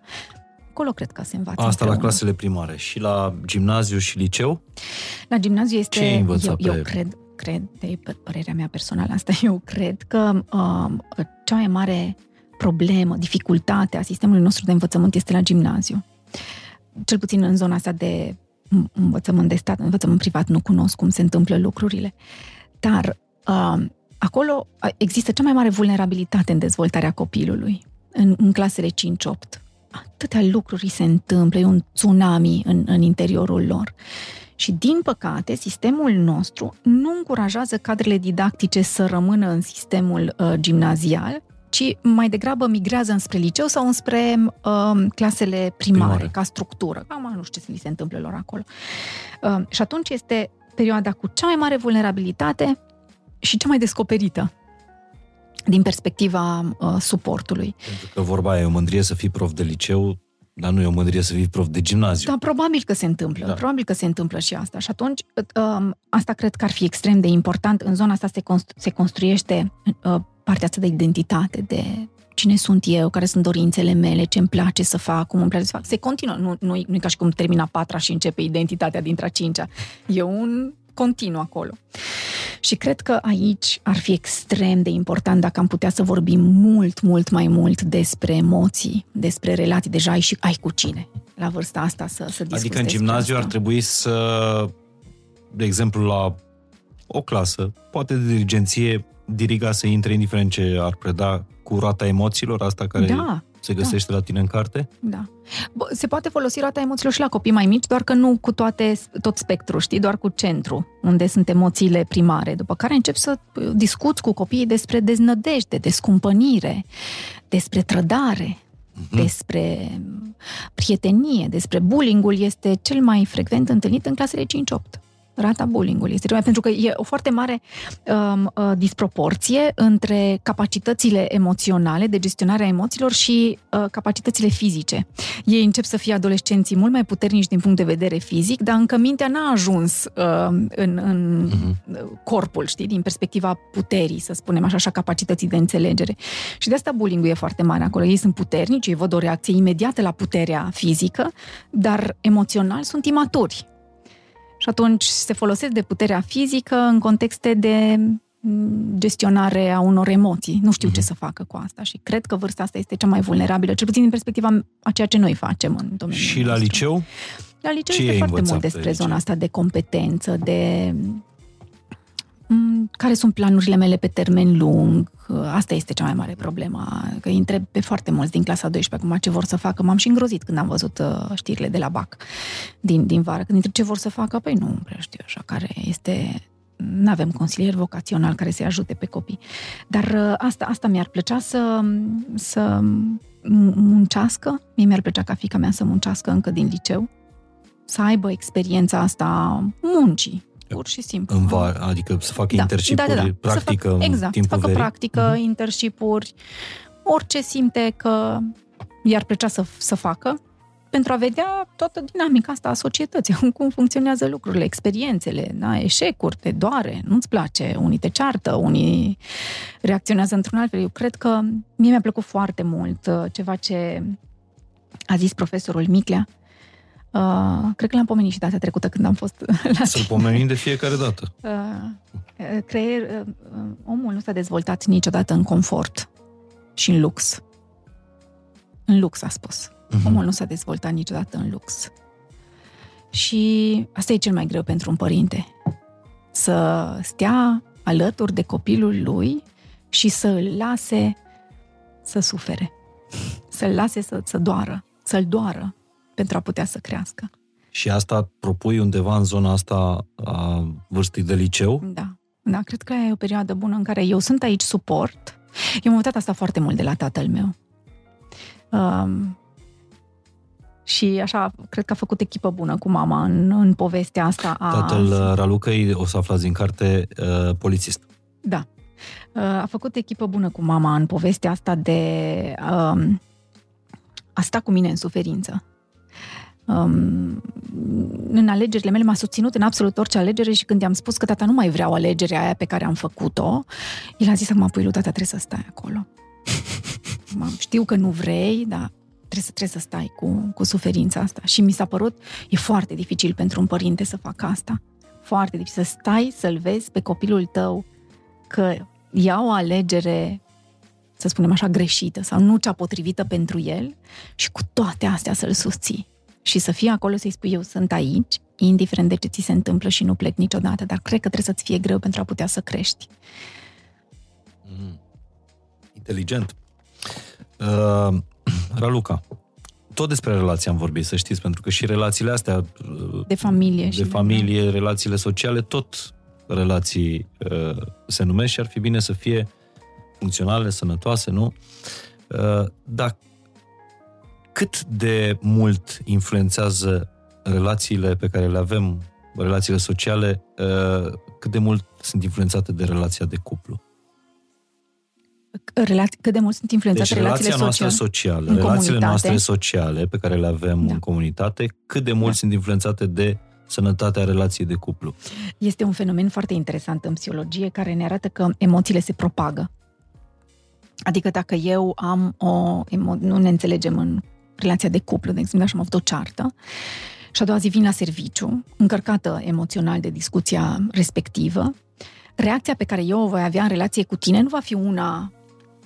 Acolo cred că se învață. Asta împreună. la clasele primare. Și la gimnaziu și liceu? La gimnaziu este, Ce eu, eu cred, cred, de părerea mea personală asta, eu cred că uh, cea mai mare problemă, dificultate a sistemului nostru de învățământ este la gimnaziu. Cel puțin în zona asta de învățământ de stat, învățământ privat, nu cunosc cum se întâmplă lucrurile. Dar uh, acolo există cea mai mare vulnerabilitate în dezvoltarea copilului, în, în clasele 5-8. Atâtea lucruri se întâmplă, e un tsunami în, în interiorul lor. Și, din păcate, sistemul nostru nu încurajează cadrele didactice să rămână în sistemul uh, gimnazial, ci mai degrabă migrează înspre liceu sau înspre uh, clasele primare, primare, ca structură. Cam nu știu ce li se întâmplă lor acolo. Uh, și atunci este perioada cu cea mai mare vulnerabilitate și cea mai descoperită din perspectiva uh, suportului. Pentru că vorba aia e o mândrie să fii prof de liceu, dar nu e o mândrie să fii prof de gimnaziu. Da, probabil că se întâmplă. Da. Probabil că se întâmplă și asta. Și atunci, um, asta cred că ar fi extrem de important. În zona asta se, constru- se construiește uh, partea asta de identitate, de cine sunt eu, care sunt dorințele mele, ce îmi place să fac, cum îmi place să fac. Se continuă. Nu, nu, nu e ca și cum termina patra și începe identitatea dintre a cincea. E un continuu acolo. Și cred că aici ar fi extrem de important dacă am putea să vorbim mult, mult mai mult despre emoții, despre relații. Deja ai și ai cu cine la vârsta asta să, să Adică în gimnaziu asta. ar trebui să, de exemplu, la o clasă, poate de dirigenție, diriga să intre indiferent ce ar preda cu roata emoțiilor, asta care da, se găsește da. la tine în carte? Da. Se poate folosi roata emoțiilor și la copii mai mici, doar că nu cu toate, tot spectrul, știi, doar cu centru, unde sunt emoțiile primare, după care încep să discuți cu copiii despre deznădejde, descumpănire, despre trădare, uh-huh. despre prietenie, despre bullying-ul este cel mai frecvent întâlnit în clasele 5-8 rata bullying-ului. Este mai pentru că e o foarte mare um, uh, disproporție între capacitățile emoționale, de gestionare a emoțiilor și uh, capacitățile fizice. Ei încep să fie adolescenții mult mai puternici din punct de vedere fizic, dar încă mintea n-a ajuns uh, în, în uh-huh. corpul, știi, din perspectiva puterii, să spunem așa, așa capacității de înțelegere. Și de asta bullying-ul e foarte mare acolo. Ei sunt puternici, ei văd o reacție imediată la puterea fizică, dar emoțional sunt imaturi și atunci se folosesc de puterea fizică în contexte de mm, gestionare a unor emoții. Nu știu mm-hmm. ce mhm. să facă cu asta și cred că vârsta asta este cea mai vulnerabilă, cel puțin din perspectiva a ceea ce noi facem în domeniul Și la nostru. liceu? La liceu ce este foarte mult despre zona asta de competență, de mm, care sunt planurile mele pe termen lung. Asta este cea mai mare problemă, că îi întreb pe foarte mulți din clasa 12 acum ce vor să facă. M-am și îngrozit când am văzut uh, știrile de la BAC din, din vară. Când întreb ce vor să facă, păi nu prea știu așa, care este nu avem consilier vocațional care să-i ajute pe copii. Dar uh, asta, asta mi-ar plăcea să, să muncească. Mie mi-ar plăcea ca fica mea să muncească încă din liceu, să aibă experiența asta muncii, pur și simplu. În var, adică să facă da, internship-uri, da, da, da. practică fac, exact, timpul să facă verii. practică, uh-huh. internship-uri, orice simte că i-ar plăcea să, să facă, pentru a vedea toată dinamica asta a societății, cum funcționează lucrurile, experiențele, da? eșecuri, te doare, nu-ți place, unii te ceartă, unii reacționează într-un alt fel. Eu cred că mie mi-a plăcut foarte mult uh, ceva ce a zis profesorul Miclea, Uh, cred că l-am pomenit și data trecută când am fost la Să-l pomenim de fiecare dată. Uh, uh, creier, uh, uh, omul nu s-a dezvoltat niciodată în confort și în lux. În lux, a spus. Uh-huh. Omul nu s-a dezvoltat niciodată în lux. Și asta e cel mai greu pentru un părinte. să stea alături de copilul lui și să îl lase să sufere, să-l lase să, să doară, să-l doară pentru a putea să crească. Și asta propui undeva în zona asta a vârstei de liceu? Da. Da, cred că e o perioadă bună în care eu sunt aici suport. Eu am uitat asta foarte mult de la tatăl meu. Um, și așa, cred că a făcut echipă bună cu mama în, în povestea asta. A... Tatăl uh, Ralucăi, o să aflați din carte, uh, polițist. Da. Uh, a făcut echipă bună cu mama în povestea asta de um, a sta cu mine în suferință um, în alegerile mele, m-a susținut în absolut orice alegere și când i-am spus că tata nu mai vreau alegerea aia pe care am făcut-o, el a zis acum, pui lui tata, trebuie să stai acolo. Știu că nu vrei, dar trebuie să, trebuie să stai cu, cu suferința asta. Și mi s-a părut, e foarte dificil pentru un părinte să facă asta. Foarte dificil. Să stai, să-l vezi pe copilul tău că ia o alegere să spunem așa, greșită sau nu cea potrivită pentru el și cu toate astea să-l susții și să fie acolo să-i spui eu sunt aici, indiferent de ce ți se întâmplă și nu plec niciodată, dar cred că trebuie să-ți fie greu pentru a putea să crești. Mm. Inteligent. Uh, Raluca, tot despre relații am vorbit, să știți, pentru că și relațiile astea uh, de familie, de și familie de... relațiile sociale, tot relații uh, se numesc și ar fi bine să fie funcționale, sănătoase, nu? Uh, dar cât de mult influențează relațiile pe care le avem, relațiile sociale, uh, cât de mult sunt influențate de relația de cuplu? Relați, cât de mult sunt influențate deci, relațiile noastră sociale, relațiile comunitate. noastre sociale pe care le avem da. în comunitate, cât de mult da. sunt influențate de sănătatea relației de cuplu. Este un fenomen foarte interesant în psihologie care ne arată că emoțiile se propagă. Adică dacă eu am o emo- nu ne înțelegem în relația de cuplu, de exemplu, așa am avut o ceartă, și a doua zi vin la serviciu, încărcată emoțional de discuția respectivă, reacția pe care eu o voi avea în relație cu tine nu va fi una,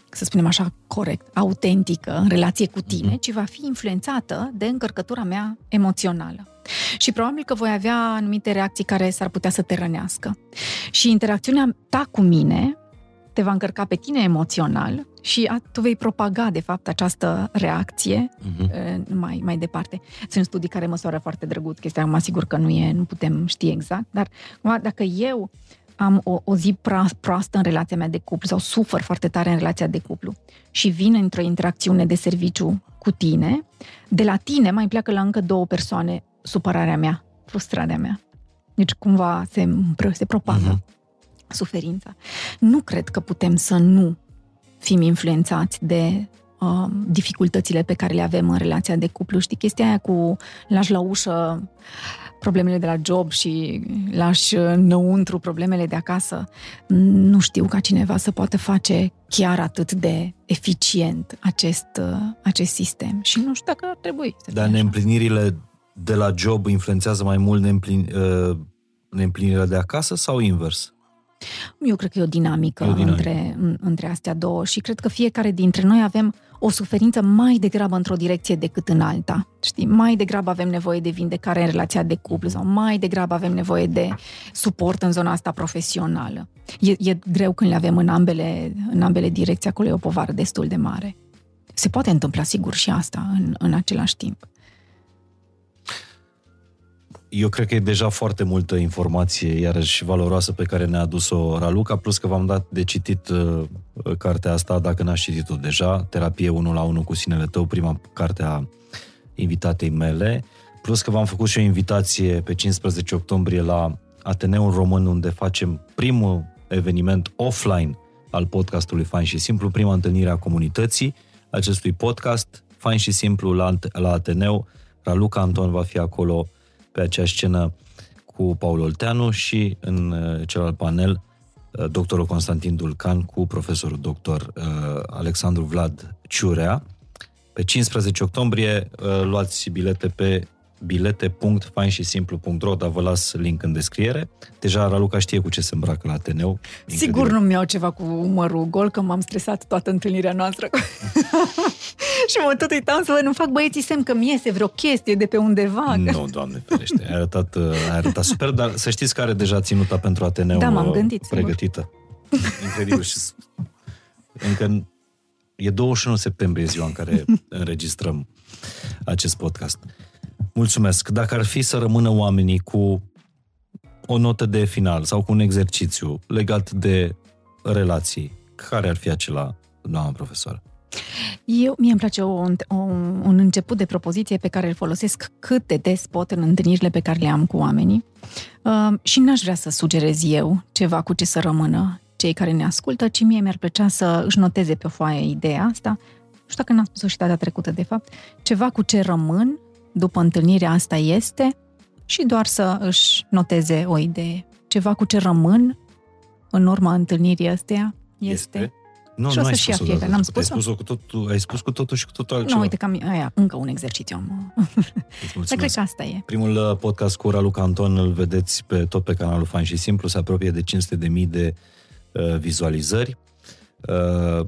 să spunem așa, corect, autentică în relație cu tine, mm-hmm. ci va fi influențată de încărcătura mea emoțională. Și probabil că voi avea anumite reacții care s-ar putea să te rănească. Și interacțiunea ta cu mine te va încărca pe tine emoțional și a, tu vei propaga, de fapt, această reacție uh-huh. mai, mai departe. Sunt studii care măsoară foarte drăguț chestia, mă asigur că nu, e, nu putem ști exact, dar dacă eu am o, o zi proastă în relația mea de cuplu sau sufăr foarte tare în relația de cuplu și vin într-o interacțiune de serviciu cu tine, de la tine mai pleacă la încă două persoane supărarea mea, frustrarea mea. Deci cumva se, se propagă. Uh-huh suferința. Nu cred că putem să nu fim influențați de uh, dificultățile pe care le avem în relația de cuplu. Știi, chestia aia cu lași la ușă problemele de la job și lași înăuntru problemele de acasă. Nu știu ca cineva să poată face chiar atât de eficient acest, uh, acest sistem. Și nu știu dacă ar trebui să Dar neîmplinirile de la job influențează mai mult neîmplin, uh, neîmplinirea de acasă sau invers? Eu cred că e o dinamică, e o dinamică. Între, între astea două și cred că fiecare dintre noi avem o suferință mai degrabă într-o direcție decât în alta. Știi? Mai degrabă avem nevoie de vindecare în relația de cuplu sau mai degrabă avem nevoie de suport în zona asta profesională. E, e greu când le avem în ambele, în ambele direcții, acolo e o povară destul de mare. Se poate întâmpla sigur și asta în, în același timp eu cred că e deja foarte multă informație, iarăși valoroasă, pe care ne-a adus-o Raluca, plus că v-am dat de citit uh, cartea asta, dacă n-ați citit-o deja, Terapie 1 la 1 cu sinele tău, prima carte a invitatei mele, plus că v-am făcut și o invitație pe 15 octombrie la Ateneul Român, unde facem primul eveniment offline al podcastului Fain și Simplu, prima întâlnire a comunității acestui podcast, Fain și Simplu la, la Ateneu. Raluca Anton va fi acolo pe aceeași scenă cu Paul Olteanu și în uh, celălalt panel uh, doctorul Constantin Dulcan cu profesorul doctor uh, Alexandru Vlad Ciurea. Pe 15 octombrie luați bilete pe bilete.fainșisimplu.ro, dar vă las link în descriere. Deja Raluca știe cu ce se îmbracă la Ateneu. Sigur nu-mi iau ceva cu umărul gol, că m-am stresat toată întâlnirea noastră. și mă tot uitam să văd, nu fac băieții semn că mi iese vreo chestie de pe undeva. Nu, doamne ferește, ai arătat, ai arătat super, dar să știți că are deja ținuta pentru Ateneu Da, m-am gândit, pregătită. Sigur. Incredibil. și încă e 21 septembrie ziua în care înregistrăm acest podcast. Mulțumesc. Dacă ar fi să rămână oamenii cu o notă de final sau cu un exercițiu legat de relații, care ar fi acela, doamna profesoară? Eu, mie îmi place o, o, un început de propoziție pe care îl folosesc cât de des pot în întâlnirile pe care le am cu oamenii uh, și n-aș vrea să sugerez eu ceva cu ce să rămână cei care ne ascultă, ci mie mi-ar plăcea să își noteze pe o foaie ideea asta. Nu știu dacă n-am spus-o și data trecută, de fapt. Ceva cu ce rămân după întâlnirea asta este și doar să își noteze o idee. Ceva cu ce rămân în urma întâlnirii astea este... este nu, și nu o ai să și spus-o, fie, că n-am spus ai spus cu totul, ai spus cu totul și cu totul altceva. Nu, uite că am, aia, încă un exercițiu am. Dar cred că asta e. Primul uh, podcast cu Raluca Anton îl vedeți pe tot pe canalul Fain și Simplu, se apropie de 500.000 de uh, vizualizări. Uh,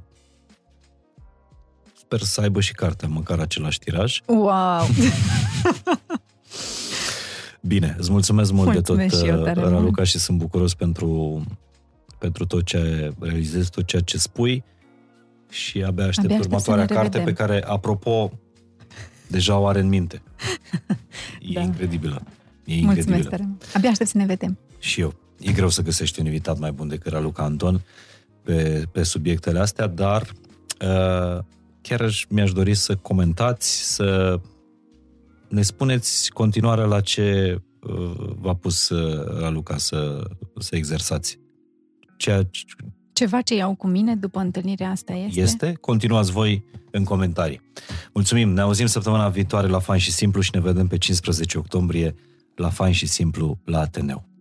sper să aibă și cartea măcar același tiraj. Wow! Bine, îți mulțumesc mult Mulțumesc de și eu tot, tare Raluca, mult. și sunt bucuros pentru, pentru tot ce realizezi, tot ceea ce spui și abia aștept Abia aștept următoarea să ne carte pe revedem. care, apropo, deja o are în minte. E Da. incredibilă. E Mulțumesc incredibilă. tare mult. Abia aștept să ne vedem. Și eu. E greu să găsești un invitat mai bun decât Raluca Anton pe, pe subiectele astea, dar uh, chiar aș, mi-aș dori să comentați, să ne spuneți continuarea la ce uh, v-a pus uh, Raluca să, să exersați. Ceea ce Ceva ce iau cu mine după întâlnirea asta este? este, continuați voi în comentarii. Mulțumim, ne auzim săptămâna viitoare la Fain și Simplu și ne vedem pe 15 octombrie la Fain și Simplu la Ateneu.